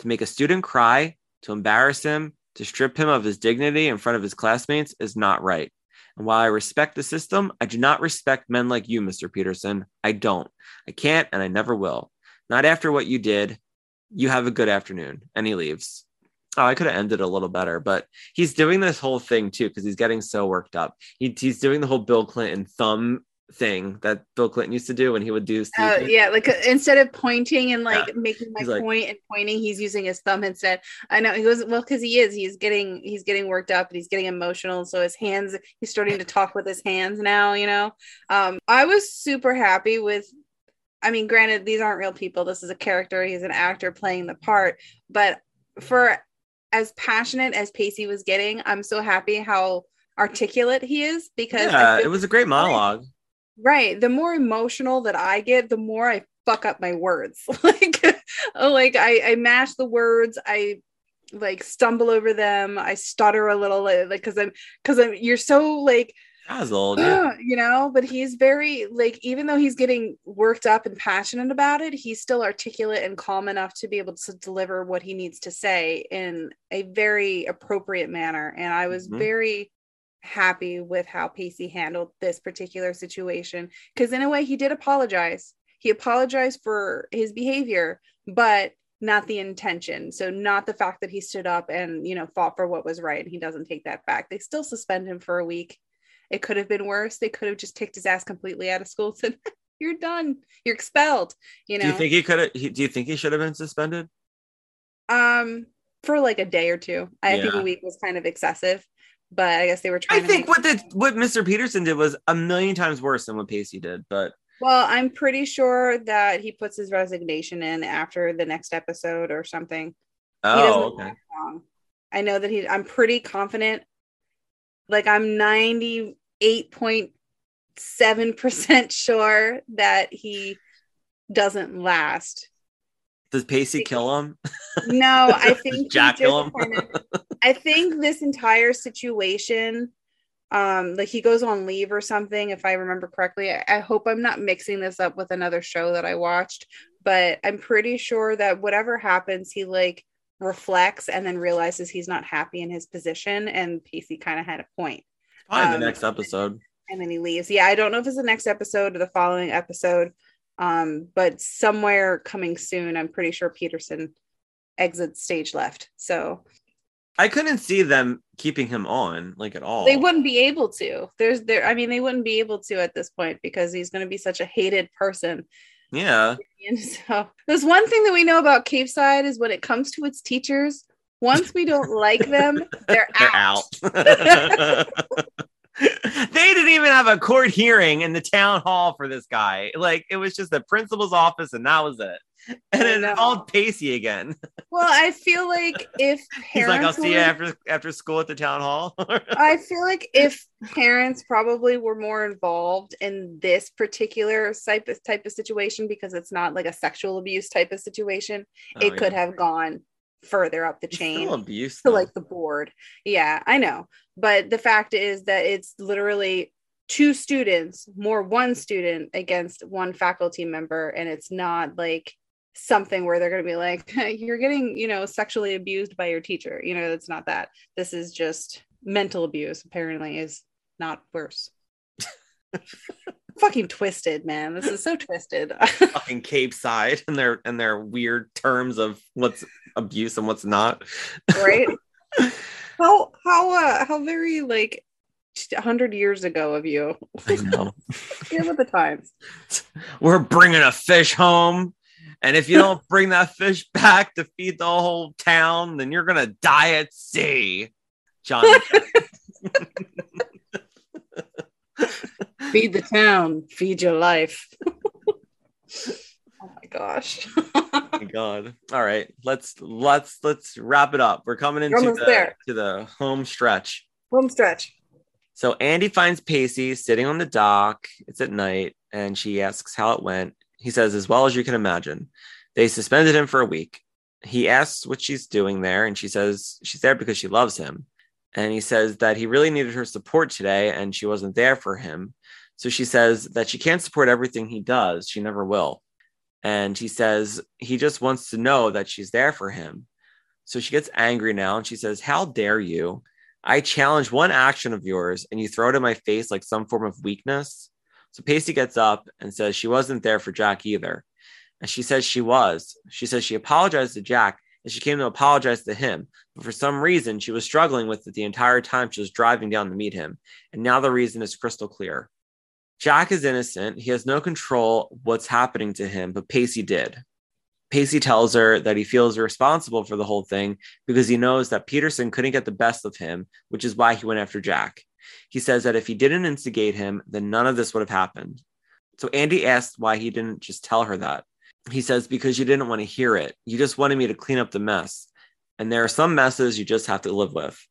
To make a student cry, to embarrass him, to strip him of his dignity in front of his classmates is not right. And while I respect the system, I do not respect men like you, Mr. Peterson. I don't. I can't, and I never will. Not after what you did. You have a good afternoon. And he leaves. Oh, I could have ended a little better, but he's doing this whole thing too because he's getting so worked up. He, he's doing the whole Bill Clinton thumb thing that Bill Clinton used to do when he would do. Uh, yeah, like uh, instead of pointing and like Yeah. making my like- point and pointing, he's using his thumb instead. I know he goes well because he is. He's getting he's getting worked up and he's getting emotional. So his hands, he's starting to talk with his hands now. You know, um, I was super happy with. I mean, granted, these aren't real people. This is a character. He's an actor playing the part. But for as passionate as Pacey was getting, I'm so happy how articulate he is because yeah, it was a great monologue. Right. The more emotional that I get, the more I fuck up my words. like, like I, I mash the words. I like stumble over them. I stutter a little, like, because I'm, because I'm. You're so like, Frazzled. Yeah. you know. But he's very like, even though he's getting worked up and passionate about it, he's still articulate and calm enough to be able to deliver what he needs to say in a very appropriate manner. And I was Mhm. very happy with how Pacey handled this particular situation because in a way he did apologize. He apologized for his behavior, but not the intention. So not the fact that he stood up and, you know, fought for what was right. And he doesn't take that back. They still suspend him for a week. It could have been worse. They could have just kicked his ass completely out of school and said, You're done. You're expelled. You know, Do you think he could have? Do you think he should have been suspended? um, for like a day or two. I think a week was kind of excessive, but I guess they were I trying to think what the what Mr. Peterson did was a million times worse than what Pacey did. But Well, I'm pretty sure that he puts his resignation in after the next episode or something. Oh, okay. I know that he. I'm pretty confident. Like I'm 98.7 percent sure that he doesn't last. Does Pacey kill him? No, I think Jack kill him? kind of- I think this entire situation, um, like he goes on leave or something, if I remember correctly. I, I hope I'm not mixing this up with another show that I watched, but I'm pretty sure that whatever happens, he like reflects and then realizes he's not happy in his position. And Pacey kind of had a point. Probably Um, the next episode. And then he leaves. Yeah, I don't know if it's the next episode or the following episode. Um, but somewhere coming soon, I'm pretty sure Peterson exits stage left. So I couldn't see them keeping him on like at all. they wouldn't be able to there's there i mean they wouldn't be able to at this point because he's going to be such a hated person Yeah. and so there's one thing that we know about capeside is when it comes to its teachers once we don't like them they're, They're out, out. they didn't even have a court hearing in the town hall for this guy. Like it was just the principal's office, and that was it. And it called Pacey again. well i feel like if He's like, "I'll see you after after school at the town hall." I feel like if parents probably were more involved in this particular type of type of situation because it's not like a sexual abuse type of situation, oh, it could have gone further up the chain. abuse. to like the board. Yeah, I know. But the fact is that it's literally two students, more one student against one faculty member. And it's not like something where they're going to be like, you're getting, you know, sexually abused by your teacher. You know, it's not that. This is just mental abuse, apparently, is not worse. Fucking twisted, man. This is so twisted. fucking Capeside and their and their weird terms of what's abuse and what's not. right? how how uh how very like a hundred years ago of you. I know. Get with the times. We're bringing a fish home. And if you don't bring that fish back to feed the whole town, then you're gonna die at sea. John. Feed the town, feed your life. oh my gosh. my God. All right, let's let's let's wrap it up. We're coming into almost the, there. to the home stretch. Home stretch. So Andie finds Pacey sitting on the dock. It's at night, and she asks how it went. He says, as well as you can imagine. They suspended him for a week. He asks what she's doing there, and she says she's there because she loves him. And he says that he really needed her support today and she wasn't there for him. So she says that she can't support everything he does. She never will. And he says he just wants to know that she's there for him. So she gets angry now and she says, How dare you? I challenge one action of yours and you throw it in my face like some form of weakness. So Pacey gets up and says she wasn't there for Jack either. And she says she was. She says she apologized to Jack and she came to apologize to him. But for some reason, she was struggling with it the entire time she was driving down to meet him. And now the reason is crystal clear. Jack is innocent. He has no control what's happening to him, but Pacey did. Pacey tells her that he feels responsible for the whole thing because he knows that Peterson couldn't get the best of him, which is why he went after Jack. He says that if he didn't instigate him, then none of this would have happened. So Andie asks why he didn't just tell her that. He says, Because you didn't want to hear it. You just wanted me to clean up the mess. And there are some messes you just have to live with.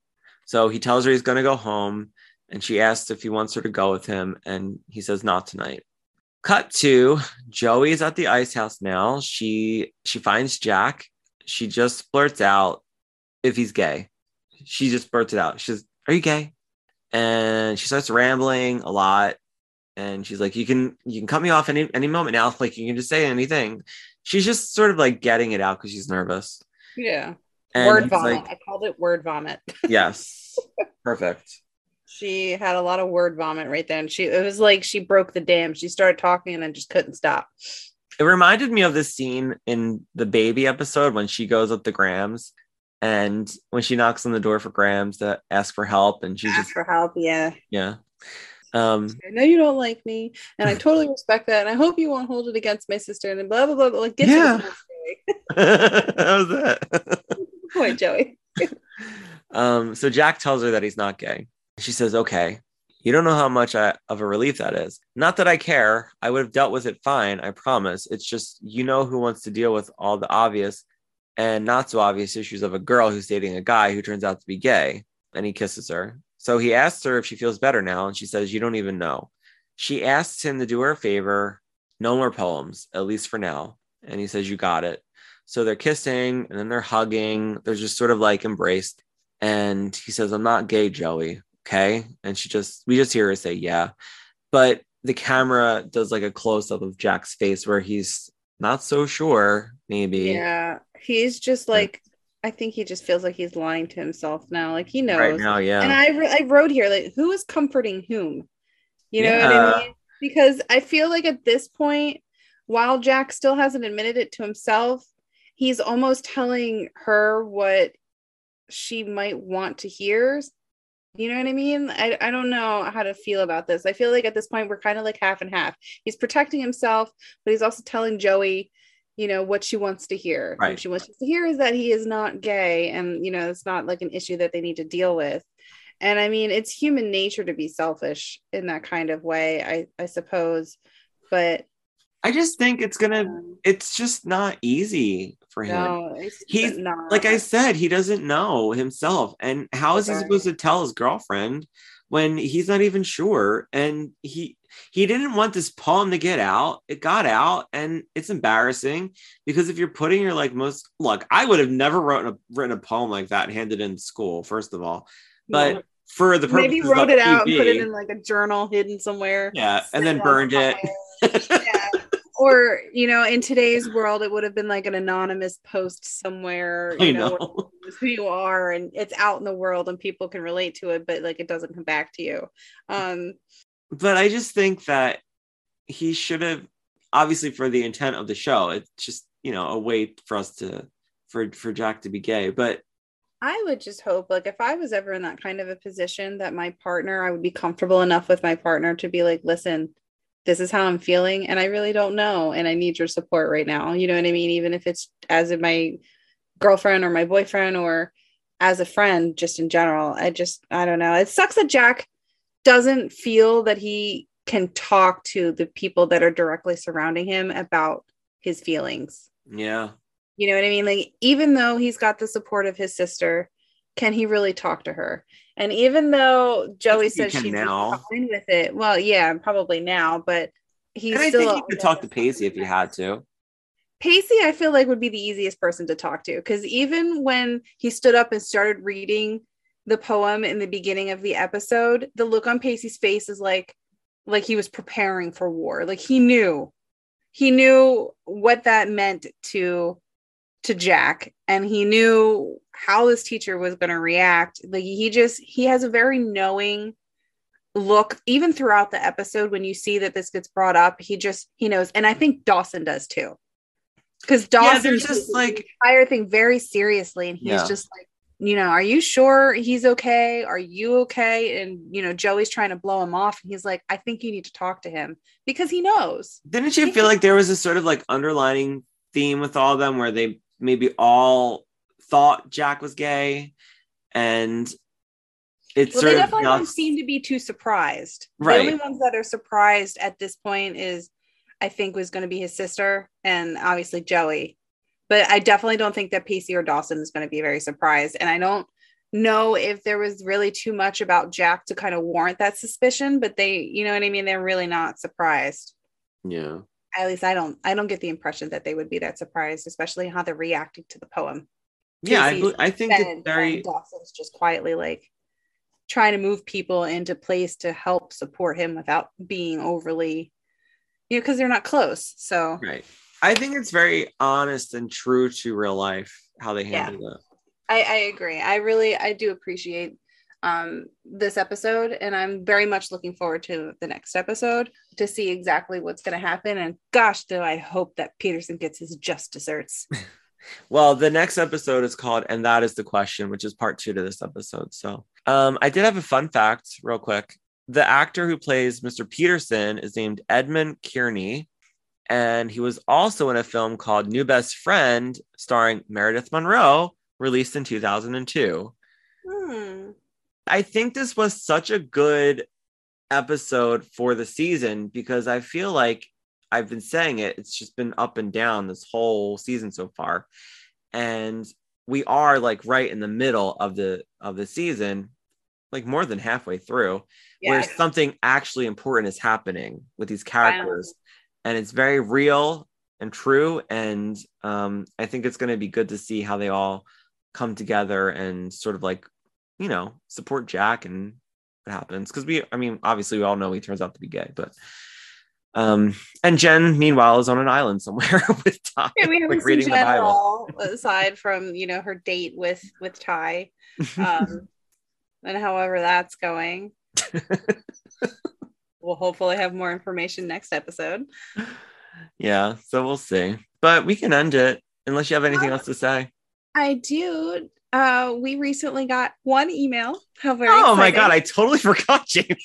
So he tells her he's going to go home. And she asks if he wants her to go with him. And he says, Not tonight. Cut to Joey's at the ice house now. She she finds Jack. She just blurts out if he's gay. She just blurts it out. She says, Are you gay? And she starts rambling a lot. And she's like, You can you can cut me off any any moment now. Like you can just say anything. She's just sort of like getting it out because she's nervous. Yeah. And word vomit. like, I called it word vomit. yes. Perfect. She had a lot of word vomit right then. She it was like she broke the dam. She started talking and then just couldn't stop. It reminded me of the scene in the baby episode when she goes up to Grams and when she knocks on the door for Grams to ask for help and she Ask just for help. Yeah. yeah. Um I know you don't like me, and I totally respect that. And I hope you won't hold it against my sister. And blah blah blah. blah. Like, get Yeah. to the point, that. Joey. point, Joey. um so Jack tells her that he's not gay. She says, "Okay. You don't know how much I, of a relief that is. Not that I care. I would have dealt with it fine, I promise. It's just you know who wants to deal with all the obvious and not so obvious issues of a girl who's dating a guy who turns out to be gay." And he kisses her. So he asks her if she feels better now, and she says, You don't even know. She asks him to do her a favor no more poems, at least for now. And he says, You got it. So they're kissing and then they're hugging. They're just sort of like embraced. And he says, I'm not gay, Joey. Okay. And she just, we just hear her say, Yeah. But the camera does like a close up of Jack's face where he's not so sure, maybe. Yeah, he's just like I think he just feels like he's lying to himself now. Like he knows. Right now, yeah. And I I wrote here like who is comforting whom? You know what I mean? Because I feel like at this point, while Jack still hasn't admitted it to himself, he's almost telling her what she might want to hear. You know what I mean? I, I don't know how to feel about this. I feel like at this point we're kind of like half and half. He's protecting himself, but he's also telling Joey, you know, what she wants to hear. Right. What she wants to hear is that he is not gay and, you know, it's not like an issue that they need to deal with. And I mean, it's human nature to be selfish in that kind of way, I, I suppose. But I just think it's gonna, it's just not easy for him. no, He's- not. like I said, he doesn't know himself. And how is he supposed to tell his girlfriend when he's not even sure? And he he didn't want this poem to get out. It got out, and it's embarrassing because if you're putting your like most look, I would have never written a written a poem like that and handed in school, first of all. But for the maybe wrote it out and put it in like a journal hidden somewhere. yeah, and then burned it. yeah. Or you know, in today's world, it would have been like an anonymous post somewhere. I You know, know. who you are, and it's out in the world, and people can relate to it, but like it doesn't come back to you. Um, but I just think that he should have obviously for the intent of the show. It's just you know a way for us to for for Jack to be gay, but I would just hope, like, if I was ever in that kind of a position, that my partner, I would be comfortable enough with my partner to be like, listen, this is how I'm feeling, and I really don't know, and I need your support right now. You know what I mean? Even if it's as in my girlfriend or my boyfriend or as a friend, just in general. I just, I don't know. It sucks that Jack doesn't feel that he can talk to the people that are directly surrounding him about his feelings. yeah, You know what I mean? Like, even though he's got the support of his sister, can he really talk to her? And even though Joey says she's now. fine with it, well, yeah, probably now, but he's and I still. think he could talk to Pacey if he had to. Pacey, I feel like would be the easiest person to talk to because even when he stood up and started reading the poem in the beginning of the episode, the look on Pacey's face is like like he was preparing for war. Like he knew. He knew what that meant to to Jack and he knew how this teacher was going to react. Like he just he has a very knowing look even throughout the episode when you see that this gets brought up, he just he knows and I think Dawson does too. Cuz Dawson yeah, just like entire thing very seriously and he's Yeah. just like you know, are you sure he's okay? Are you okay? And you know, Joey's trying to blow him off and he's like, I think you need to talk to him because he knows. Didn't you feel like there was a sort of like underlining theme with all of them where they maybe all thought Jack was gay and it's Well, sort they of definitely don't seem to be too surprised. Right. The only ones that are surprised at this point is, I think, was going to be his sister and obviously Joey. But I definitely don't think that Pacey or Dawson is going to be very surprised. And I don't know if there was really too much about Jack to kind of warrant that suspicion. But they, you know what I mean? They're really not surprised. yeah. At least I don't. I don't get the impression that they would be that surprised, especially how they're reacting to the poem. Yeah, I, I think Ben it's very Dawson's just quietly like trying to move people into place to help support him without being overly, you know, because they're not close. So right. I think it's very honest and true to real life how they Yeah. handle it. I, I agree. I really I do appreciate um this episode and I'm very much looking forward to the next episode to see exactly what's going to happen and gosh do I hope that Peterson gets his just desserts. Well, the next episode is called And That Is the Question, which is part two to this episode. So um, I did have a fun fact real quick. The actor who plays Mr. Peterson is named Edmund Kearney. And he was also in a film called New Best Friend, starring Meredith Monroe, released in 2002. Hmm. I think this was such a good episode for the season because I feel like I've been saying it, it's just been up and down this whole season so far. And we are like right in the middle of the of the season, like more than halfway through, Yeah. where something actually important is happening with these characters. And it's very real and true. And um, I think it's going to be good to see how they all come together and sort of like, you know, support Jack and what happens. Because we, I mean, obviously we all know he turns out to be gay, but um, and Jen, meanwhile, is on an island somewhere with Ty, Yeah, we haven't like seen Jen at all, aside from you know her date with with Ty, um, and however that's going. we'll hopefully have more information next episode. yeah, so we'll see. But we can end it unless you have anything else to say. I do. Uh, we recently got one email. How very Oh my god, I totally forgot, Jamie.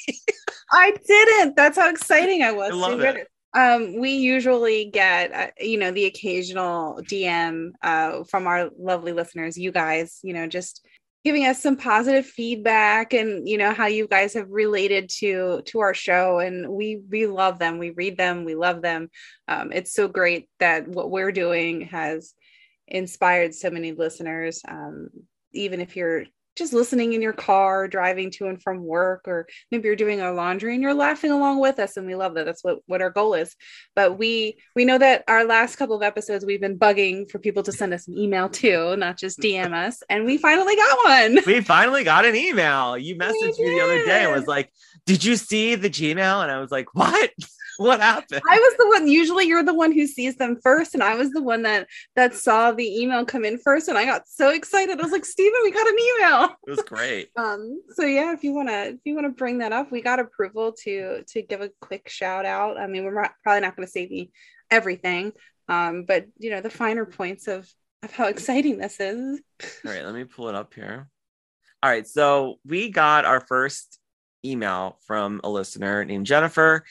I didn't. That's how exciting I was. I love it. Um, we usually get, uh, you know, the occasional DM uh, from our lovely listeners, you guys, you know, just giving us some positive feedback and you know how you guys have related to to our show and we we love them we read them we love them um, it's so great that what we're doing has inspired so many listeners um, even if you're just listening in your car driving to and from work or maybe you're doing our laundry and you're laughing along with us and we love that that's what what our goal is but we we know that our last couple of episodes we've been bugging for people to send us an email too not just dm us and we finally got one we finally got an email. You messaged me the other day and was like, Did you see the Gmail? And I was like, What? what happened? I was the one. Usually, you're the one who sees them first, and I was the one that that saw the email come in first, and I got so excited. I was like, Steven, we got an email!" It was great. Um. So yeah, if you wanna if you wanna bring that up, we got approval to to give a quick shout out. I mean, we're not, probably not going to say the everything, um, but you know the finer points of of how exciting this is. All right, let me pull it up here. All right, so we got our first email from a listener named Jennifer.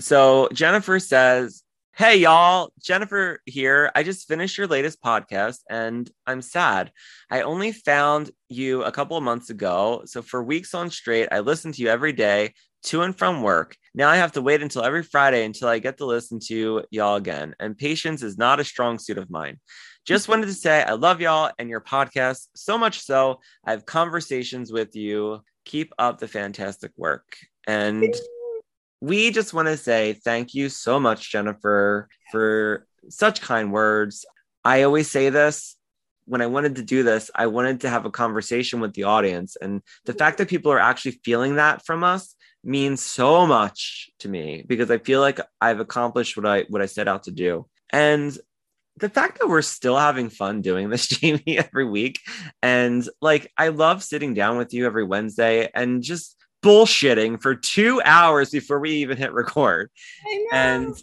So Jennifer says, Hey, y'all, Jennifer here. I just finished your latest podcast and I'm sad. I only found you a couple of months ago. So for weeks on straight, I listened to you every day to and from work. Now I have to wait until every Friday until I get to listen to y'all again. And patience is not a strong suit of mine. Just wanted to say I love y'all and your podcast so much so I have conversations with you. Keep up the fantastic work. And we just want to say thank you so much, Jennifer, for such kind words. I always say this when I wanted to do this, I wanted to have a conversation with the audience. And the fact that people are actually feeling that from us means so much to me because I feel like I've accomplished what I what I set out to do. And the fact that we're still having fun doing this, Jamie, every week. And like I love sitting down with you every Wednesday and just bullshitting for two hours before we even hit record. And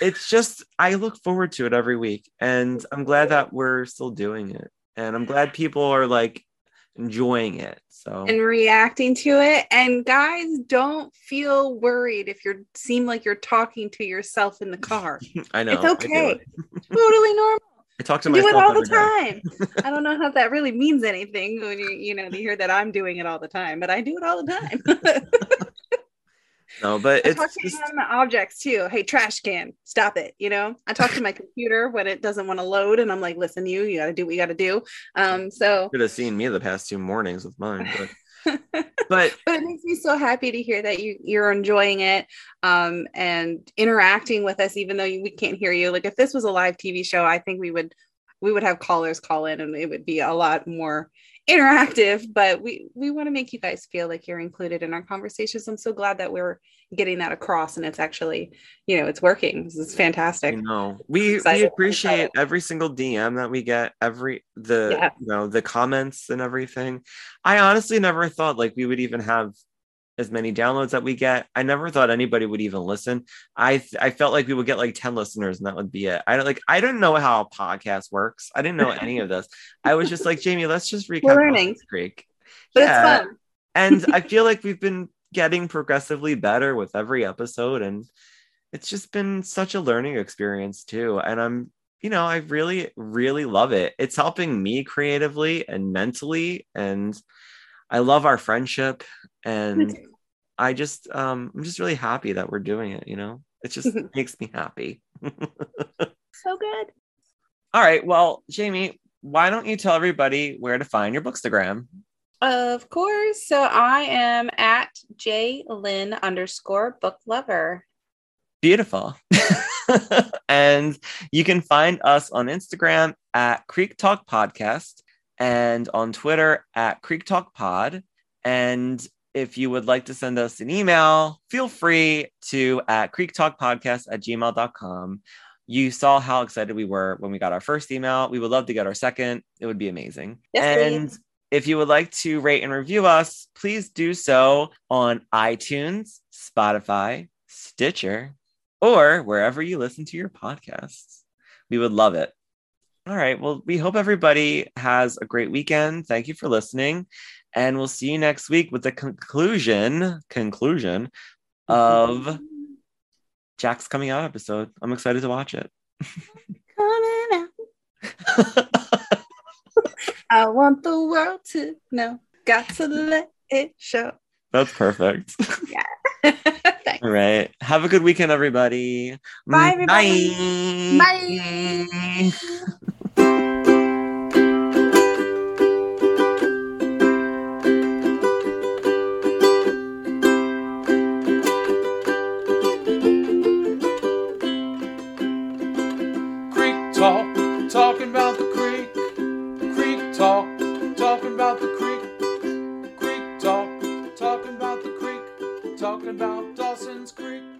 it's just I look forward to it every week. And I'm glad that we're still doing it. And I'm glad people are like enjoying it. So and reacting to it. And guys, don't feel worried if you seem like you're talking to yourself in the car. I know it's okay. Totally normal. I talk to I myself do it all the time. I don't know how that really means anything when you you know you hear that I'm doing it all the time, but I do it all the time. no, but I it's talk to just... my objects too. Hey, trash can, stop it. You know, I talk to my computer when it doesn't want to load, and I'm like, listen, you, you got to do what you got to do. Um, so could have seen me the past two mornings with mine, but. but but it makes me so happy to hear that you you're enjoying it um and interacting with us even though we can't hear you. Like if this was a live tv show i think we would we would have callers call in and it would be a lot more interactive but we we want to make you guys feel like you're included in our conversations. I'm so glad that we're getting that across and it's actually you know it's working. This is fantastic. No we we appreciate every single dm that we get every the yeah. you know the comments and everything. I honestly never thought like we would even have as many downloads that we get. I never thought anybody would even listen. I th- I felt like we would get like 10 listeners and that would be it. I don't like I didn't know how a podcast works. I didn't know any of this. I was just like, Jamie, let's just recap learning. Creek. But yeah. it's fun. and I feel like we've been getting progressively better with every episode and it's just been such a learning experience too. And I'm you know, I really, really love it. It's helping me creatively and mentally. And I love our friendship and I just um I'm just really happy that we're doing it, you know. It just makes me happy. so good. All right, well, Jamie, why don't you tell everybody where to find your bookstagram? Of course. So I am at J Lynn underscore book lover. Beautiful. and you can find us on Instagram at Creek Talk Podcast and on Twitter at Creek Talk Pod. And if you would like to send us an email, feel free to at creektalkpodcast at gmail.com. You saw how excited we were when we got our first email. We would love to get our second. It would be amazing. Yes, and please. if you would like to rate and review us, please do so on iTunes, Spotify, Stitcher, or wherever you listen to your podcasts. We would love it. All right. Well, we hope everybody has a great weekend. Thank you for listening. And we'll see you next week with the conclusion conclusion of Jack's coming out episode. I'm excited to watch it. coming out. I want the world to know. Got to let it show. That's perfect. Yeah. All right. Have a good weekend, everybody. Bye, everybody. Bye. Bye. talking about Dawson's Creek.